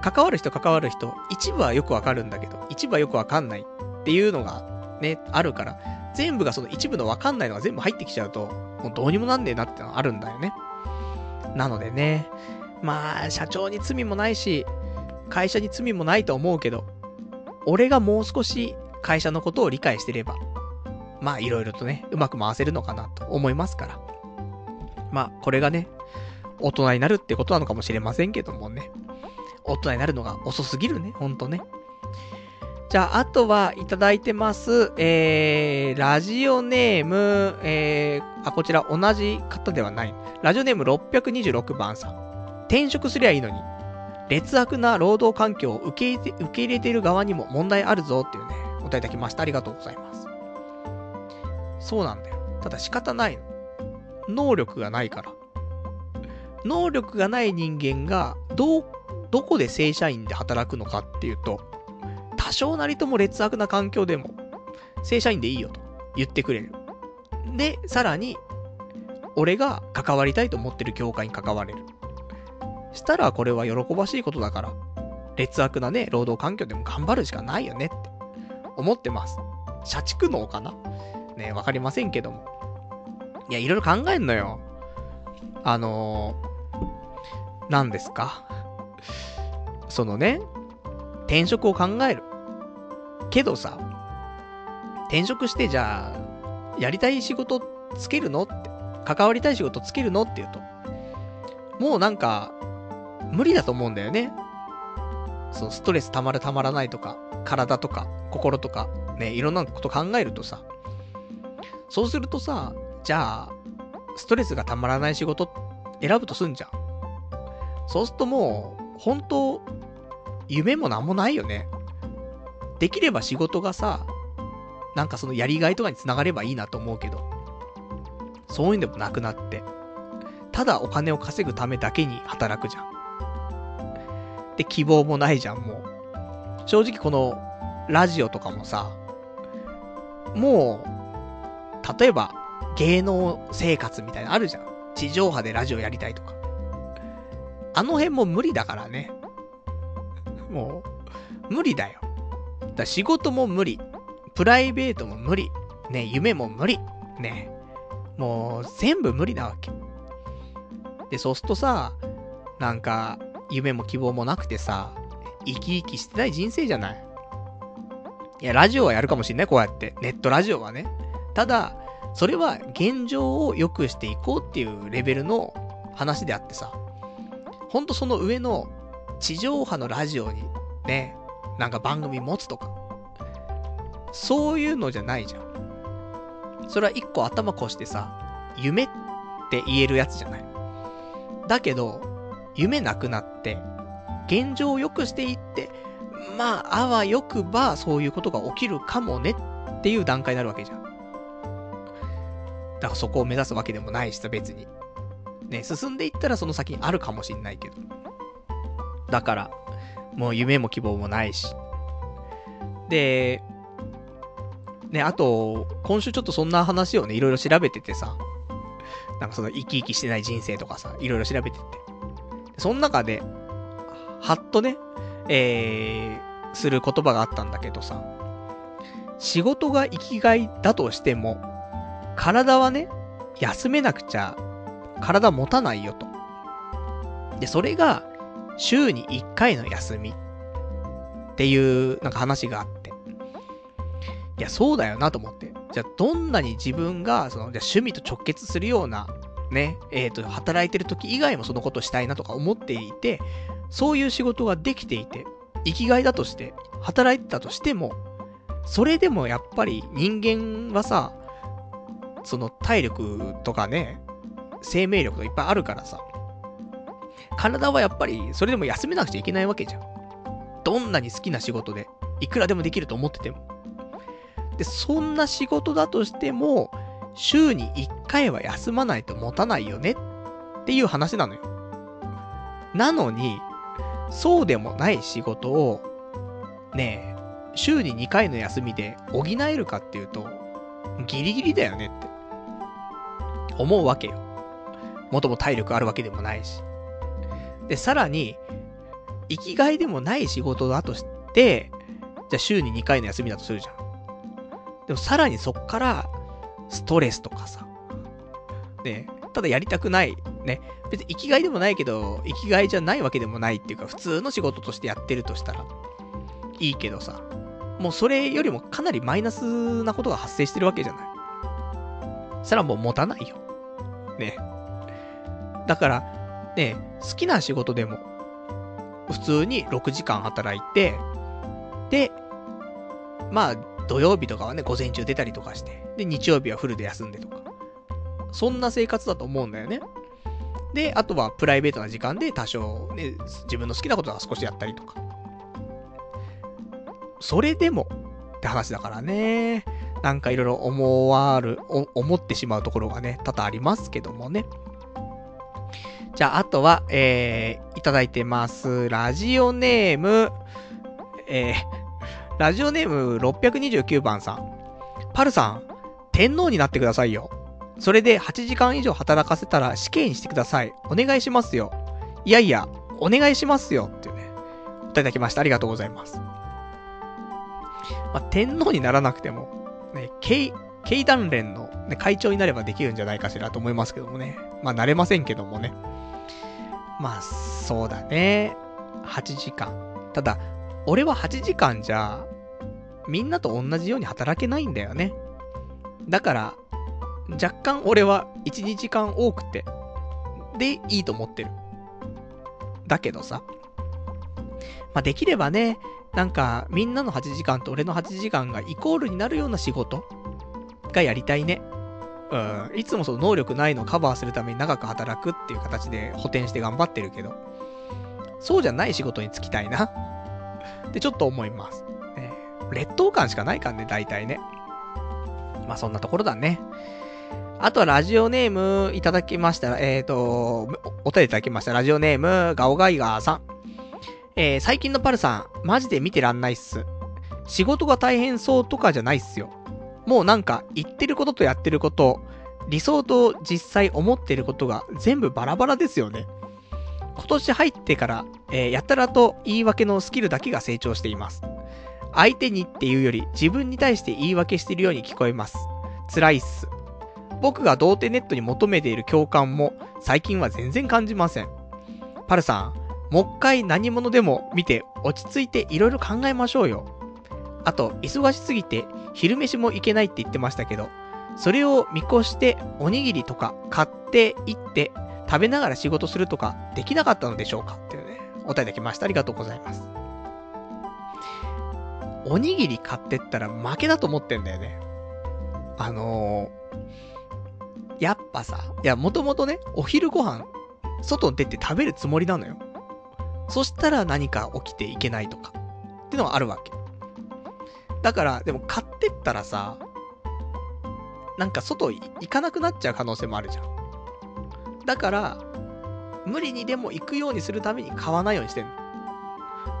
関わる人関わる人、一部はよくわかるんだけど、一部はよくわかんないっていうのがね、あるから、全部がその一部のわかんないのが全部入ってきちゃうと、もうどうにもなんねえなってのあるんだよね。なのでね、まあ、社長に罪もないし、会社に罪もないと思うけど、俺がもう少し会社のことを理解してれば、まあいろいろとね、うまく回せるのかなと思いますから。まあ、これがね、大人になるってことなのかもしれませんけどもね。大人になるのが遅すぎるね、ほんとね。じゃあ、あとはいただいてます。えー、ラジオネーム、えー、あ、こちら同じ方ではない。ラジオネーム626番さん。転職すりゃいいのに。劣悪な労働環境を受け入れて、受け入れている側にも問題あるぞっていうね、お答えいただきました。ありがとうございます。そうなんだよ。ただ仕方ないの。能力がないから。能力がない人間が、どう、どこで正社員で働くのかっていうと、多少なりとも劣悪な環境でも、正社員でいいよと言ってくれる。で、さらに、俺が関わりたいと思ってる業界に関われる。したらこれは喜ばしいことだから、劣悪なね、労働環境でも頑張るしかないよねって思ってます。社畜能かな？ね、わかりませんけども。いや、いろいろ考えんのよ。あの何ですか？そのね、転職を考える。けどさ、転職してじゃあ、やりたい仕事つけるのって、関わりたい仕事つけるのって言うと、もうなんか、無理だと思うんだよね。そう、ストレス溜まる溜まらないとか、体とか、心とか、ね、いろんなこと考えるとさ、そうするとさ、じゃあ、ストレスが溜まらない仕事選ぶとすんじゃん。そうするともう、本当夢もなんもないよね。できれば仕事がさ、なんかそのやりがいとかにつながればいいなと思うけど、そういうんでもなくなって、ただお金を稼ぐためだけに働くじゃん。で、希望もないじゃん、もう。正直この、ラジオとかもさ、もう、例えば、芸能生活みたいなのあるじゃん。地上波でラジオやりたいとか。あの辺も無理だからね。もう、無理だよ。だ仕事も無理。プライベートも無理。ね、夢も無理。ね。もう、全部無理なわけ。で、そうするとさ、なんか、夢も希望もなくてさ、生き生きしてない人生じゃない？いや、ラジオはやるかもしんない、こうやって。ネットラジオはね。ただ、それは現状を良くしていこうっていうレベルの話であってさ、ほんとその上の地上波のラジオにね、なんか番組持つとか、そういうのじゃないじゃん。それは一個頭越してさ、夢って言えるやつじゃない。だけど、夢なくなって、現状を良くしていって、まあ、あわよくば、そういうことが起きるかもねっていう段階になるわけじゃん。だからそこを目指すわけでもないしさ、別に。ね、進んでいったらその先にあるかもしんないけど。だから、もう夢も希望もないし。で、ね、あと、今週ちょっとそんな話をね、いろいろ調べててさ、なんかその生き生きしてない人生とかさ、いろいろ調べてて。その中で、はっとね、えー、する言葉があったんだけどさ、仕事が生きがいだとしても、体はね、休めなくちゃ、体持たないよと。で、それが、週に1回の休みっていうなんか話があって。いや、そうだよなと思って。じゃあ、どんなに自分が、その、じゃ趣味と直結するような、ね、えっ、ー、と、働いてる時以外もそのことしたいなとか思っていて、そういう仕事ができていて、生きがいだとして、働いてたとしても、それでもやっぱり人間はさ、その体力とかね、生命力がいっぱいあるからさ、体はやっぱりそれでも休めなくちゃいけないわけじゃん。どんなに好きな仕事で、いくらでもできると思ってても。で、そんな仕事だとしても、週に1回は休まないと持たないよねっていう話なのよ。なのに、そうでもない仕事を、ねえ、週に2回の休みで補えるかっていうと、ギリギリだよねって思うわけよ。もとも体力あるわけでもないし。で、さらに、生きがいでもない仕事だとして、じゃあ週に2回の休みだとするじゃん。でもさらにそっから、ストレスとかさ。ね、ただやりたくない。ね。別に生きがいでもないけど、生きがいじゃないわけでもないっていうか、普通の仕事としてやってるとしたら、いいけどさ。もうそれよりもかなりマイナスなことが発生してるわけじゃない。そしたらもう持たないよ。ね。だから、ね、好きな仕事でも、普通に6時間働いて、で、まあ、土曜日とかはね、午前中出たりとかして、で、日曜日はフルで休んでとか。そんな生活だと思うんだよね。で、あとはプライベートな時間で多少ね、自分の好きなことは少しやったりとか。それでもって話だからね。なんかいろいろ思わる、思ってしまうところがね、多々ありますけどもね。じゃあ、あとは、えー、いただいてます。ラジオネーム、えー、ラジオネーム629番さん。パルさん、天皇になってくださいよ。それで8時間以上働かせたら死刑にしてください。お願いしますよ。いやいや、お願いしますよ。っていうね。いただきました。ありがとうございます。まあ、天皇にならなくても、ね、経、経団連の、ね、会長になればできるんじゃないかしらと思いますけどもね。まあ、なれませんけどもね。まあ、そうだね。8時間。ただ、俺は8時間じゃ、みんなと同じように働けないんだよね。だから、若干俺は1、2時間多くて、でいいと思ってる。だけどさ、まあ、できればね、なんか、みんなの8時間と俺の8時間がイコールになるような仕事がやりたいね。うん、いつもその能力ないのをカバーするために長く働くっていう形で補填して頑張ってるけど、そうじゃない仕事に就きたいな。ってちょっと思います。ね、劣等感しかないからね、大体ね。まあそんなところだね。あとはラジオネームいただきました。えっ、ー、と、お便りいただきました。ラジオネーム、ガオガイガーさん。えー、最近のパルさん、マジで見てらんないっす。仕事が大変そうとかじゃないっすよ。もうなんか、言ってることとやってること、理想と実際思ってることが全部バラバラですよね。今年入ってから、えー、やたらと言い訳のスキルだけが成長しています。相手にっていうより自分に対して言い訳しているように聞こえます。辛いっす。僕が童貞ネットに求めている共感も最近は全然感じません。パルさん、もう一回何者でも見て落ち着いて色々考えましょうよ。あと、忙しすぎて昼飯も行けないって言ってましたけど、それを見越しておにぎりとか買って行って食べながら仕事するとかできなかったのでしょうか？っていうね、お答えできました。ありがとうございます。おにぎり買ってったら負けだと思ってんだよね。あのー、やっぱさ、いや、もともとね、お昼ご飯、外に出て食べるつもりなのよ。そしたら何か起きていけないとか、ってのがあるわけ。だから、でも買ってったらさ、なんか外行かなくなっちゃう可能性もあるじゃん。だから、無理にでも行くようにするために買わないようにしてんの。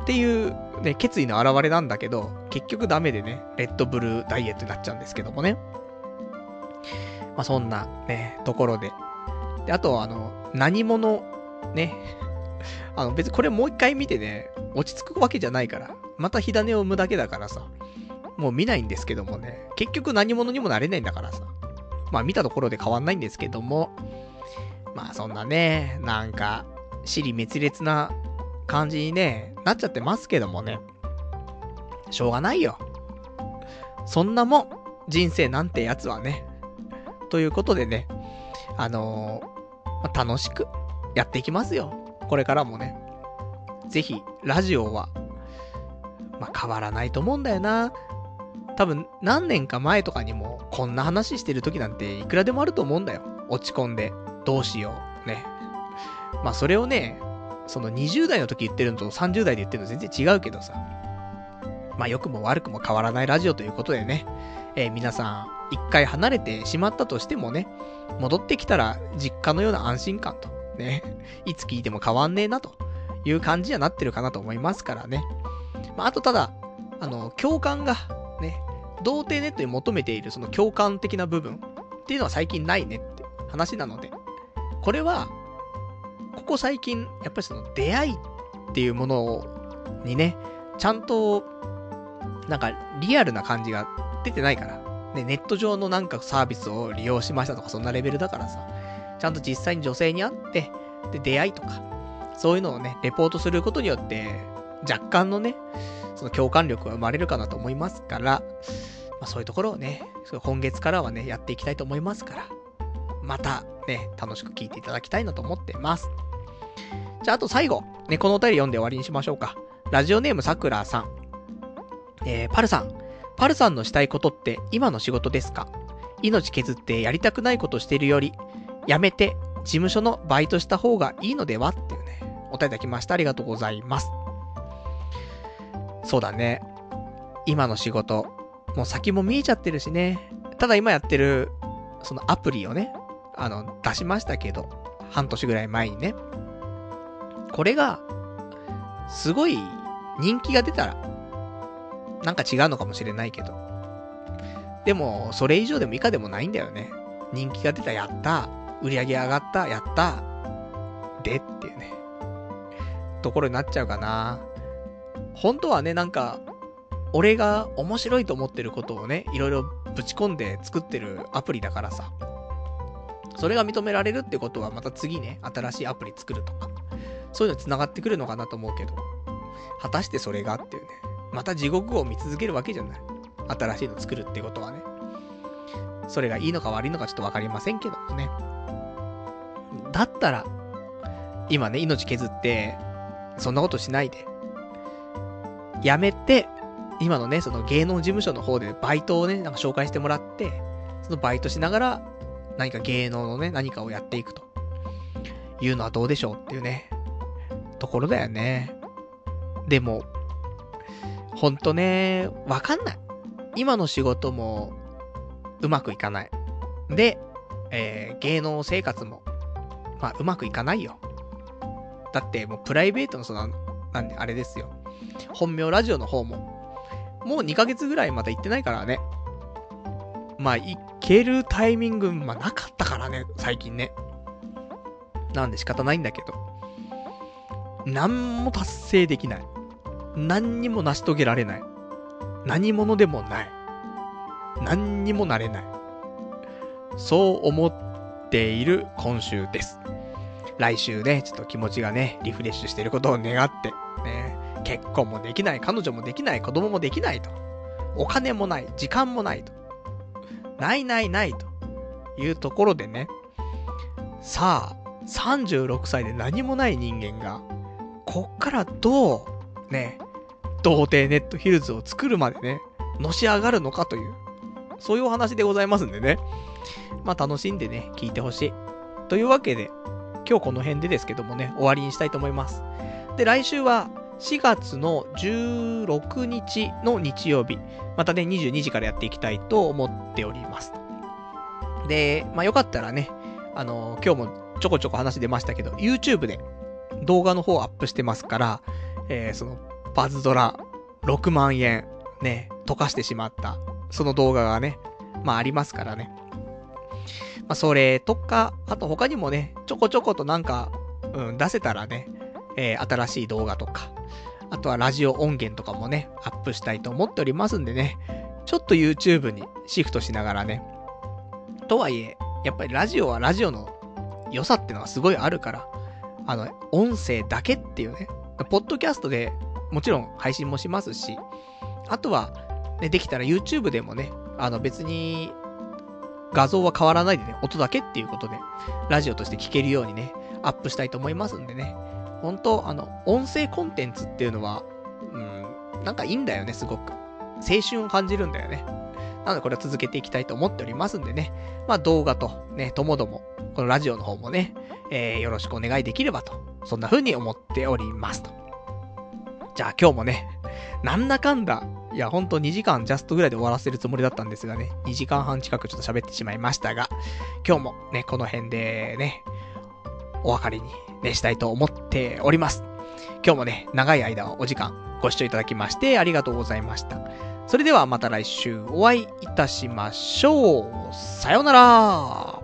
っていうね、決意の表れなんだけど、結局ダメでね、レッドブルダイエットになっちゃうんですけどもね。まあ、そんなね、ところで。で、あと、あの、何者、ね。あの、別にこれもう一回見てね、落ち着くわけじゃないから、また火種を生むだけだからさ、もう見ないんですけどもね、結局何者にもなれないんだからさ。まあ見たところで変わんないんですけども、まあそんなね、なんか、尻滅裂な感じにね、なっちゃってますけどもね。しょうがないよ。そんなもん、人生なんてやつはね。ということでね、あのー、楽しくやっていきますよ。これからもね。ぜひ、ラジオは、まあ、変わらないと思うんだよな。多分、何年か前とかにも、こんな話してる時なんていくらでもあると思うんだよ。落ち込んで、どうしよう、ね。まあ、それをね、その20代の時言ってるのと30代で言ってるの全然違うけどさ。まあ、良くも悪くも変わらないラジオということでね、えー、皆さん、一回離れてしまったとしてもね、戻ってきたら実家のような安心感と、ね、いつ聞いても変わんねえなという感じにはなってるかなと思いますからね。まあ、あとただ、あの、共感が、童貞ネットに求めているその共感的な部分っていうのは最近ないねって話なので、これは、ここ最近、やっぱりその出会いっていうものにね、ちゃんと、なんかリアルな感じが出てないから。ね、ネット上のなんかサービスを利用しましたとかそんなレベルだからさ、ちゃんと実際に女性に会って、で、出会いとか、そういうのをね、レポートすることによって、若干のね、その共感力が生まれるかなと思いますから、まあ、そういうところをね、今月からはね、やっていきたいと思いますから、またね、楽しく聞いていただきたいなと思ってます。じゃあ、あと最後、ね、このお便り読んで終わりにしましょうか。ラジオネームさくらさん。えー、パルさん。パルさんのしたいことって今の仕事ですか？命削ってやりたくないことしてるより、やめて事務所のバイトした方がいいのでは？っていうね、お便りいただきました。ありがとうございます。そうだね。今の仕事、もう先も見えちゃってるしね。ただ今やってる、そのアプリをね、あの、出しましたけど、半年ぐらい前にね。これが、すごい人気が出たら、なんか違うのかもしれないけど。でも、それ以上でも以下でもないんだよね。人気が出た、やった。売り上げ上がった、やった。でっていうね。ところになっちゃうかな。本当はね、なんか、俺が面白いと思ってることをね、いろいろぶち込んで作ってるアプリだからさ。それが認められるってことは、また次ね、新しいアプリ作るとか、そういうの繋がってくるのかなと思うけど、果たしてそれがっていうね、また地獄を見続けるわけじゃない。新しいの作るってことはね。それがいいのか悪いのかちょっとわかりませんけどもね。だったら、今ね、命削って、そんなことしないで、やめて、今のね、その芸能事務所の方でバイトをね、なんか紹介してもらって、そのバイトしながら、何か芸能のね、何かをやっていくと。いうのはどうでしょうっていうね、ところだよね。でも、ほんとね、わかんない。今の仕事も、うまくいかない。で、えー、芸能生活も、まあ、うまくいかないよ。だって、もうプライベートのその、なんで、あれですよ。本名ラジオの方も、もう2ヶ月ぐらいまだ行ってないからね。まあ、行けるタイミング、まあ、なかったからね、最近ね。なんで仕方ないんだけど。何も達成できない。何にも成し遂げられない。何者でもない。何にもなれない。そう思っている今週です。来週ね、ちょっと気持ちがね、リフレッシュしてることを願って、ね、結婚もできない、彼女もできない、子供もできないと。お金もない、時間もないと。ないないないというところでね、さあ、36歳で何もない人間が、こっからどう、ね、童貞ネットヒルズを作るまでね、のし上がるのかという、そういうお話でございますんでね。まあ楽しんでね、聞いてほしい。というわけで、今日この辺でですけどもね、終わりにしたいと思います。で、来週は4月の16日の日曜日、またね、22時からやっていきたいと思っております。で、まあよかったらね、あの、今日もちょこちょこ話出ましたけど、YouTube で動画の方アップしてますから、えー、その、バズドラ6万円、ね、溶かしてしまった、その動画がね、まあありますからね。まあそれとか、あと他にもね、ちょこちょことなんか、うん、出せたらね、えー、新しい動画とか、あとはラジオ音源とかもね、アップしたいと思っておりますんでね、ちょっと YouTube にシフトしながらね。とはいえ、やっぱりラジオはラジオの良さってのはすごいあるから、あの、音声だけっていうね、ポッドキャストでもちろん配信もしますし、あとは、ね、できたら YouTube でもね、あの別に画像は変わらないでね、音だけっていうことで、ラジオとして聞けるようにね、アップしたいと思いますんでね。本当あの、音声コンテンツっていうのは、うん、なんかいいんだよね、すごく。青春を感じるんだよね。なのでこれは続けていきたいと思っておりますんでね。まあ動画とね、ともども、このラジオの方もね、えー、よろしくお願いできればと、そんな風に思っておりますと。じゃあ今日もね、なんだかんだ、いやほんと2時間ジャストぐらいで終わらせるつもりだったんですがね、2時間半近くちょっと喋ってしまいましたが、今日もね、この辺でね、お別れにね、したいと思っております。今日もね、長い間お時間ご視聴いただきましてありがとうございました。それではまた来週お会いいたしましょう。さようなら